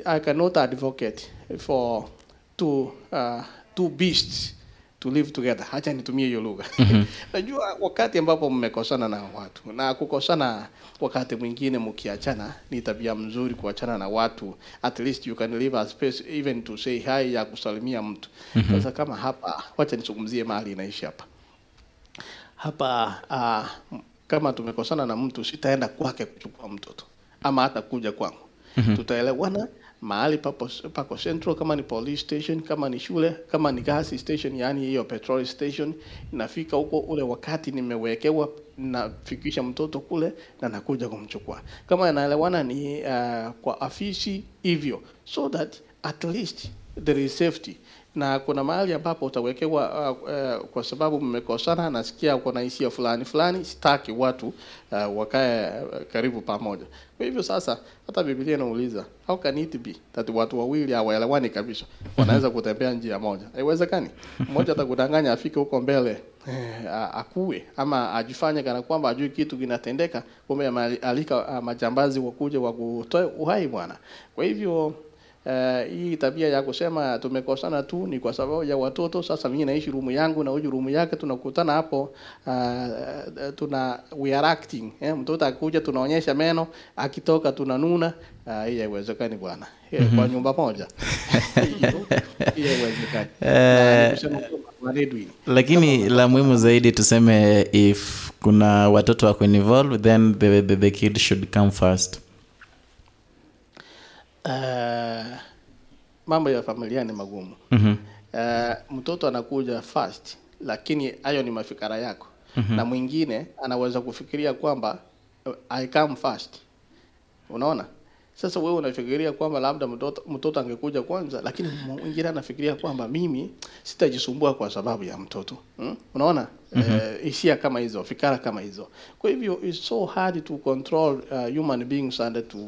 I cannot advocate for two, uh, two beasts to live together. Hacha nitumie hiyo lugha. Mhm. Najua wakati ambapo mmekosana na watu na kukosana wakati mwingine mkiachana ni tabia mzuri kuachana na watu. At least you can leave a space even to say hi ya kusalimia mtu. Mhm. Sasa kama hapa, wacha nizungumzie mahali inaishi hapa. Hapa uh, kama tumekosana na mtu sitaenda kwake kuchukua mtoto ama hata kuja kwangu Mhm. tutaelewana mahali pako, pako central kama ni police station kama ni shule kama ni gas station yani hiyo petrol station nafika huko ule wakati nimewekewa nafikisha mtoto kule na nakuja kumchukua. Kama naelewana ni uh, kwa afisi hivyo so that at least there is safety na kuna mahali ambapo utawekewa uh, uh, kwa sababu mmekosana, nasikia kuna hisia fulani fulani, sitaki watu uh, wakae uh, karibu pamoja. Kwa hivyo sasa, hata Biblia inauliza how can it be that watu wawili hawaelewani kabisa wanaweza kutembea njia moja? Haiwezekani. Mmoja atakudanganya afike huko mbele eh, akue ama ajifanye kana kwamba ajui kitu kinatendeka, kumbe alika uh, majambazi wakuje wakutoe uhai bwana. Kwa hivyo Uh, hii tabia ya kusema tumekosana tu ni kwa sababu ya watoto. Sasa mimi naishi rumu yangu na huyu rumu yake, tunakutana hapo uh, tuna we are acting eh, mtoto akuja tunaonyesha meno, akitoka tunanuna. Uh, haiwezekani bwana, Eh, -hmm. kwa nyumba moja haiwezekani. Lakini la muhimu zaidi tuseme if kuna watoto wako involved then the, the, the kid should come first uh, mambo ya familia ni magumu. Mhm. uh, mtoto anakuja first, lakini hayo ni mafikara yako Mhm. na mwingine anaweza kufikiria kwamba uh, I come first. Unaona? Sasa wewe unafikiria kwamba labda mtoto, mtoto angekuja kwanza, lakini mwingine anafikiria kwamba mimi sitajisumbua kwa sababu ya mtoto hmm? Unaona Mhm. Eh, hisia kama hizo, fikara kama hizo. Kwa hivyo it's so hard to control uh, human beings and to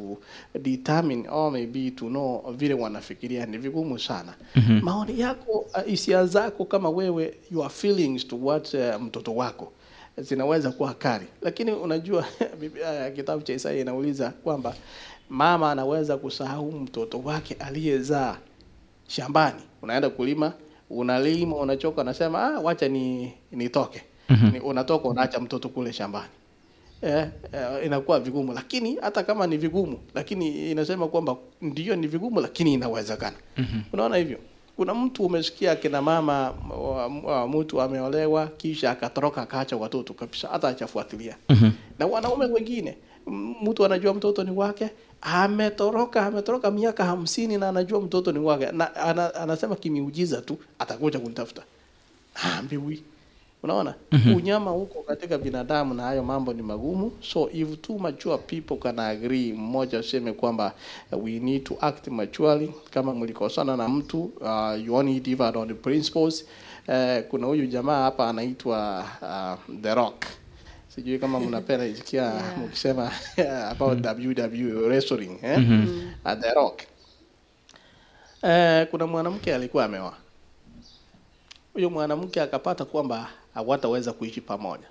determine or maybe to know vile wanafikiria, ni vigumu sana Mhm. maoni yako uh, hisia zako kama wewe your feelings towards uh, mtoto wako zinaweza kuwa kali, lakini unajua kitabu cha Isaya inauliza kwamba mama anaweza kusahau mtoto wake aliyezaa shambani. Unaenda kulima, unalima, unachoka, unasema ah, wacha ni nitoke. Mhm. Ni, unatoka unaacha mtoto kule shambani. Eh, eh, inakuwa vigumu, lakini hata kama ni vigumu, lakini inasema kwamba ndio ni vigumu, lakini inawezekana. Mhm. Unaona hivyo? Kuna mtu umesikia kina mama mtu ameolewa kisha akatoroka akaacha watoto kabisa, hata achafuatilia. Mhm. Na wanaume wengine, mtu anajua mtoto ni wake, ametoroka ametoroka miaka hamsini na anajua mtoto ni wake, na ana, anasema kimiujiza tu atakuja kunitafuta. ambiwi Unaona? Mhm. Unyama huko katika binadamu na hayo mambo ni magumu. So if two mature people can agree, mmoja useme kwamba we need to act maturely. Kama mlikosana na mtu uh, you only differ on the principles. Uh, kuna huyu jamaa hapa anaitwa uh, The Rock. Sijui kama mnapenda isikia mkisema about WW wrestling eh? The Rock. Uh, kuna mwanamke alikuwa ameoa huyo mwanamke akapata kwamba hawataweza kuishi pamoja.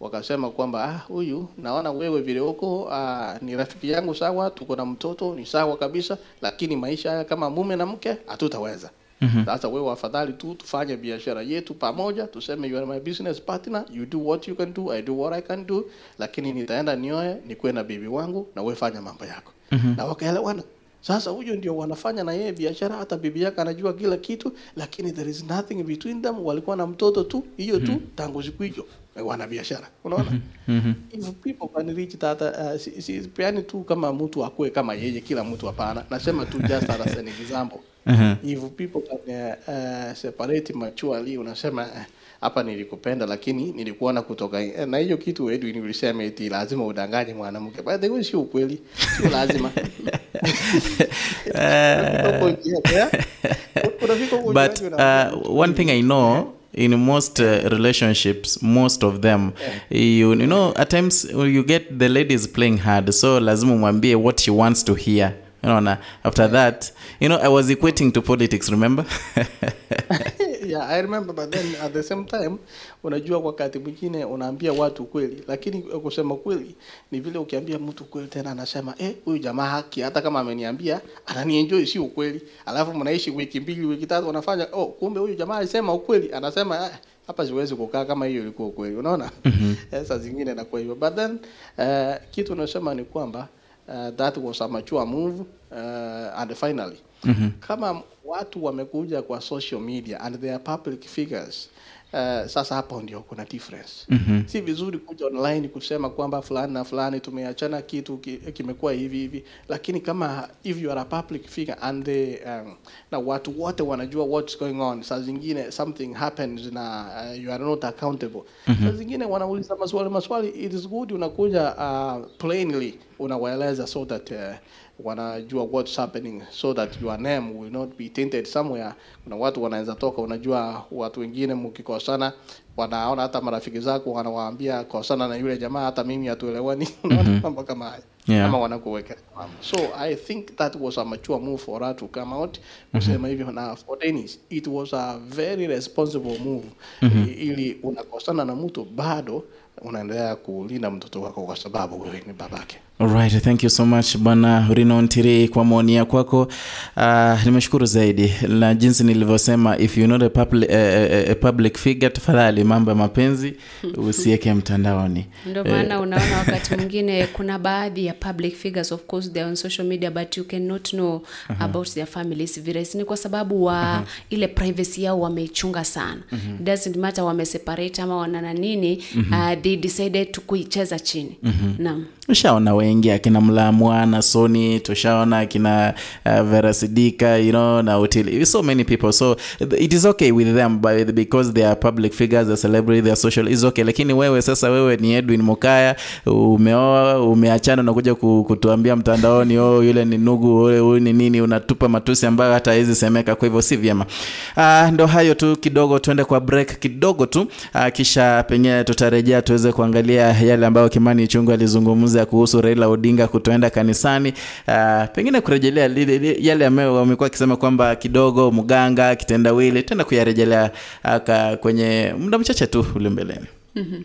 Wakasema kwamba ah, huyu naona wewe vile uko ah, ni rafiki yangu sawa, tuko na mtoto ni sawa kabisa, lakini maisha haya kama mume na mke hatutaweza. Mhm. Sasa wewe afadhali tu tufanye biashara yetu pamoja, tuseme you are my business partner, you do what you can do, I do what I can do, lakini nitaenda nioe, nikuwe na bibi wangu na wewe fanya mambo yako. Mhm. Na wakaelewana. Sasa huyo ndio wanafanya na yeye biashara, hata bibi yake anajua kila kitu, lakini there is nothing between them. Walikuwa na mtoto tu, hiyo tu, tangu siku hiyo eh, wana biashara. Unaona? Mhm. If people can reach that, uh, si, si, tu kama mtu akue kama yeye, kila mtu hapana. Nasema tu just as an example. Mhm. Hivyo people can uh, uh, separate maturely, unasema eh, hapa nilikupenda lakini nilikuona kutoka eh, na hiyo kitu Edwin ulisema eti lazima udanganye mwanamke. By the way, sio ukweli, sio lazima. but uh, one thing I know in most uh, relationships, most of them, you, you know, at times you get the ladies playing hard, so lazima umwambie what she wants to hear. You know, after that, you know, I was equating to politics, remember? yeah, I remember but then at the same time unajua wakati mwingine unaambia watu kweli, lakini kusema kweli ni vile ukiambia mtu kweli tena anasema eh, huyu jamaa haki, hata kama ameniambia ananienjoy, si ukweli. Alafu mnaishi wiki mbili, wiki tatu, unafanya oh, kumbe huyu jamaa alisema ukweli, anasema ah, hapa siwezi kukaa kama hiyo ilikuwa ukweli, unaona? mm -hmm. saa zingine inakuwa hivyo, but then uh, kitu unasema ni kwamba uh, that was a mature move uh, and finally Mhm. kama watu wamekuja kwa social media and they are public figures uh, sasa hapo ndio kuna difference Mhm. si vizuri kuja online kusema kwamba fulani na fulani tumeachana kitu ki, kimekuwa hivi hivi lakini kama if you are a public figure and they, um, na watu wote wanajua what's going on saa zingine something happens na uh, you are not accountable Mhm. saa zingine wanauliza maswali maswali it is good unakuja uh, plainly unawaeleza so that uh, wanajua what's happening so that your name will not be tainted somewhere. Kuna watu wanaweza toka unajua watu wengine mkikosana wanaona hata marafiki zako wanawaambia kosana na yule jamaa hata mimi hatuelewani. Unaona Mhm. mambo kama haya Yeah. ama wanakuwekea mambo so i think that was a mature move for her to come out. Kusema hivyo na for Dennis it was a very responsible move. Mm -hmm. ili unakosana na mtu bado unaendelea kulinda mtoto wako kwa sababu wewe ni babake Alright, thank you so much bwana Rino Ntiri kwa maoni ya kwako. Uh, nimeshukuru zaidi na jinsi nilivyosema, if you not a public, uh, a public figure, tafadhali mambo ya mapenzi usiweke mtandaoni. ndio Eh, maana unaona wakati mwingine kuna baadhi ya public figures of course they are on social media but you cannot know Aha. about their families ni kwa sababu wa ile privacy yao wameichunga sana Mhm. It doesn't matter wameseparate ama wanana nini Mhm. uh, they decided to kuicheza chini Mhm. naam tushaona wengi akina mlamwana soni tushaona akina uh, verasidika you know na utili so many people. So it is okay with them but because they are public figures they celebrity they are social is okay. Lakini wewe sasa wewe ni edwin mukaya umeoa umeachana ku- kutuambia mtandaoni oh yule ni nugu huyu ni nini unatupa matusi ambayo hata hawezi semeka kwa hivyo si vyema. Uh, ndo hayo tu kidogo tuende kwa break kidogo tu uh, kisha pengine tutarejea tuweze kuangalia yale ambayo kimani chungu alizungumza kuhusu raila odinga kutoenda kanisani uh, pengine kurejelea lile- yale ambayo wamekuwa akisema kwamba kidogo mganga kitendawili tenda kuyarejelea uh, kwenye muda mchache tu ule mbeleni Mhm.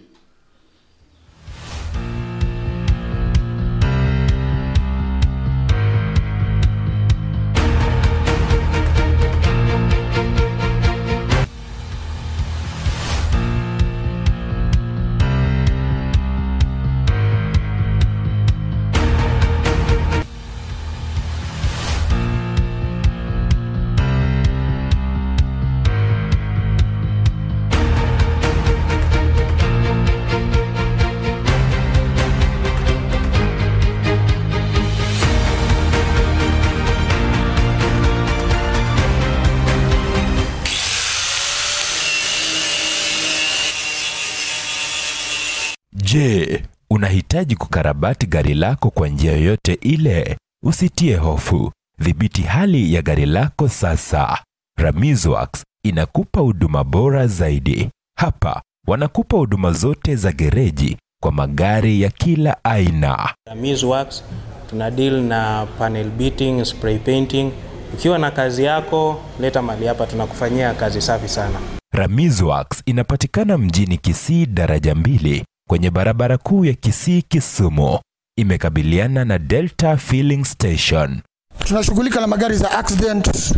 Je, unahitaji kukarabati gari lako kwa njia yoyote ile? Usitie hofu. Dhibiti hali ya gari lako sasa. Ramizworks inakupa huduma bora zaidi. Hapa wanakupa huduma zote za gereji kwa magari ya kila aina. Ramizworks tuna deal na panel beating, spray painting. Ukiwa na kazi yako, leta mali hapa, tunakufanyia kazi safi sana. Ramizworks inapatikana mjini Kisii daraja mbili kwenye barabara kuu ya Kisii Kisumu. Imekabiliana na Delta Filling Station. tunashughulika na magari za accident.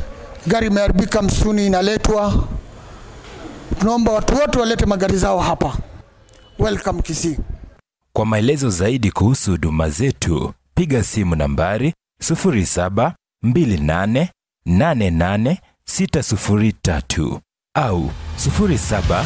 Gari imeharibika msuni, inaletwa. Tunaomba watu wote walete magari zao hapa. Welcome Kisii. Kwa maelezo zaidi kuhusu huduma zetu, piga simu nambari 0728888603 au 07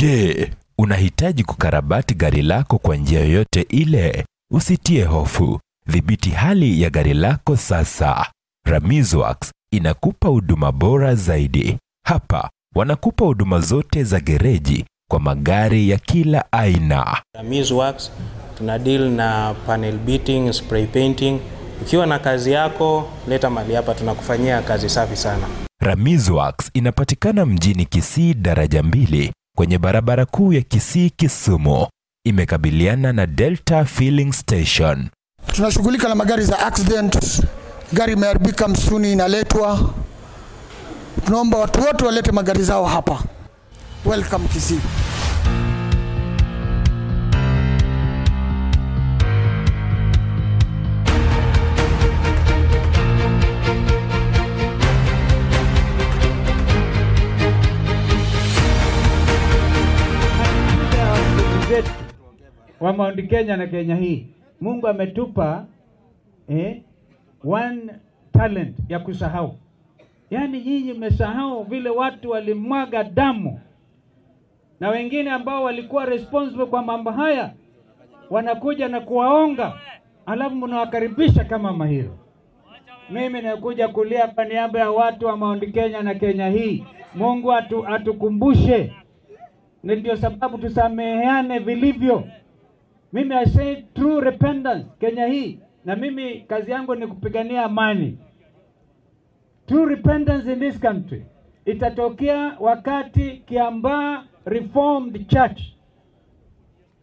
Je, unahitaji kukarabati gari lako kwa njia yoyote ile? Usitie hofu. Dhibiti hali ya gari lako sasa. Ramizworks inakupa huduma bora zaidi. Hapa wanakupa huduma zote za gereji kwa magari ya kila aina. Works tuna deal na panel beating, spray painting. Ukiwa na kazi yako, leta mali hapa, tunakufanyia kazi safi sana. Ramizworks inapatikana mjini Kisii daraja mbili kwenye barabara kuu ya Kisii Kisumu. Imekabiliana na Delta Filling Station. Tunashughulika na magari za accident. Gari imeharibika msuni, inaletwa. Tunaomba watu wote walete magari zao hapa. Welcome Kisii. Wa Mount Kenya na Kenya hii. Mungu ametupa eh, one talent ya kusahau. Yaani nyinyi mmesahau vile watu walimwaga damu na wengine ambao walikuwa responsible kwa mambo haya wanakuja na kuwaonga, alafu mnawakaribisha kama mahiro. Mimi nakuja kulia kwa niaba ya watu wa Mount Kenya na Kenya hii. Mungu atu, atukumbushe, ndio sababu tusameheane vilivyo. Mimi I say true repentance Kenya hii, na mimi kazi yangu ni kupigania amani. True repentance in this country itatokea wakati Kiambaa Reformed Church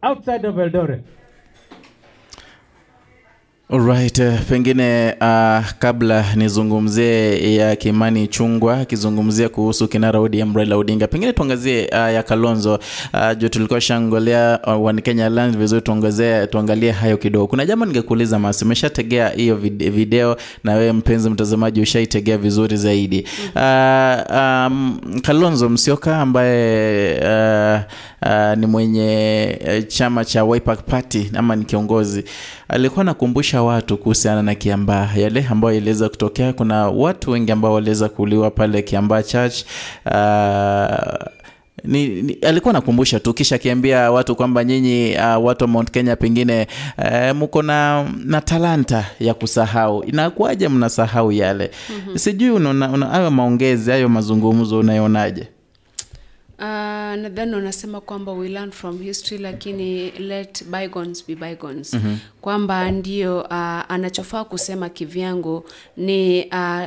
outside of Eldoret Alright, eh, pengine uh, kabla nizungumzie ya Kimani Chungwa akizungumzia kuhusu kinara ODM Raila Odinga, pengine tuangazie uh, ya Kalonzo uh, juu tulikuwa shangolea uh, One Kenya Land vizuri, tuongezee tuangalie hayo kidogo. Kuna jambo ningekuuliza Masi, umeshategea hiyo vid- video na wewe mpenzi mtazamaji ushaitegea vizuri zaidi. Uh, um, Kalonzo Musyoka ambaye uh, uh, ni mwenye uh, chama cha Wiper Party ama ni kiongozi alikuwa anakumbusha watu kuhusiana na Kiambaa, yale ambayo iliweza kutokea. Kuna watu wengi ambao waliweza kuuliwa pale Kiambaa Church. Uh, ni, ni, alikuwa nakumbusha tu kisha akiambia watu kwamba nyinyi uh, watu wa Mount Kenya pengine uh, mko na, na talanta ya kusahau. Inakuwaje mnasahau yale? mm-hmm. Sijui unaona hayo maongezi hayo mazungumzo unayonaje? Uh, nadhani unasema kwamba we learn from history lakini let bygones be bygones Mhm. kwamba ndio uh, anachofaa kusema kivyangu ni uh,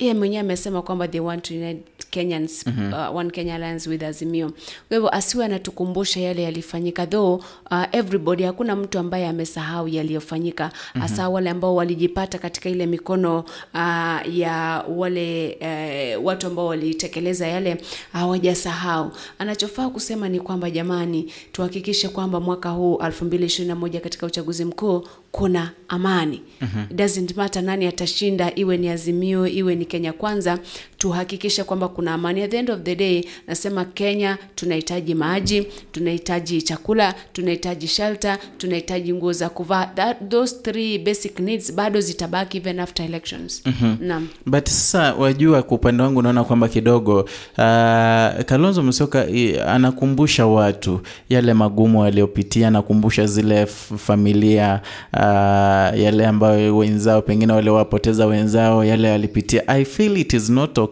yeye mwenyewe amesema kwamba they want to unite Kenyans Mhm. uh, one Kenya Alliance with Azimio. Kwa hivyo asiwe anatukumbusha yale yalifanyika, though uh, everybody, hakuna mtu ambaye amesahau yaliyofanyika, hasa wale ambao walijipata katika ile mikono uh, ya wale uh, watu ambao walitekeleza yale hawajasahau. Anachofaa kusema ni kwamba jamani, tuhakikishe kwamba mwaka huu 2021 katika uchaguzi mkuu kuna amani. mm -hmm. doesn't matter nani atashinda, iwe ni Azimio, iwe ni Kenya Kwanza, tuhakikishe kwamba kuna amani. At the end of the day, nasema Kenya tunahitaji maji, tunahitaji chakula, tunahitaji shelter, tunahitaji nguo za kuvaa. That, those three basic needs bado zitabaki even after elections. Mhm. Naam. but sasa wajua kwa upande wangu naona kwamba kidogo uh, kalonzo musyoka anakumbusha watu yale magumu waliopitia, anakumbusha zile familia uh, yale ambayo wenzao pengine waliowapoteza wenzao yale walipitia i feel it is not okay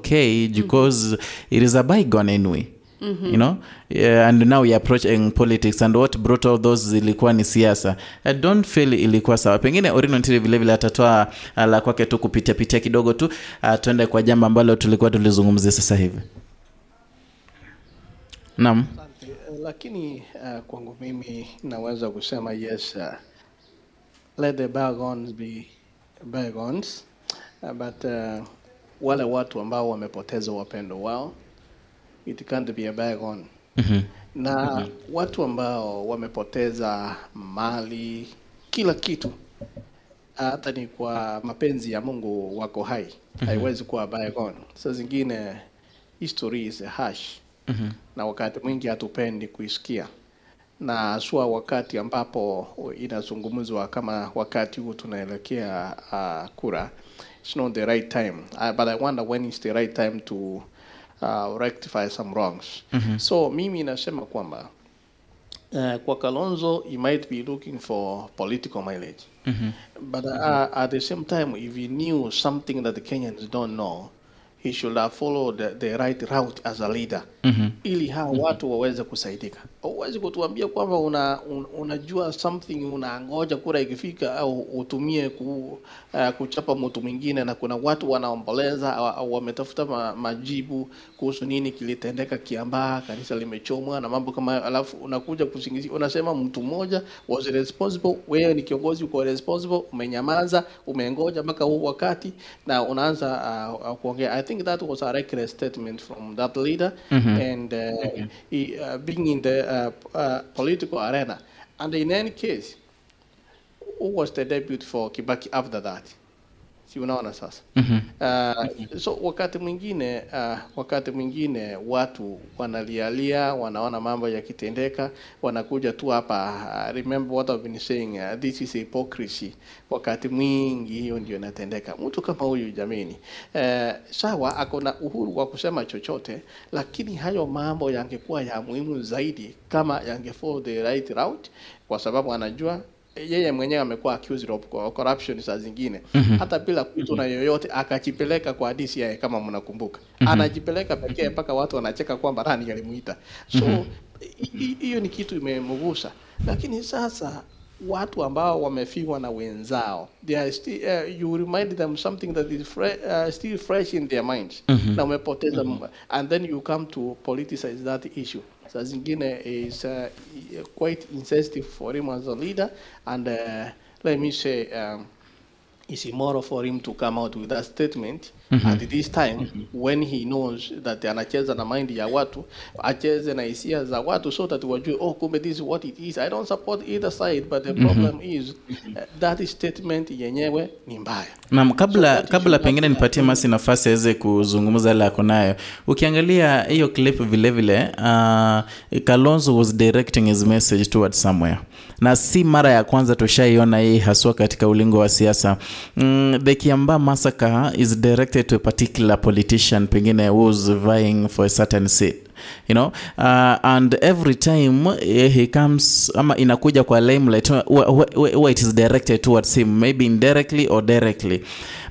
because it is a bygone anyway. Mhm. you know? Yeah, and now we approaching politics and what brought all those ilikuwa ni siasa. I don't feel ilikuwa sawa. Pengine orino vilevile vile vile atatoa uh, la kwake tu kupitia pitia kidogo tu uh, tuende kwa jambo ambalo tulikuwa tulizungumzia sasa hivi. Naam. Lakini uh, kwangu mimi naweza kusema yes uh, let the bygones be bygones. Uh, but uh, wale watu ambao wamepoteza wapendo wao it can't be a bygone Mhm. na watu ambao wamepoteza mali kila kitu hata ni kwa mapenzi ya Mungu wako hai mm haiwezi kuwa on. saa zingine history is harsh -hmm. na wakati mwingi hatupendi kuisikia na sua wakati ambapo inazungumzwa kama wakati huu tunaelekea uh, kura it's not the right time I, but i wonder when is the right time to uh, rectify some wrongs Mhm. so mimi nasema kwamba uh, kwa kalonzo he might be looking for political mileage Mhm. but uh, at the same time, if he knew something that the Kenyans don't know, he should have followed the, the right route as a leader Mhm. ili hawa watu waweze kusaidika. Huwezi kutuambia kwamba una, un, unajua something unangoja kura ikifika au utumie ku, uh, kuchapa mtu mwingine, na kuna watu wanaomboleza au, au wametafuta ma, majibu kuhusu nini kilitendeka Kiambaa, kanisa limechomwa na mambo kama hayo, alafu unakuja kusingizia, unasema mtu mmoja was responsible, wewe ni kiongozi uko responsible, umenyamaza, umengoja mpaka huu wakati na unaanza uh, uh, kuongea. I think that was a reckless statement from that leader Mhm. and uh, he, uh, being in the Uh, uh, political arena. And in any case, who was the deputy for Kibaki after that? Si unaona sasa. Mhm. uh, so wakati mwingine uh, wakati mwingine watu wanalialia wanaona mambo yakitendeka wanakuja tu hapa uh, remember what I've been saying uh, this is hypocrisy. Wakati mwingi hiyo ndio inatendeka. Mtu kama huyu jamini uh, sawa ako na uhuru wa kusema chochote lakini hayo mambo yangekuwa ya muhimu zaidi kama yange follow the right route kwa sababu anajua yeye mwenyewe amekuwa accused of corruption saa zingine Mhm. hata bila kuitwa na yoyote akajipeleka kwa DCI kama mnakumbuka Mhm. anajipeleka pekee mpaka watu wanacheka kwamba nani alimuita so Mhm. hi- -hmm. hiyo ni kitu imemgusa lakini sasa watu ambao wamefiwa na wenzao they are still, uh, you remind them something that is fre- uh, still fresh in their minds Mhm. na umepoteza muda. and then you come to politicize that issue saa zingine is uh, quite insensitive for him as a leader and uh, let me say um, it's immoral for him to come out with that statement Mhm. at this time when he knows that anacheza na mind ya watu acheze na hisia za watu so that wajue oh kumbe this is what it is i don't support either side but the Mhm. problem is uh, that statement yenyewe ni mbaya Naam, kabla kabla pengine nipatie Masi nafasi aweze kuzungumza yale ako nayo. Ukiangalia hiyo clip vile vile uh, Kalonzo was directing his message towards somewhere. Na si mara ya kwanza tushaiona hii haswa katika ulingo wa siasa. Mm, the Kiambaa massacre is directed to a particular politician pengine who's vying for a certain seat you know? Uh, and every time eh, he comes ama inakuja kwa limelight where it is directed towards him maybe indirectly or directly.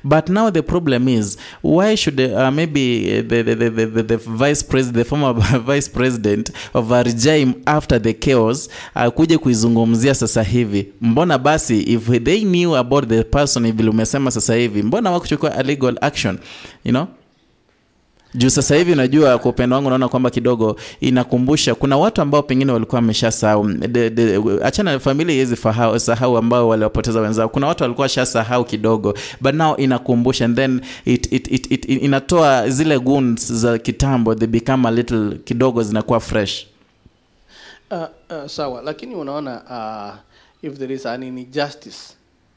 But now the problem is why should uh, maybe the, the, the, the, the vice president the former vice president of arjaim after the chaos akuje kuizungumzia sasa hivi? Mbona basi if they knew about the person vile umesema sasa hivi mbona wakuchukua a legal action? You know juu sasa hivi unajua kwa upendo wangu naona kwamba kidogo inakumbusha kuna watu ambao pengine walikuwa wameshasahau De- de- achana familia iwezi sahau ambao waliwapoteza wenzao. Kuna watu walikuwa washasahau kidogo but now inakumbusha and then it, it, it, it, inatoa zile goons za kitambo they become a little kidogo zinakuwa fresh. Uh, uh, sawa lakini unaona uh, if there is an injustice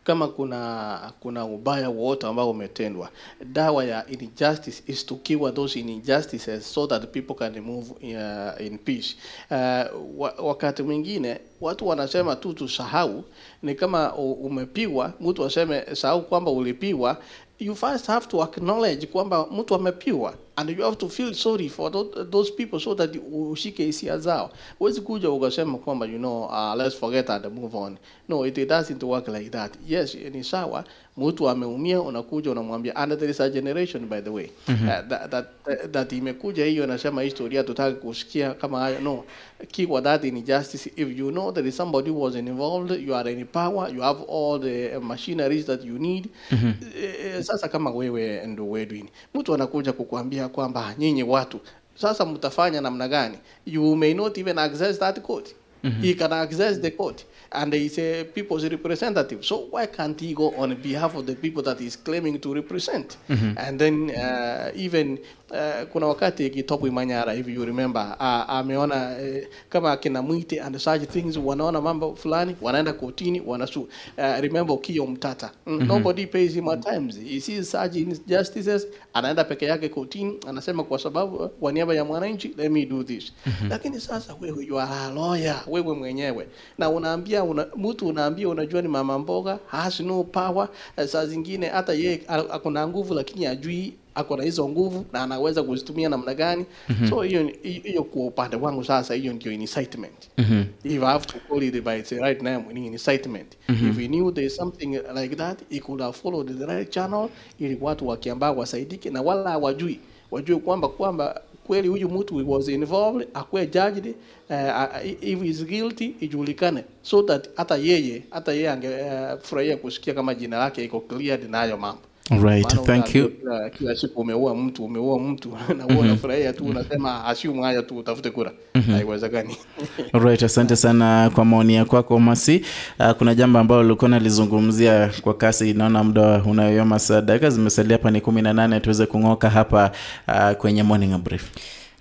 kama kuna kuna ubaya wote ambao umetendwa dawa ya injustice is to cure those injustices so that people can move uh, in peace. Uh, wakati mwingine watu wanasema tu tusahau ni kama umepiwa mtu aseme sahau kwamba ulipiwa you first have to acknowledge kwamba mtu amepiwa and you have to feel sorry for those people so that ushike hisia zao. Huwezi kuja ukasema kwamba you know uh, let's forget and move on. No it doesn't work like that. Yes ni sawa. Mtu ameumia unakuja unamwambia and there is a generation by the way. Mhm. uh, that, that, that imekuja hiyo nasema historia tutaki kusikia kama hayo. No kiwa that injustice if you know that somebody was involved you are in power you have all the machineries that you need. Mm -hmm. Uh, sasa kama wewe ndo Edwin, mtu anakuja kukuambia kwamba nyinyi watu sasa mtafanya namna gani? You may not even access that court. Mhm. He can access the court and he is a people's representative. So why can't he go on behalf of the people that he's claiming to represent? Mhm. And then uh, even uh, kuna wakati Kitopu Imanyara if you remember uh, ameona uh, kama akina Mwite and such things wanaona mambo fulani wanaenda kotini wanasu uh, remember Kio Mtata mm, Mhm. nobody pays him at times he sees such injustices anaenda peke yake kotini anasema kwa sababu kwa niaba ya mwananchi let me do this Mhm. lakini sasa wewe you are a lawyer wewe mwenyewe na unaambia una, mtu unaambia unajua ni mama mboga has no power uh, saa zingine hata yeye akuna nguvu lakini ajui ako na hizo nguvu na anaweza kuzitumia namna gani Mhm. so hiyo hiyo kwa upande wangu sasa hiyo ndio incitement Mhm. if I have to call it by its right name, ni incitement. Mhm. If we knew there's something like that, it could have followed the right channel ili watu wakiambao wasaidike na wala hawajui wajue kwamba kwamba kweli huyu mtu was involved akuwe judged uh, if is guilty ijulikane so that hata yeye hata yeye angefurahia kusikia kama jina lake iko cleared na hayo mambo Right, Mano thank you. kila, kila siku umeua mtu umeua mtu na Mhm. unafurahia tu unasema assume haya tu utafute kura Mhm. haiwezekani Right, asante sana kwa maoni ya kwako Masi. Uh, kuna jambo ambalo ulikuwa nalizungumzia kwa kasi, naona muda unayoyoma saa, dakika zimesalia hapa ni kumi na nane tuweze kung'oka hapa uh, kwenye morning brief.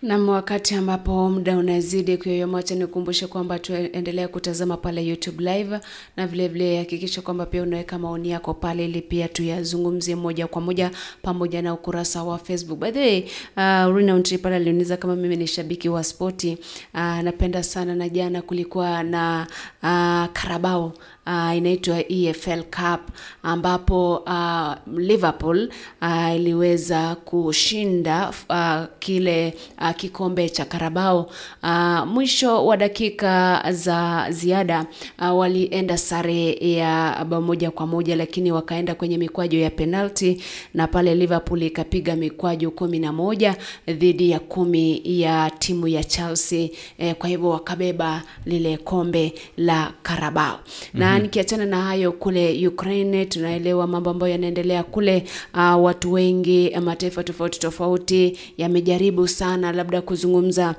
Nam, wakati ambapo muda unazidi kuyoyoma, acha nikumbushe kwamba tuendelea kutazama pale YouTube live na vile vile hakikisha kwamba pia unaweka maoni yako pale, ili pia tuyazungumzie moja kwa moja pamoja na ukurasa wa Facebook. By the way, uh, Rina Untri pale aliniuliza kama mimi ni shabiki wa spoti. Uh, napenda sana na jana kulikuwa na uh, Carabao uh, inaitwa EFL Cup ambapo uh, Liverpool uh, iliweza kushinda uh, kile uh, kikombe cha Karabao. uh, mwisho wa dakika za ziada uh, walienda sare ya bao moja kwa moja, lakini wakaenda kwenye mikwaju ya penalti na pale Liverpool ikapiga mikwaju kumi na moja dhidi ya kumi ya timu ya Chelsea eh, kwa hivyo wakabeba lile kombe la Karabao na Nikiachana na hayo kule Ukraine tunaelewa mambo ambayo yanaendelea kule. Uh, watu wengi mataifa tofauti tofauti yamejaribu sana labda kuzungumza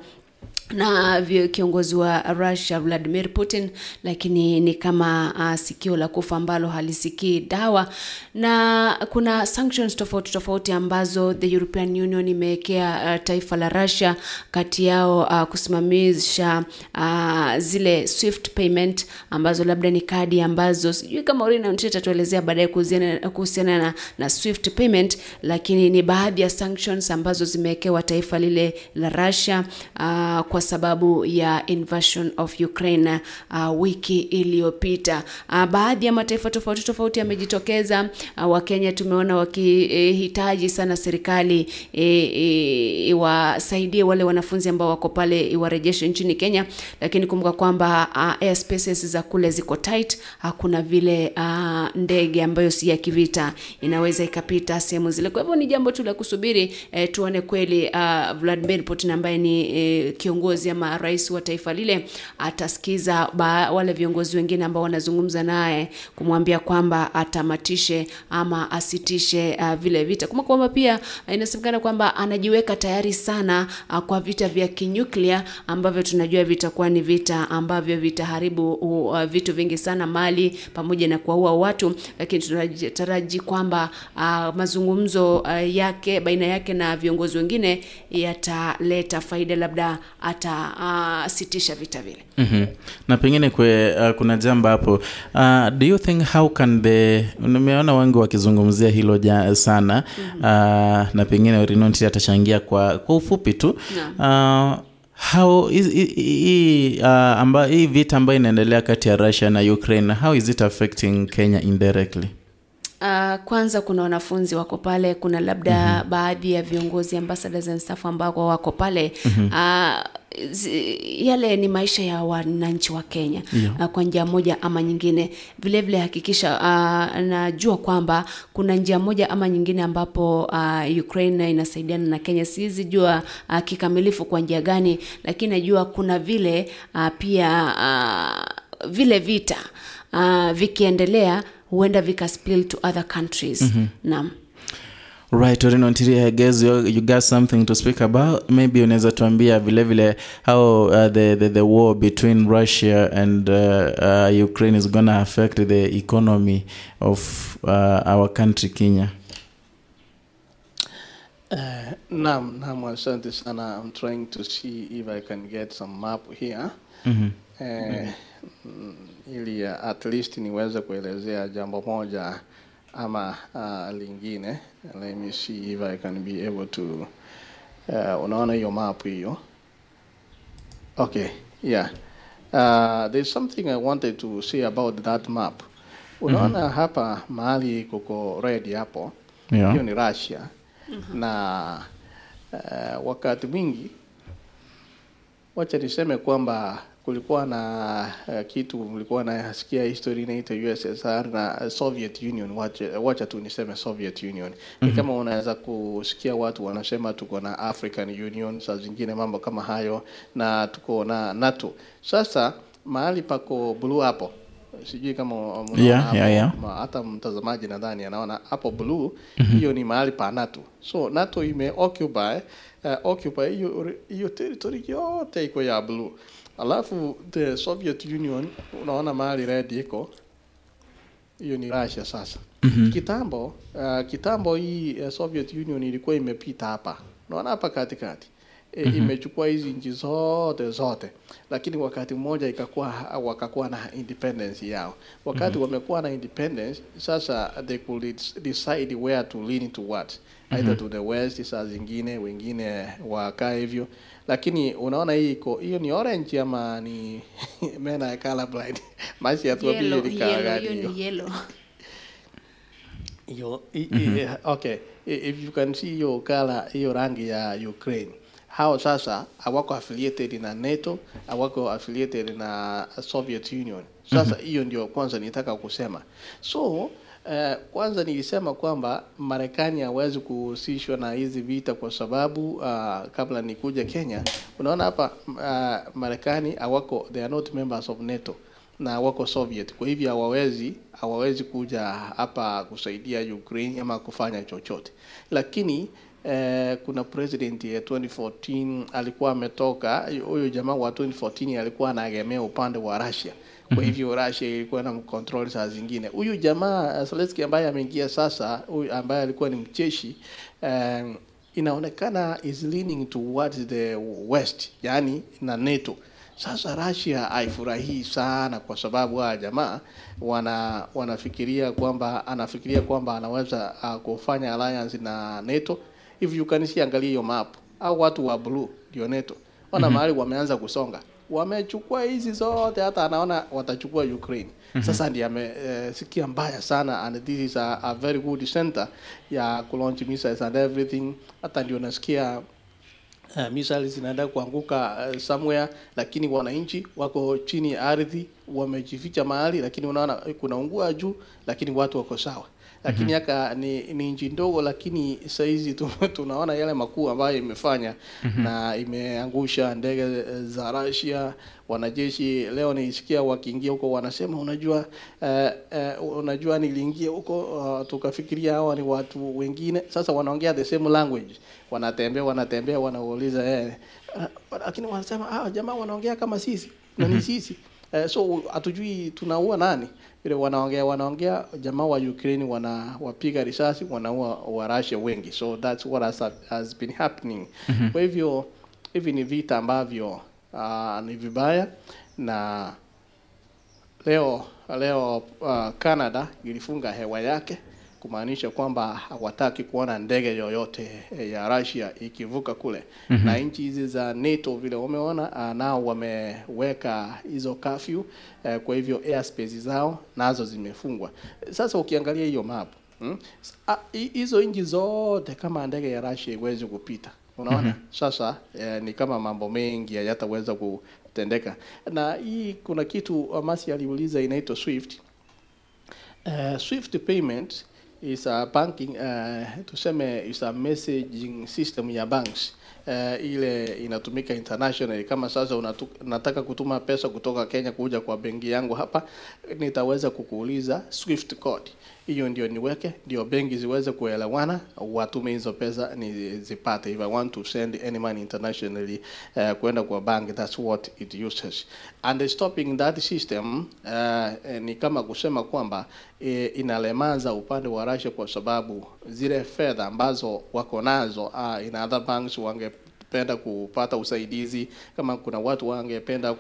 na kiongozi wa Russia Vladimir Putin, lakini ni kama uh, sikio la kufa ambalo halisikii dawa, na kuna sanctions tofauti tofauti ambazo the European Union imewekea uh, taifa la Russia, kati yao uh, kusimamisha uh, zile swift payment ambazo labda ni kadi ambazo sijui kama atatuelezea baadaye kuhusiana na, na swift payment, lakini ni baadhi ya sanctions ambazo zimewekewa taifa lile la Russia uh, kwa sababu ya invasion of Ukraine uh, wiki iliyopita. Uh, baadhi ya mataifa tofauti tofauti yamejitokeza. Uh, Wakenya tumeona wakihitaji sana serikali e, eh, iwasaidie wale wanafunzi ambao wako pale iwarejeshe nchini Kenya, lakini kumbuka kwamba uh, airspaces za kule ziko tight. Hakuna vile uh, ndege ambayo si ya kivita inaweza ikapita sehemu zile. Kwa hivyo ni jambo tu la kusubiri eh, tuone kweli uh, Vladimir Putin ambaye ni eh, kiongozi ama rais wa taifa lile atasikiza ba, wale viongozi wengine ambao wanazungumza naye kumwambia kwamba atamatishe ama asitishe uh, vile vita. Kumbuka kwamba pia uh, inasemekana kwamba anajiweka tayari sana uh, kwa vita vya kinyuklia ambavyo tunajua vitakuwa ni vita ambavyo vitaharibu uh, vitu vingi sana, mali pamoja na kuwaua watu, lakini tunataraji kwamba uh, mazungumzo uh, yake baina yake na viongozi wengine yataleta faida, labda atasitisha uh, vita vile. Mhm. na pengine kwe, uh, kuna jambo hapo. Uh, do you think how can the nimeona wengi wakizungumzia hilo ja, sana. Uh, na pengine Rinonti atachangia kwa, kwa ufupi tu. Uh, how is, i, i, uh, amba, hii vita ambayo inaendelea kati ya Russia na Ukraine how is it affecting Kenya indirectly? Uh, kwanza kuna wanafunzi wako pale, kuna labda baadhi ya viongozi ambassadors and staff ambao wako pale. Mhm. uh, yale ni maisha ya wananchi wa Kenya Yeah. uh, kwa njia moja ama nyingine. Vile vile hakikisha uh, najua kwamba kuna njia moja ama nyingine ambapo uh, Ukraine inasaidiana na Kenya. Siwezi jua uh, kikamilifu kwa njia gani, lakini najua kuna vile uh, pia uh, vile vita uh, vikiendelea huenda vika spill to other countries. Mhm. Naam. Right, Orino I guess you, you got something to speak about. Maybe unaweza tuambia vile vile how uh, the, the, the war between Russia and uh, uh, Ukraine is gonna affect the economy of uh, our country Kenya. Uh, naam, naam, asante sana. I'm trying to see if I can get some map here. Mm -hmm. Uh, mm, ili uh, at least niweze kuelezea jambo moja ama uh, lingine. Let me see if I can be able to uh, unaona hiyo map hiyo? Okay, yeah. Uh, there's something I wanted to say about that map. Unaona hapa mahali kuko red hapo, Yeah. ni Russia na uh, wakati mwingi wacha niseme kwamba kulikuwa na uh, kitu mlikuwa nasikia history inaitwa USSR na Soviet Union. Wacha, wacha tu niseme Soviet Union. mm -hmm. kama unaweza kusikia watu wanasema tuko na African Union, saa zingine mambo kama hayo, na tuko na NATO. Sasa mahali pako blue hapo sijui kama Yeah, hapo, yeah, yeah. hata mtazamaji nadhani anaona hapo blue Mhm. hiyo ni mahali pa NATO. So NATO ime occupy uh, occupy hiyo hiyo territory yote iko ya blue. Alafu the Soviet Union unaona mahali red iko hiyo ni Russia sasa. Mhm. Kitambo uh, kitambo hii uh, Soviet Union ilikuwa imepita hapa. Unaona hapa katikati. e, Mhm. imechukua hizi nchi zote zote, lakini wakati mmoja ikakuwa wakakuwa na independence yao. Wakati Mhm. wamekuwa na independence, sasa they could de- decide where to lean towards either Mhm. to the west, saa zingine wengine wakaa hivyo, lakini unaona hii iko hiyo ni orange ama ni mena ya colorblind maji atuambie Yellow, ni color yellow, gani hiyo hiyo? ni yellow. hiyo i- Mhm. okay. If you can see hiyo color hiyo rangi ya Ukraine. Hao sasa hawako affiliated na NATO hawako affiliated na Soviet Union. Sasa hiyo ndio kwanza nitaka kusema. So Uh, kwanza nilisema kwamba Marekani hawezi kuhusishwa na hizi vita kwa sababu uh, kabla nikuja Kenya, unaona hapa uh, Marekani hawako they are not members of NATO na wako Soviet, kwa hivyo hawawezi hawawezi kuja hapa kusaidia Ukraine ama kufanya chochote, lakini eh, kuna president ya 2014 alikuwa ametoka, huyo jamaa wa 2014 alikuwa anaegemea upande wa Russia kwa hivyo Russia ilikuwa na control saa zingine. Huyu jamaa Zelensky ambaye ameingia sasa, huyu ambaye alikuwa ni mcheshi um, inaonekana is leaning towards the west, yani na NATO. Sasa Russia haifurahii sana kwa sababu hawa jamaa wana wanafikiria kwamba anafikiria kwamba anaweza uh, kufanya alliance na NATO. If you can see, angalia hiyo map, au watu wa blue ndio NATO, wana Mhm. mahali wameanza kusonga wamechukua hizi zote, hata anaona watachukua Ukraine. Mhm. Sasa ndiye amesikia mbaya sana, and this is a, a very good center ya kulaunch missiles and everything. Hata ndio nasikia uh, missiles zinaenda kuanguka uh, somewhere, lakini wananchi wako chini ya ardhi wamejificha mahali, lakini unaona eh, kunaungua juu, lakini watu wako sawa lakini Mhm. yaka ni, ni nchi ndogo, lakini saizi tu, tunaona yale makuu ambayo imefanya Mhm. na imeangusha ndege eh, za Russia. Wanajeshi leo nisikia wakiingia huko wanasema, unajua uh, uh, unajua niliingia huko uh, tukafikiria hawa ni watu wengine. Sasa wanaongea the same language, wanatembea wanatembea, wanauliza eh, uh, lakini wanasema ah, jamaa wanaongea kama sisi na ni Mhm. sisi uh, so hatujui tunaua nani vile wanaongea wanaongea jamaa wa Ukraine wanawapiga risasi wanaua wa Russia wengi. So that's what has, has been happening. Mhm. kwa hivyo hivi ni vita ambavyo uh, ni vibaya. Na leo leo uh, Canada ilifunga hewa yake kumaanisha kwamba hawataki kuona ndege yoyote eh, ya Russia ikivuka kule Mhm. na nchi hizi za NATO vile wameona uh, nao wameweka hizo curfew eh, kwa hivyo airspace zao nazo zimefungwa. Sasa ukiangalia hiyo map hmm? ah, hi- hizo nchi zote kama ndege ya Russia iwezi kupita unaona Mhm. sasa eh, ni kama mambo mengi hayataweza kutendeka na hii kuna kitu Amasi aliuliza inaitwa Swift Uh, Swift payment is a banking uh, tuseme is a messaging system ya banks uh, ile inatumika internationally. Kama sasa unatu, nataka kutuma pesa kutoka Kenya kuja kwa benki yangu hapa, nitaweza kukuuliza Swift code, hiyo ndio niweke, ndio benki ziweze kuelewana, watume hizo pesa nizipate. If I want to send any money internationally uh, kwenda kwa bank, that's what it uses. And stopping that system uh, ni kama kusema kwamba e, inalemaza upande wa Russia kwa sababu zile fedha ambazo wako nazo uh, in other banks wangependa kupata usaidizi, kama kuna watu wangependa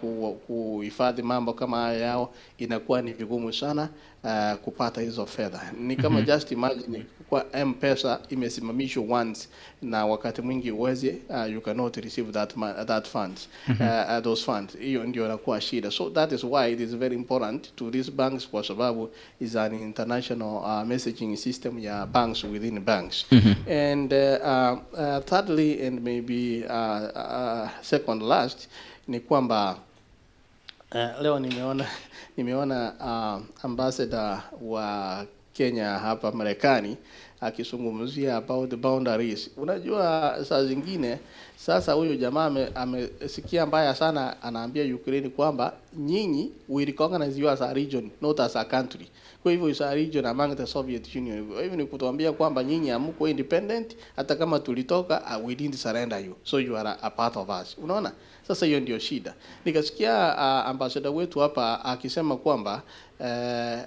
kuhifadhi mambo kama haya yao, inakuwa ni vigumu sana uh, kupata hizo fedha. Ni kama Mhm. just imagine kwa M-Pesa imesimamishwa once na wakati mwingi uweze uh, you cannot receive that that funds mm -hmm. uh, those funds. Hiyo ndio inakuwa shida. So that is why it is very important to these banks kwa sababu is an international uh, messaging system ya banks within banks. Mhm. And uh, uh, uh, thirdly and maybe uh, uh, second last ni kwamba Uh, leo nimeona nimeona uh, ambassador wa Kenya hapa Marekani akizungumzia about the boundaries. Unajua saa zingine sasa huyu jamaa ame- amesikia mbaya sana, anaambia Ukraine kwamba nyinyi we recognize you as a region not as a country. Kwa hivyo is a region among the Soviet Union. Kwa hivyo ni kutuambia kwamba nyinyi hamko independent, hata kama tulitoka uh, we didn't surrender you, so you are a, a part of us. Unaona? Sasa hiyo ndio shida. Nikasikia uh, ambassador wetu hapa akisema kwamba uh,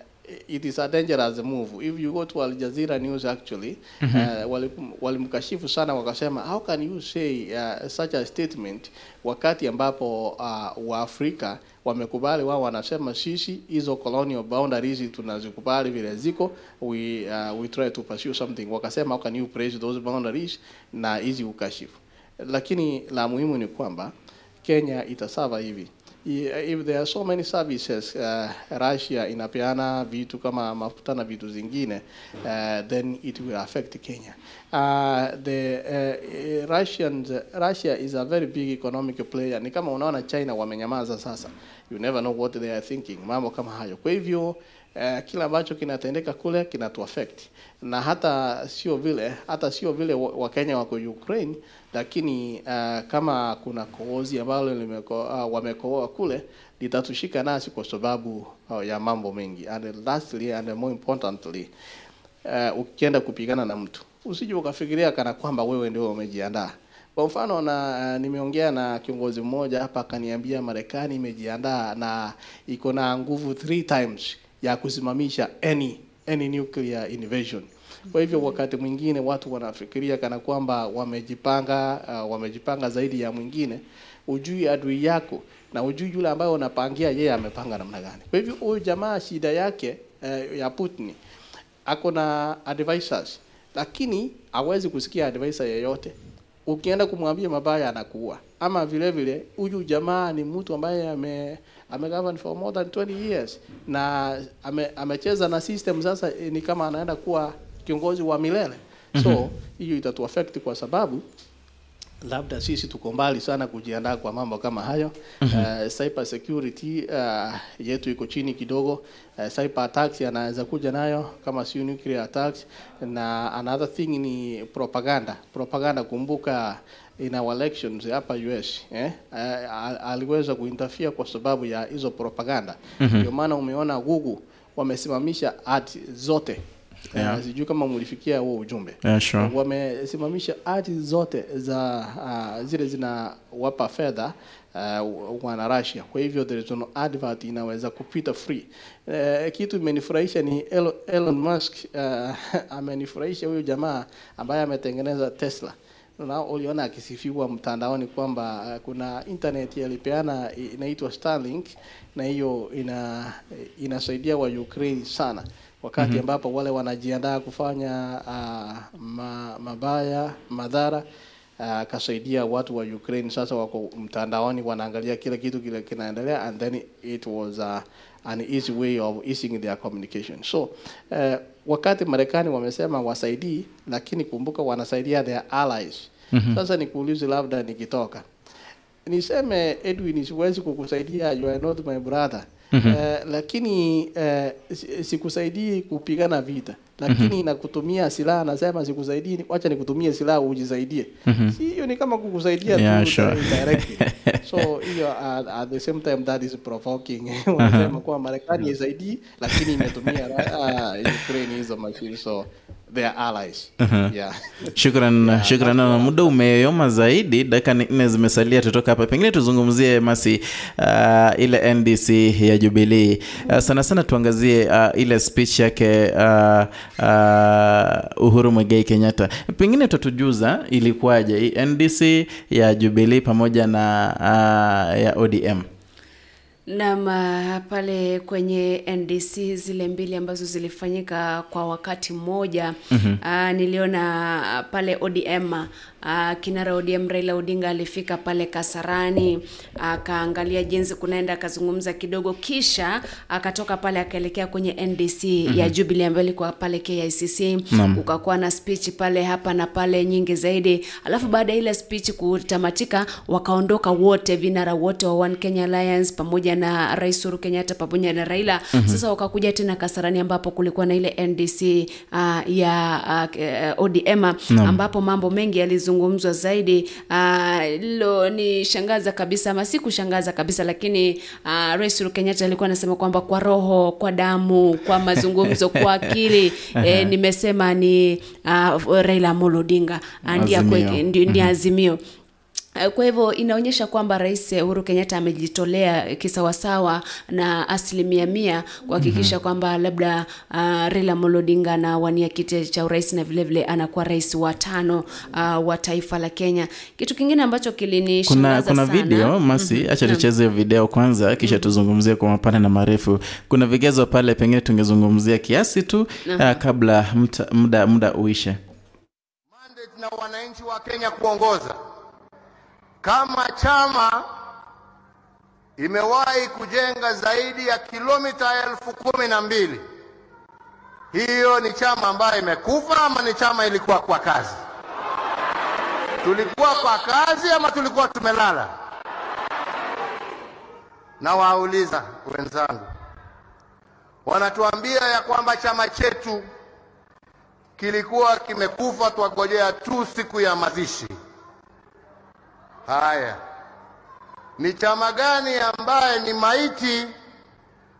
it is a dangerous move. If you go to Al Jazeera News actually, Mhm. uh, wali- walimkashifu sana wakasema how can you say uh, such a statement wakati ambapo uh, Waafrika wamekubali wao wanasema sisi hizo colonial boundaries tunazikubali vile ziko we, uh, we try to pursue something wakasema how can you praise those boundaries na hizi ukashifu lakini la muhimu ni kwamba Kenya itasava hivi. If there are so many services uh, Russia inapeana vitu kama mafuta na vitu zingine uh, then it will affect Kenya. Uh, the uh, Russians Russia is a very big economic player. Ni kama unaona China wamenyamaza sasa. You never know what they are thinking. Mambo kama hayo. Kwa hivyo Uh, kila ambacho kinatendeka kule kinatuaffect na hata sio vile hata sio vile Wakenya wako Ukraine, lakini uh, kama kuna koozi ambalo limeko, uh, wamekooa kule litatushika nasi kwa sababu uh, ya mambo mengi. And lastly and more importantly uh, ukienda kupigana na mtu usije ukafikiria kana kwamba wewe ndio umejiandaa. Kwa mfano na uh, nimeongea na kiongozi mmoja hapa akaniambia Marekani imejiandaa na iko na nguvu three times ya kusimamisha any any nuclear invasion. Kwa hivyo wakati mwingine watu wanafikiria kana kwamba wamejipanga uh, wamejipanga zaidi ya mwingine, ujui adui yako na ujui yule ambaye unapangia yeye amepanga namna gani. Kwa hivyo huyu jamaa shida yake uh, ya Putin ako na advisors lakini hawezi kusikia advisor yeyote. Ukienda kumwambia mabaya anakuua. Ama vile vile huyu jamaa ni mtu ambaye ame amegovern for more than 20 years na ame, amecheza na system sasa eh, ni kama anaenda kuwa kiongozi wa milele. So hiyo itatu affect kwa sababu labda sisi tuko mbali sana kujiandaa kwa mambo kama hayo. Mhm. Uh, cyber security uh, yetu iko chini kidogo. Uh, cyber attacks yanaweza kuja nayo kama sio nuclear attacks, na another thing ni propaganda. Propaganda, kumbuka in our elections hapa US eh, aliweza kuinterfere kwa sababu ya hizo propaganda. Mhm. Ndio maana umeona Google wamesimamisha ads zote Yeah. Eh, sijui kama mlifikia huo ujumbe Yeah, sure. wamesimamisha ads zote za uh, zile zinawapa fedha uh, wana Russia. Kwa hivyo there is no advert inaweza kupita free. Uh, kitu imenifurahisha ni Elon, Elon Musk uh, amenifurahisha huyu jamaa ambaye ametengeneza Tesla uliona akisifiwa mtandaoni kwamba uh, kuna internet alipeana inaitwa Starlink na hiyo ina inasaidia wa Ukraine sana wakati Mhm. ambapo wale wanajiandaa kufanya uh, ma, mabaya madhara akasaidia watu wa Ukraine sasa wako mtandaoni wanaangalia kila kitu kile kinaendelea and then it was uh, an easy way of easing their communication. So uh, wakati Marekani wamesema wasaidii lakini kumbuka wanasaidia their allies. Mhm. sasa nikuulize labda nikitoka. Niseme Edwin siwezi kukusaidia you are not my brother. Mm -hmm. Uh, lakini uh, sikusaidii kupigana vita lakini Mhm. nakutumia silaha nasema sikusaidii wacha nikutumie silaha ujisaidie Mhm. si hiyo ni kama kukusaidia Yeah, tu sure. directly so hiyo at, at the same time that is provoking wanasema kuwa Marekani isaidii lakini imetumia uh, Ukraine hizo machine so yeah Shukran, shukran. Na muda umeyoma zaidi, dakika ni nne zimesalia tutoka hapa. Pengine tuzungumzie masi uh, ile NDC ya Jubilee. Uh, sana sana tuangazie uh, ile speech yake uh, uh, Uhuru mwegei Kenyatta. Pengine utatujuza ilikuwaje NDC ya Jubilee pamoja na uh, ya ODM. Naam, ah, pale kwenye NDC zile mbili ambazo zilifanyika kwa wakati mmoja mm-hmm. Uh, niliona pale ODM ah, kinara ODM Raila Odinga alifika pale Kasarani akaangalia jinsi kunaenda, akazungumza kidogo, kisha akatoka pale akaelekea kwenye NDC ya Mhm. Jubilee ambayo ilikuwa pale KICC. Naam. ukakuwa na speech pale hapa na pale nyingi zaidi, alafu baada ya ile speech kutamatika, wakaondoka wote vinara wote wa One Kenya Alliance pamoja na Rais Uhuru Kenyatta pamoja na Raila. Mhm. Sasa wakakuja tena Kasarani ambapo kulikuwa na ile NDC uh, ya uh, ODM Naam. ambapo mambo mengi yalizungumzwa zaidi. Uh, ni shangaza kabisa ama si kushangaza kabisa, lakini uh, Rais Uhuru Kenyatta alikuwa anasema kwamba kwa roho, kwa damu, kwa mazungumzo, kwa akili eh, nimesema ni uh, Raila Amolo Odinga ah, ndiye Azimio. ndi- ndiye Mhm. azimio Kwa hivyo inaonyesha kwamba Rais Uhuru Kenyatta amejitolea kisawasawa na asilimia mia kuhakikisha kwamba labda uh, Raila Amolo Odinga anawania kiti cha urais na vilevile vile anakuwa rais wa tano uh, wa taifa la Kenya. Kitu kingine ambacho kilinishangaza kuna sana video masi Mhm. acha Naam. tucheze video kwanza kisha tuzungumzie kwa mapana na marefu kuna vigezo pale pengine tungezungumzia kiasi tu Aha. uh, kabla mta, muda muda uishe na wananchi wa Kenya kuongoza. Kama chama imewahi kujenga zaidi ya kilomita elfu kumi na mbili, hiyo ni chama ambayo imekufa ama ni chama ilikuwa kwa kazi? Tulikuwa kwa kazi ama tulikuwa tumelala? Na wauliza wenzangu, wanatuambia ya kwamba chama chetu kilikuwa kimekufa, twagojea tu siku ya mazishi. Haya, ni chama gani ambaye ni maiti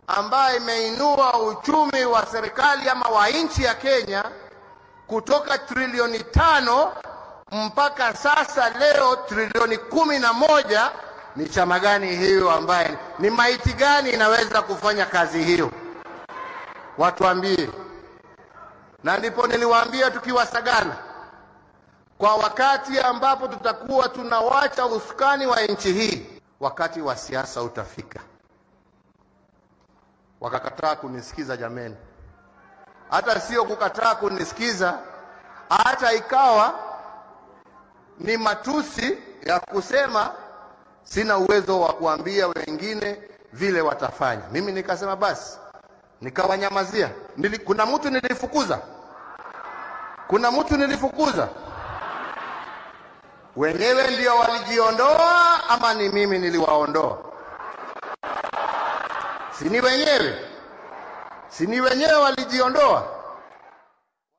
ambaye imeinua uchumi wa serikali ama wa nchi ya Kenya kutoka trilioni tano mpaka sasa leo trilioni kumi na moja? Ni chama gani hiyo ambaye ni maiti gani inaweza kufanya kazi hiyo? Watuambie na ndipo niliwaambia tukiwa Sagana, kwa wakati ambapo tutakuwa tunawacha usukani wa nchi hii, wakati wa siasa utafika. Wakakataa kunisikiza jameni, hata sio kukataa kunisikiza, hata ikawa ni matusi ya kusema sina uwezo wa kuambia wengine vile watafanya. Mimi nikasema basi, nikawanyamazia. Kuna mtu nilifukuza kuna mtu nilifukuza? Wenyewe ndio walijiondoa ama ni mimi niliwaondoa? Si ni wenyewe, si ni wenyewe walijiondoa?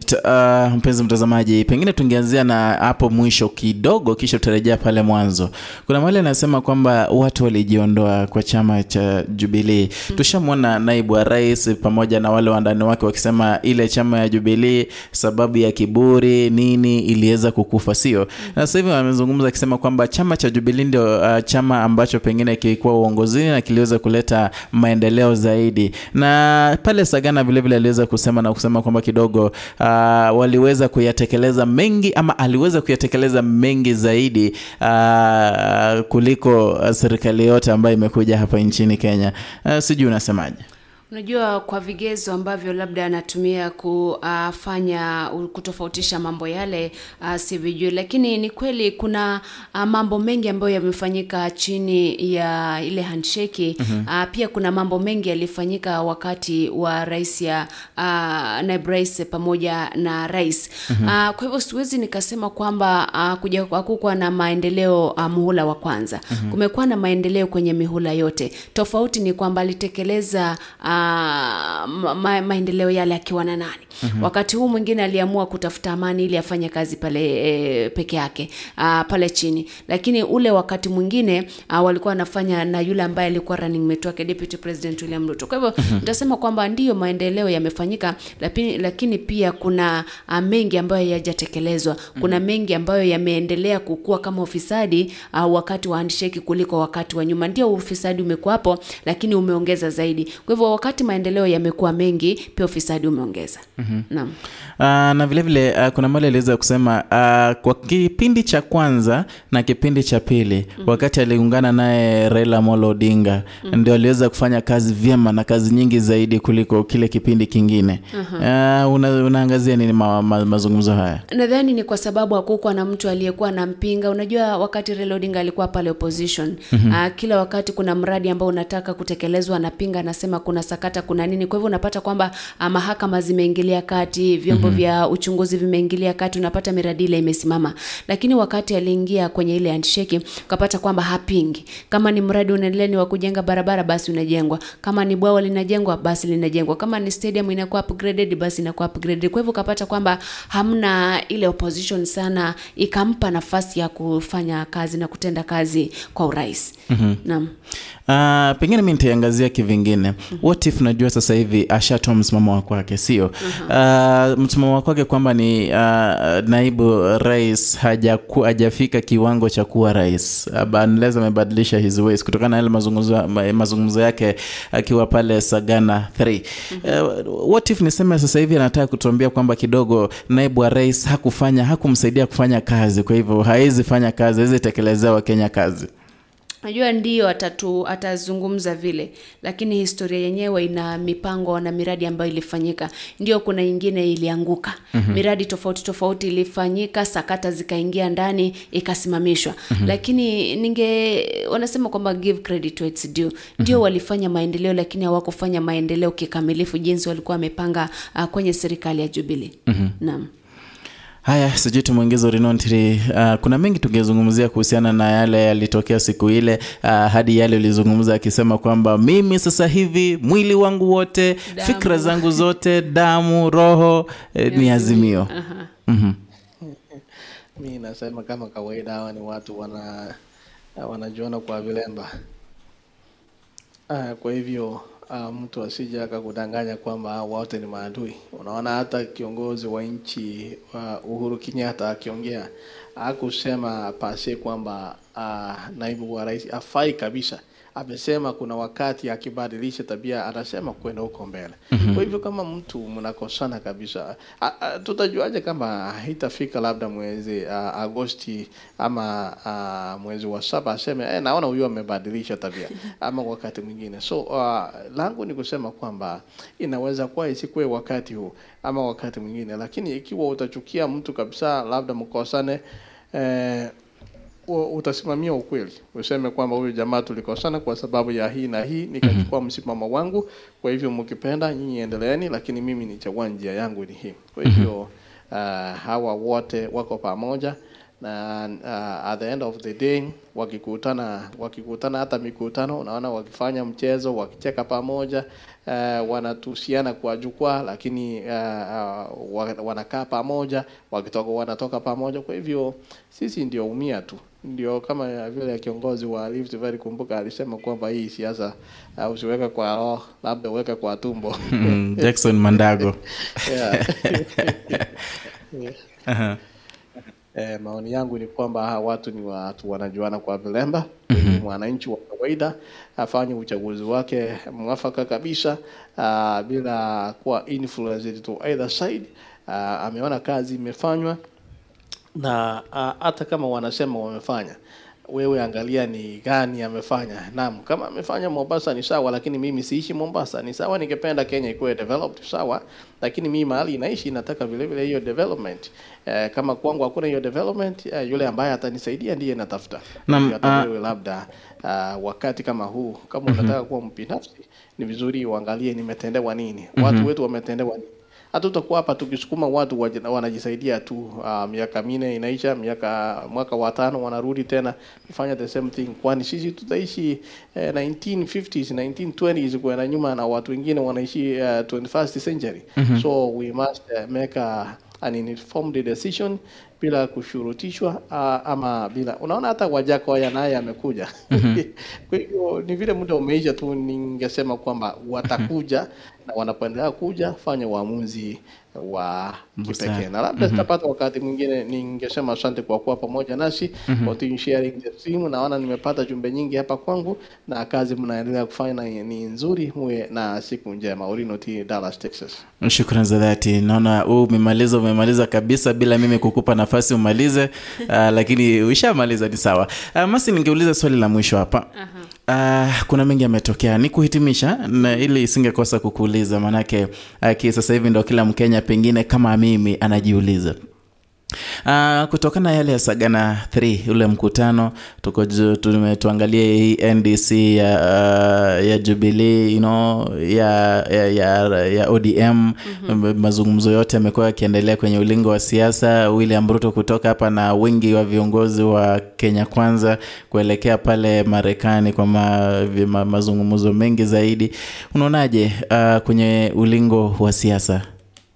Uh, mpenzi mtazamaji pengine tungeanzia na hapo mwisho kidogo kisha tutarejea pale mwanzo. Kuna mahali anasema kwamba watu walijiondoa kwa chama cha jubilii tushamwona naibu wa rais pamoja na wale wandani wake wakisema ile chama ya jubilii sababu ya kiburi nini iliweza kukufa sio? Na sasa hivi wamezungumza akisema kwamba chama cha jubilii ndio uh, chama ambacho pengine kilikuwa uongozini na kiliweza kuleta maendeleo zaidi. Na pale sagana vilevile aliweza kusema na kusema kwamba kidogo uh, waliweza kuyatekeleza mengi ama aliweza kuyatekeleza mengi zaidi uh, kuliko uh, serikali yote ambayo imekuja hapa nchini kenya. Uh, sijui unasemaje Unajua, kwa vigezo ambavyo labda anatumia kufanya kutofautisha mambo yale uh, sivijui, lakini ni kweli kuna uh, mambo mengi ambayo yamefanyika chini ya ile handshake Mhm. uh, pia kuna mambo mengi yalifanyika wakati wa rais ya uh, naibu rais pamoja na rais Mhm. uh, kwa hivyo siwezi nikasema kwamba kuja hakukuwa na maendeleo uh, muhula wa kwanza Mhm. kumekuwa na maendeleo kwenye mihula yote tofauti ni kwamba alitekeleza ma, ma, maendeleo yale akiwa na nani. Mhm. wakati huu mwingine aliamua kutafuta amani ili afanye kazi pale e, peke yake uh, pale chini. Lakini ule wakati mwingine uh, walikuwa wanafanya na yule ambaye alikuwa running mate wake deputy president William Ruto. Kwa hivyo Mhm. nitasema kwamba ndiyo maendeleo yamefanyika lakini, lakini pia kuna uh, mengi ambayo hayajatekelezwa. Kuna mengi ambayo yameendelea kukua kama ufisadi uh, wakati wa handshake kuliko wakati wa nyuma. Ndio ufisadi umekuwapo lakini umeongeza zaidi. Kwa hivyo wakati maendeleo yamekuwa mengi pia ufisadi umeongeza Mhm. naam Uh, na vilevile vile, uh, kuna mali aliweza kusema uh, kwa kipindi cha kwanza na kipindi cha pili Mhm. wakati aliungana naye Raila Amolo Odinga Mhm. ndio aliweza kufanya kazi vyema na kazi nyingi zaidi kuliko kile kipindi kingine uh, una, unaangazia nini ma, ma, mazungumzo haya nadhani ni kwa sababu hakukuwa na mtu aliyekuwa nampinga. unajua wakati Raila Odinga alikuwa pale opposition Mhm. uh, kila wakati kuna mradi ambao unataka kutekelezwa anapinga anasema kuna sakata kuna nini. Kwa hivyo unapata kwamba uh, mahakama zimeingilia kati vyombo Mhm. vya uchunguzi vimeingilia kati unapata miradi ile imesimama. Lakini wakati aliingia kwenye ile handshake ukapata kwamba hapingi. Kama ni mradi unaendelea ni wa kujenga barabara basi unajengwa. Kama ni bwawa linajengwa basi linajengwa. Kama ni stadium inakuwa upgraded basi inakuwa upgraded. Kwa hivyo ukapata kwamba hamna ile opposition sana ikampa nafasi ya kufanya kazi na kutenda kazi kwa urahisi. Mhm. naam Uh, pengine mi nitaiangazia kivingine. What if najua sasa hivi ashatoa msimamo wa kwake sio? Uh, msimamo wa kwake kwamba ni uh, naibu rais hajaku, hajafika kiwango cha kuwa rais. Unless amebadilisha his ways kutokana na yale mazungumzo, mazungumzo yake akiwa pale sagana 3 uh, what if niseme sasa hivi anataka kutuambia kwamba kidogo naibu wa rais hakufanya hakumsaidia kufanya kazi kwa hivyo hawezi fanya kazi hawezi tekelezea wakenya kazi najua ndio atatu atazungumza vile lakini historia yenyewe ina mipango na miradi ambayo ilifanyika ndio kuna ingine ilianguka Mhm. miradi tofauti tofauti ilifanyika sakata zikaingia ndani ikasimamishwa Mhm. lakini ninge wanasema kwamba give credit its due ndio Mhm. walifanya maendeleo lakini hawakufanya maendeleo kikamilifu jinsi walikuwa wamepanga uh, kwenye serikali ya jubilee Mhm. naam haya sijui tumwingiza rinontri uh, kuna mengi tungezungumzia kuhusiana na yale yalitokea siku ile uh, hadi yale ulizungumza akisema kwamba mimi sasa hivi mwili wangu wote Damu. fikra zangu zote damu roho eh, ni azimio Aha. mm-hmm. mi nasema kama kawaida hawa ni watu wana wanajiona kwa vilemba Uh, kwa hivyo ah, mtu asije akakudanganya kwamba wote ni maadui. Unaona hata kiongozi wa nchi wa uhuru kenyatta akiongea hakusema pase kwamba uh, naibu wa rais afai kabisa amesema kuna wakati akibadilisha tabia anasema kwenda huko mbele Mhm. kwa hivyo kama mtu mnakosana kabisa a, a, tutajuaje kama haitafika labda mwezi a, agosti ama a, mwezi wa saba aseme eh, naona huyu amebadilisha tabia ama wakati mwingine so uh, langu ni kusema kwamba inaweza kuwa isikuwe wakati huu ama wakati mwingine lakini ikiwa utachukia mtu kabisa labda mkosane eh, utasimamia ukweli. Useme kwamba huyu jamaa tulikosana kwa sababu ya hii na hii nikachukua msimamo wangu. Kwa hivyo mkipenda nyinyi endeleeni lakini mimi nichagua njia yangu ni hii. Kwa hivyo uh, hawa wote wako pamoja na uh, at the end of the day wakikutana wakikutana hata mikutano unaona wakifanya mchezo wakicheka pamoja uh, wanatusiana kwa jukwaa lakini uh, uh, wanakaa pamoja wakitoka wanatoka pamoja. Kwa hivyo sisi ndio umia tu ndio kama vile kiongozi wa Rift Valley kumbuka alisema kwamba hii siasa uh, usiweka kwa roho labda uweka kwa tumbo Mm, jackson mandago yeah. Aha. Eh, maoni yangu ni kwamba hawa watu ni watu wanajuana kwa vilemba. mm-hmm. Mwananchi wa kawaida afanye uchaguzi wake mwafaka kabisa uh, bila kuwa influenced to either side. Uh, ameona kazi imefanywa na hata kama wanasema wamefanya wewe angalia ni gani amefanya. Naam, kama amefanya Mombasa ni sawa, lakini mimi siishi Mombasa. Ni sawa, ningependa Kenya ikuwe developed sawa, lakini mimi mahali inaishi nataka vile vile hiyo development. Eh, kama kwangu hakuna hiyo development, eh, yule ambaye atanisaidia ndiye natafuta. Naam, hata wewe labda uh, wakati kama huu kama Mhm. unataka kuwa mpinafsi, ni vizuri uangalie nimetendewa nini, Mhm. watu wetu wametendewa nini hatutakuwa hapa tukisukuma watu wanajisaidia tu. Uh, miaka minne inaisha miaka mwaka wa tano wanarudi tena kufanya the same thing. Kwani sisi tutaishi eh, 1950s 1920s kwenda nyuma na watu wengine wanaishi uh, 21st century. Mhm. so we must uh, make a, an informed decision bila kushurutishwa uh, ama bila unaona hata Wajakoya naye amekuja Mhm. kwa hivyo ni vile muda umeisha tu ningesema kwamba watakuja na wanapoendelea kuja fanya uamuzi wa kipekee. Na labda Mhm. tutapata wakati mwingine ningesema asante kwa kuwa pamoja nasi continue sharing the stream naona nimepata jumbe nyingi hapa kwangu na kazi mnaendelea kufanya ni, nzuri. Muwe na siku njema. Orino T Dallas Texas. Shukran za dhati. Naona huu umemaliza umemaliza kabisa bila mimi kukupa nafasi umalize. Uh, lakini ushamaliza ni sawa. Uh, masi ningeuliza swali la mwisho hapa. Uh, kuna mengi yametokea. Ni kuhitimisha na ili isingekosa kukuuliza maanake uh, sasa hivi ndo kila mkenya pengine kama mimi anajiuliza Uh, kutokana na yale ya Sagana 3 ule mkutano tuangalie hii NDC ya, uh, ya Jubilee you know, ya, ya, ya, ya ODM mm-hmm. mazungumzo yote yamekuwa yakiendelea kwenye ulingo wa siasa. William Ruto kutoka hapa na wengi wa viongozi wa Kenya Kwanza kuelekea pale Marekani kwa ma, ma, mazungumzo mengi zaidi. Unaonaje uh, kwenye ulingo wa siasa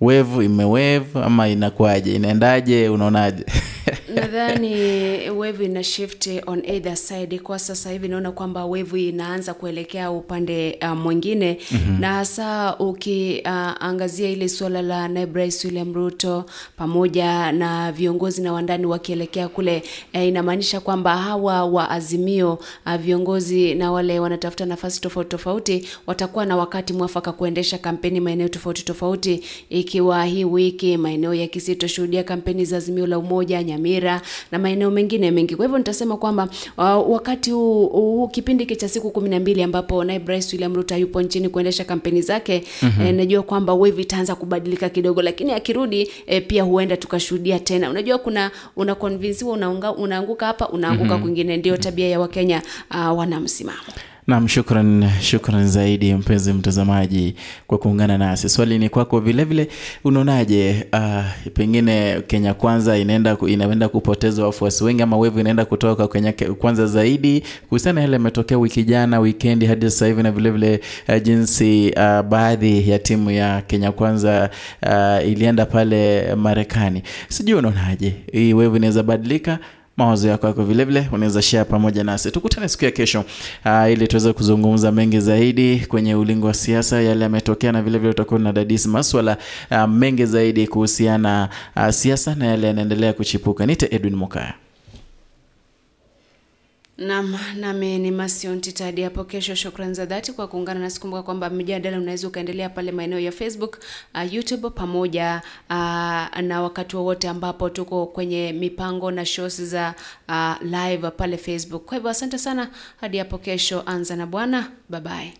wave imewave ama inakuwaje? Inaendaje? Unaonaje nadhani wave ina shift on either side kwa sasa hivi naona kwamba wave inaanza kuelekea upande uh, mwingine Mhm. na hasa ukiangazia uh, ile suala la naibu rais william ruto pamoja na viongozi na wandani wakielekea kule eh, inamaanisha kwamba hawa wa azimio uh, viongozi na wale wanatafuta nafasi tofauti tofauti watakuwa na wakati mwafaka kuendesha kampeni maeneo tofauti tofauti ikiwa hii wiki maeneo ya Kisii tutashuhudia kampeni za Azimio la Umoja, Nyamira na maeneo mengine mengi. Kwa hivyo nitasema kwamba uh, wakati huu uh, kipindi hiki cha siku kumi na mbili ambapo naibu rais William Ruto yupo nchini kuendesha kampeni zake Mhm. eh, najua kwamba wave itaanza kubadilika kidogo, lakini akirudi eh, pia huenda tukashuhudia tena. Unajua kuna una convince unaunga, unaanguka hapa unaanguka Mhm. kwingine, ndio tabia ya Wakenya uh, wana msimamo. Naam, shukran, shukran zaidi mpenzi mtazamaji kwa kuungana nasi. Swali ni kwako vile vile, unaonaje uh, pengine Kenya Kwanza inaenda inaenda kupoteza wafuasi wengi ama wevu inaenda kutoka Kenya Kwanza zaidi kuhusiana na yale yametokea wiki jana, wikendi hadi sasa hivi na vilevile vile uh, jinsi uh, baadhi ya timu ya Kenya Kwanza uh, ilienda pale Marekani. Sijui unaonaje hii wevu inaweza badilika mawazo yako yako vilevile vile unaweza share pamoja nasi. Tukutane siku ya kesho uh, ili tuweze kuzungumza mengi zaidi kwenye ulingo wa siasa yale yametokea na vilevile utakuwa na dadisi maswala uh, mengi zaidi kuhusiana uh, siasa na yale yanaendelea kuchipuka. Nite edwin mukaya Naam, nami ni Masion Tita hapo kesho. Shukrani za dhati kwa kuungana nasi. Kumbuka kwamba mjadala unaweza ukaendelea pale maeneo ya Facebook, uh, YouTube pamoja uh, na wakati wowote ambapo tuko kwenye mipango na shows za uh, live pale Facebook. Kwa hivyo asante sana, hadi hapo kesho. Anza na Bwana, bye bye.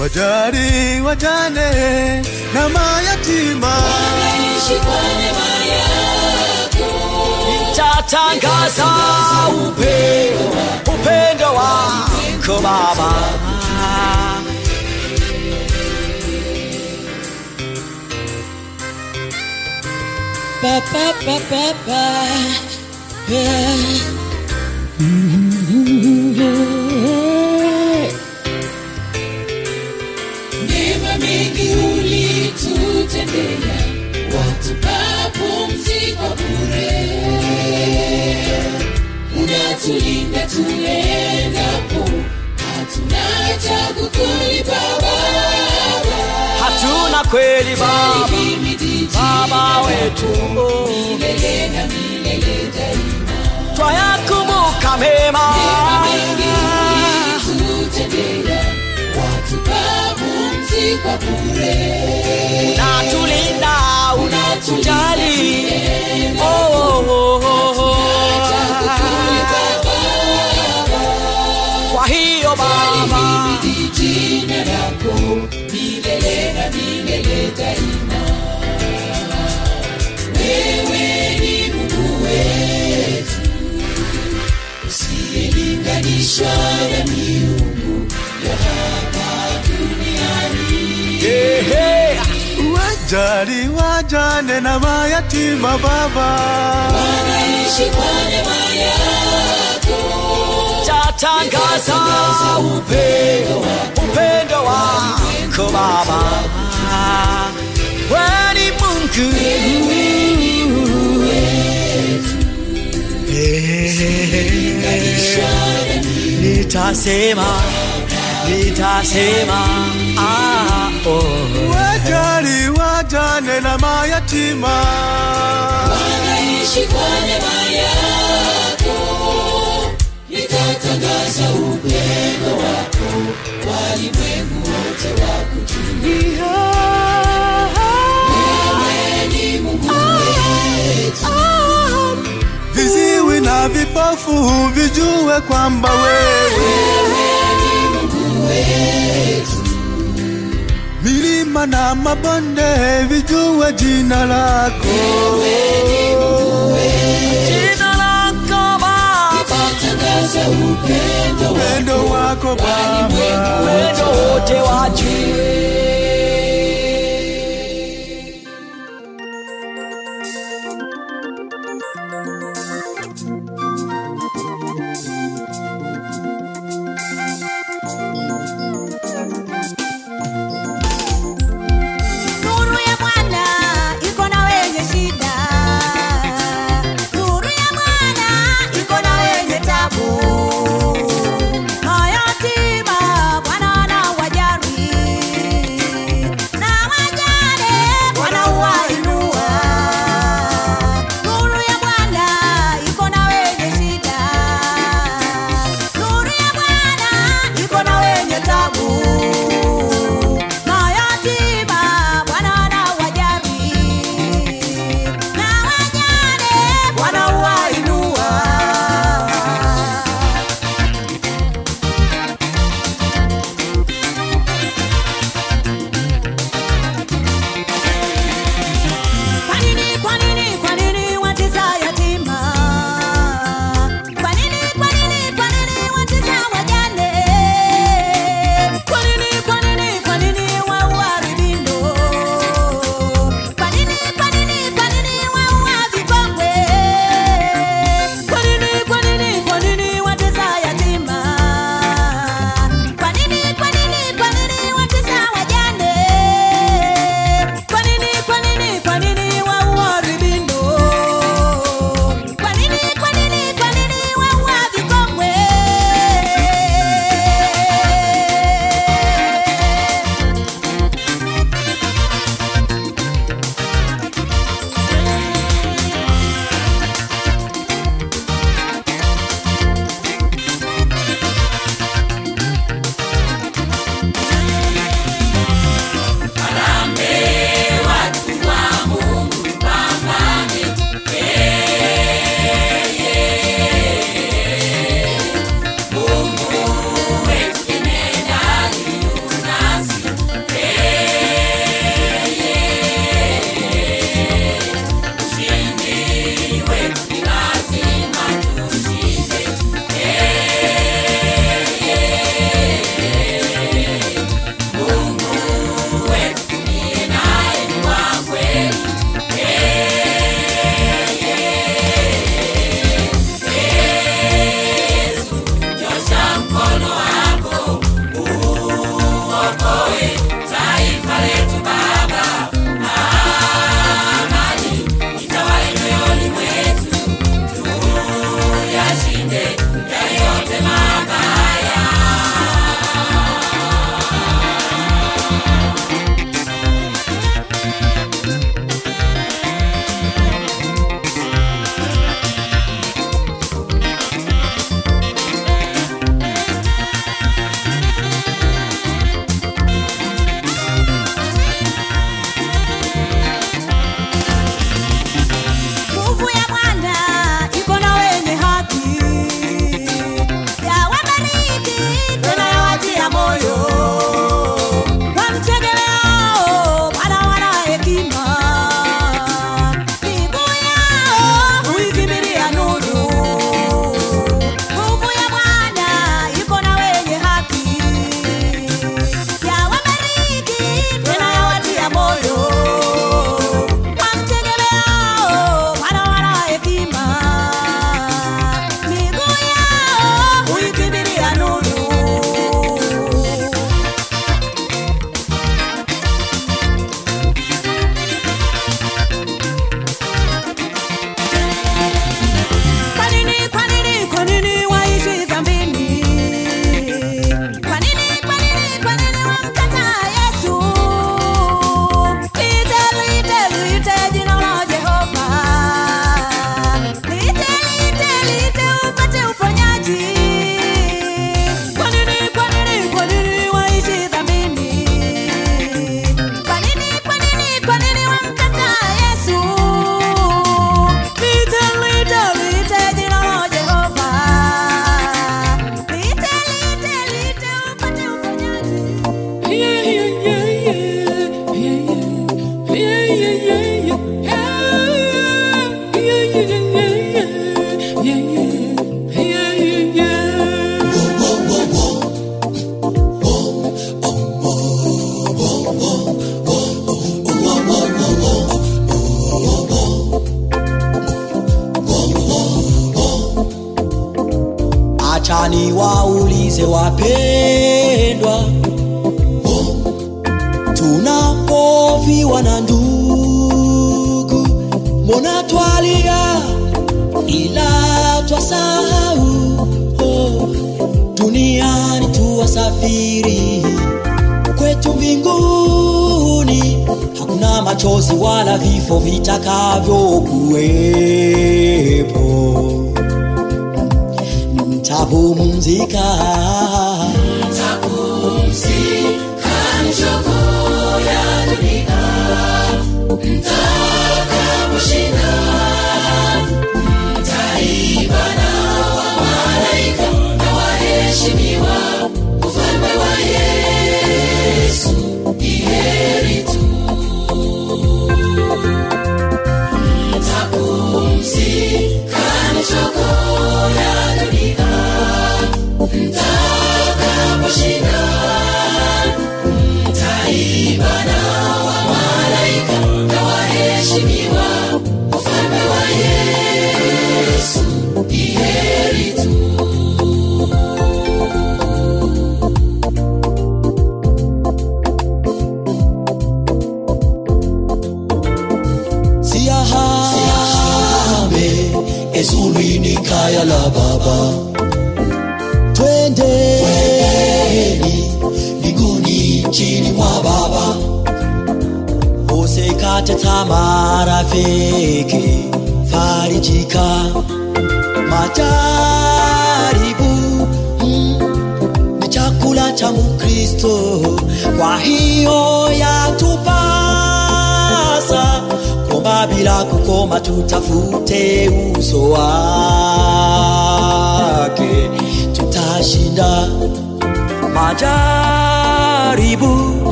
Wajali wajane na mayatima Wanaishi kwa neema yako. nitatangaza upendo, upendo wako Baba. Ba, ba, ba, ba, ba. Yeah. Pumziko bure. Unatulinda tuendapo, hatuna cha kukulipa Baba. hatuna kweli Baba, wetu milele na milele daima. twayakumbuka mema Ulitutendea, watupa pumziko bure. unatulinda unatujali oh, oh, oh, kwa hiyo Baba jina. Ehe. Wajali wajane na mayatima Baba Wanaishi kwa neema yako. tatangaza upendo upendo wako Baba, we ni Mungu nitasema nitasema ah, oh. Wajane na mayatima. wanaishi kwa neema yako nitatangaza upendo wako. Walimwengu wote wa wewe ni mungu wetu. Viziwi na vipofu vijue kwamba wewe ni mungu wetu milima na mabonde vijue jina lako. Jina lako nitatangaza upendo upendo wako Baba. Wetu wote wajue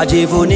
waajjibuun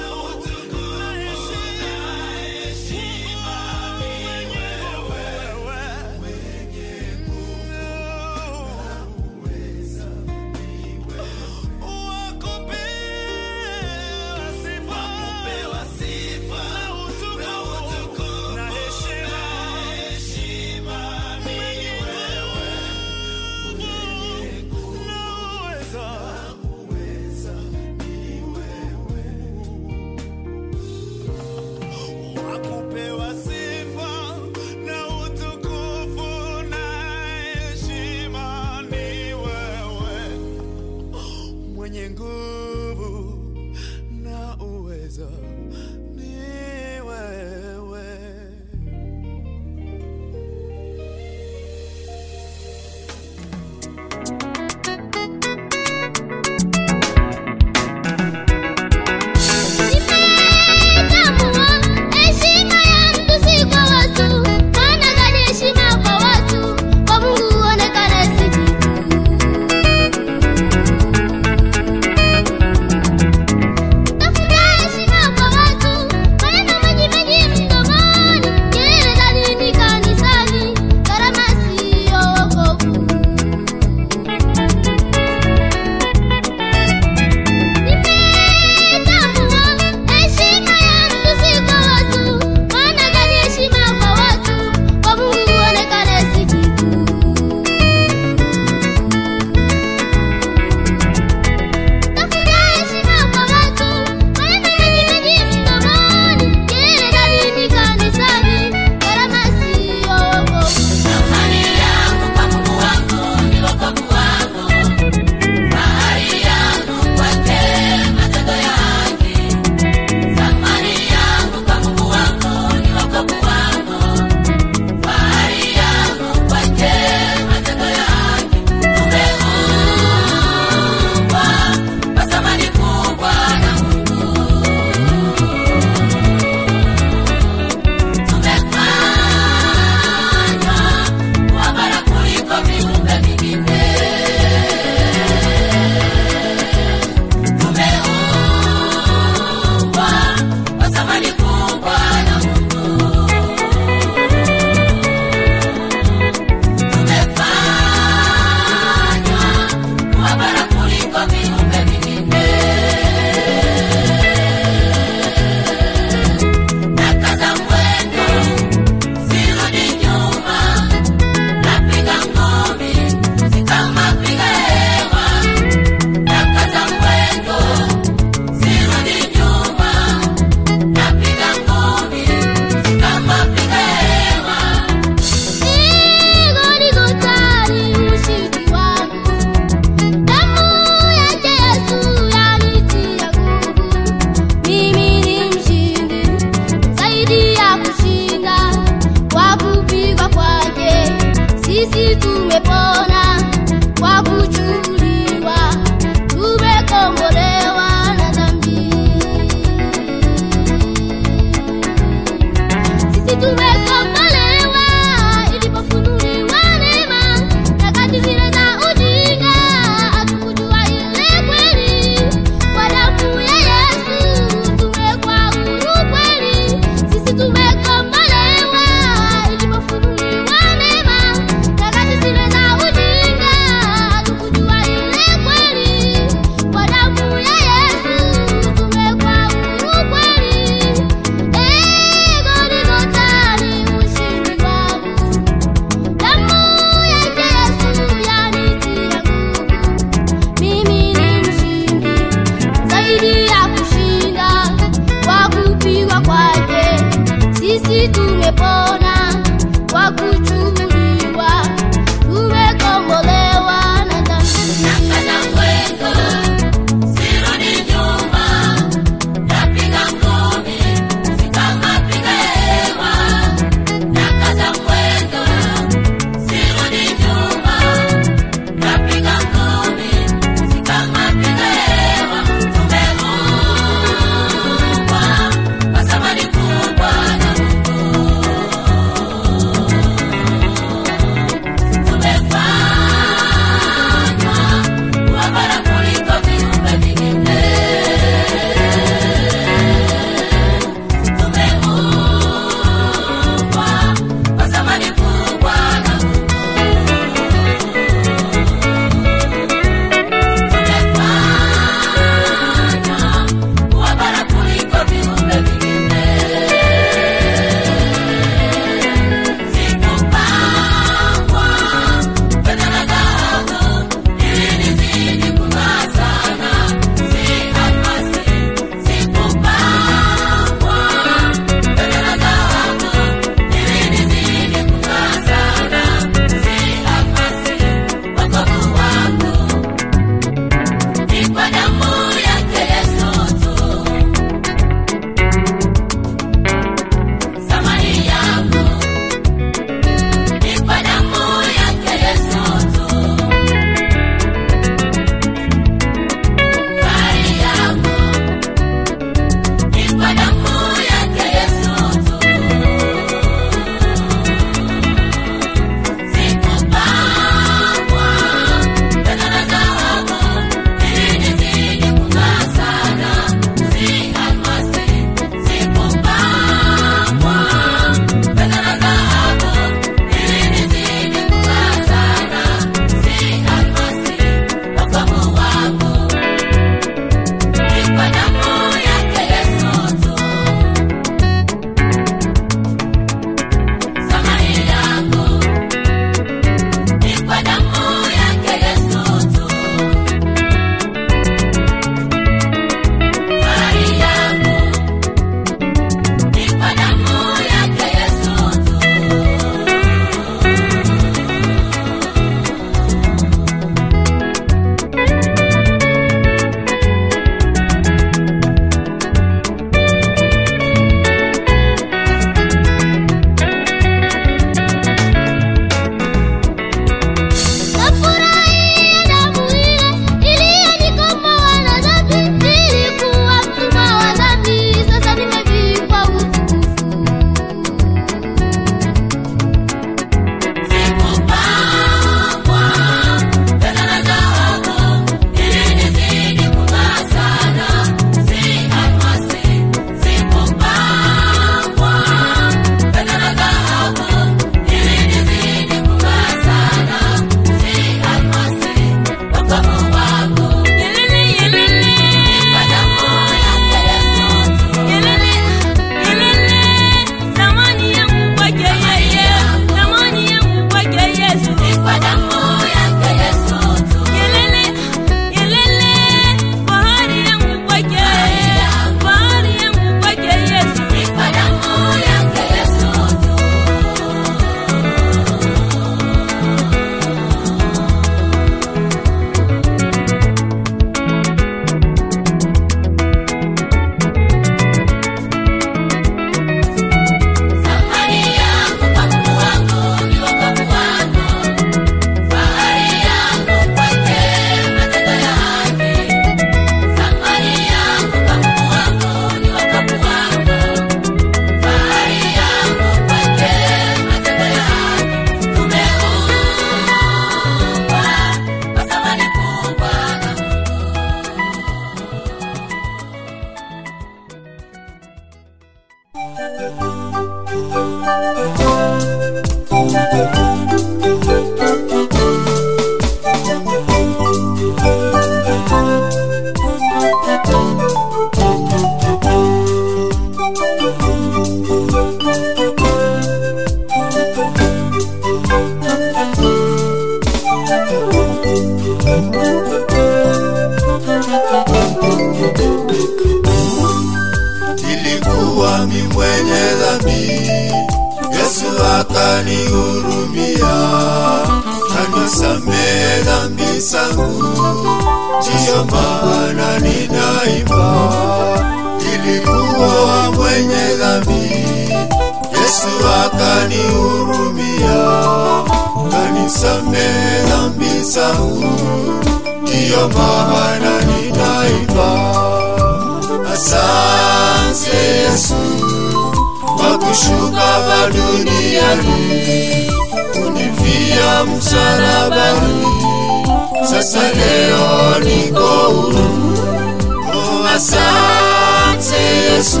asante Yesu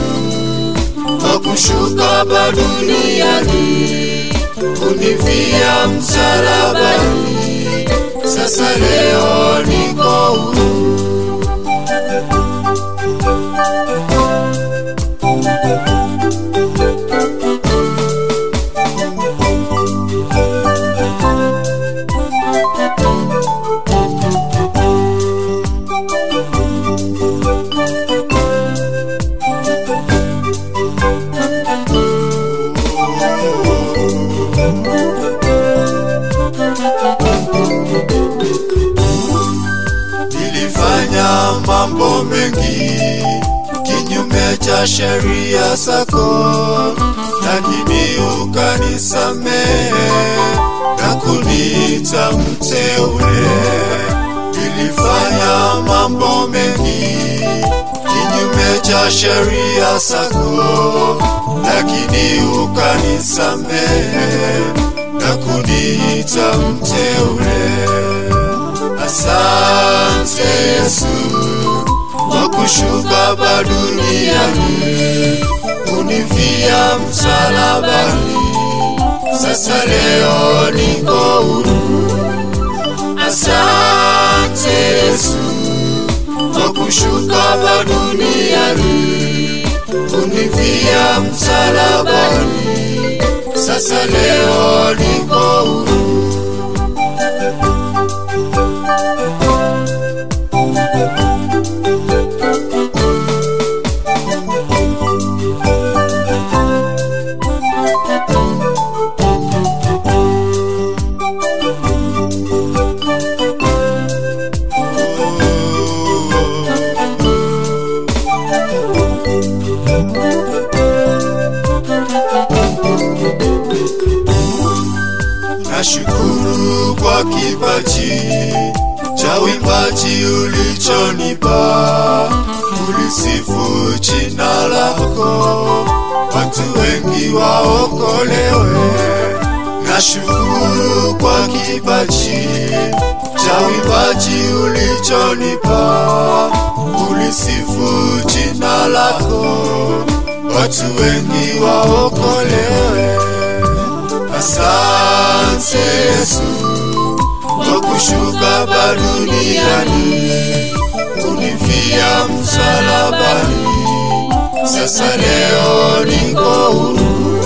kwa kushuka duniani kunifia msalabani, sasa leo niko huru. Sheria zako, lakini ukanisamehe na kuniita mteule. Nilifanya mambo mengi kinyume cha sheria zako, lakini ukanisamehe na kuniita mteule. Asante Yesu kwa kushuka hapa duniani kunifia msalabani, sasa leo niko huru. Asante Yesu kwa kushuka hapa duniani kunifia msalabani, sasa leo niko huru. Kwa kipaji cha uimbaji ulichonipa, ulisifu jina lako, watu wengi waokolewe. Nashukuru kwa kipaji cha uimbaji ulichonipa, ulisifu jina lako, watu wengi waokolewe. Asante Yesu kwa kushuka hapa duniani kunifia msalabani, sasa leo niko huru.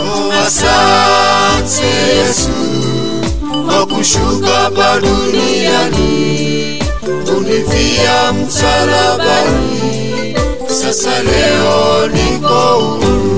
Oh, asante Yesu kwa kushuka hapa msalabani, sasa leo niko huru.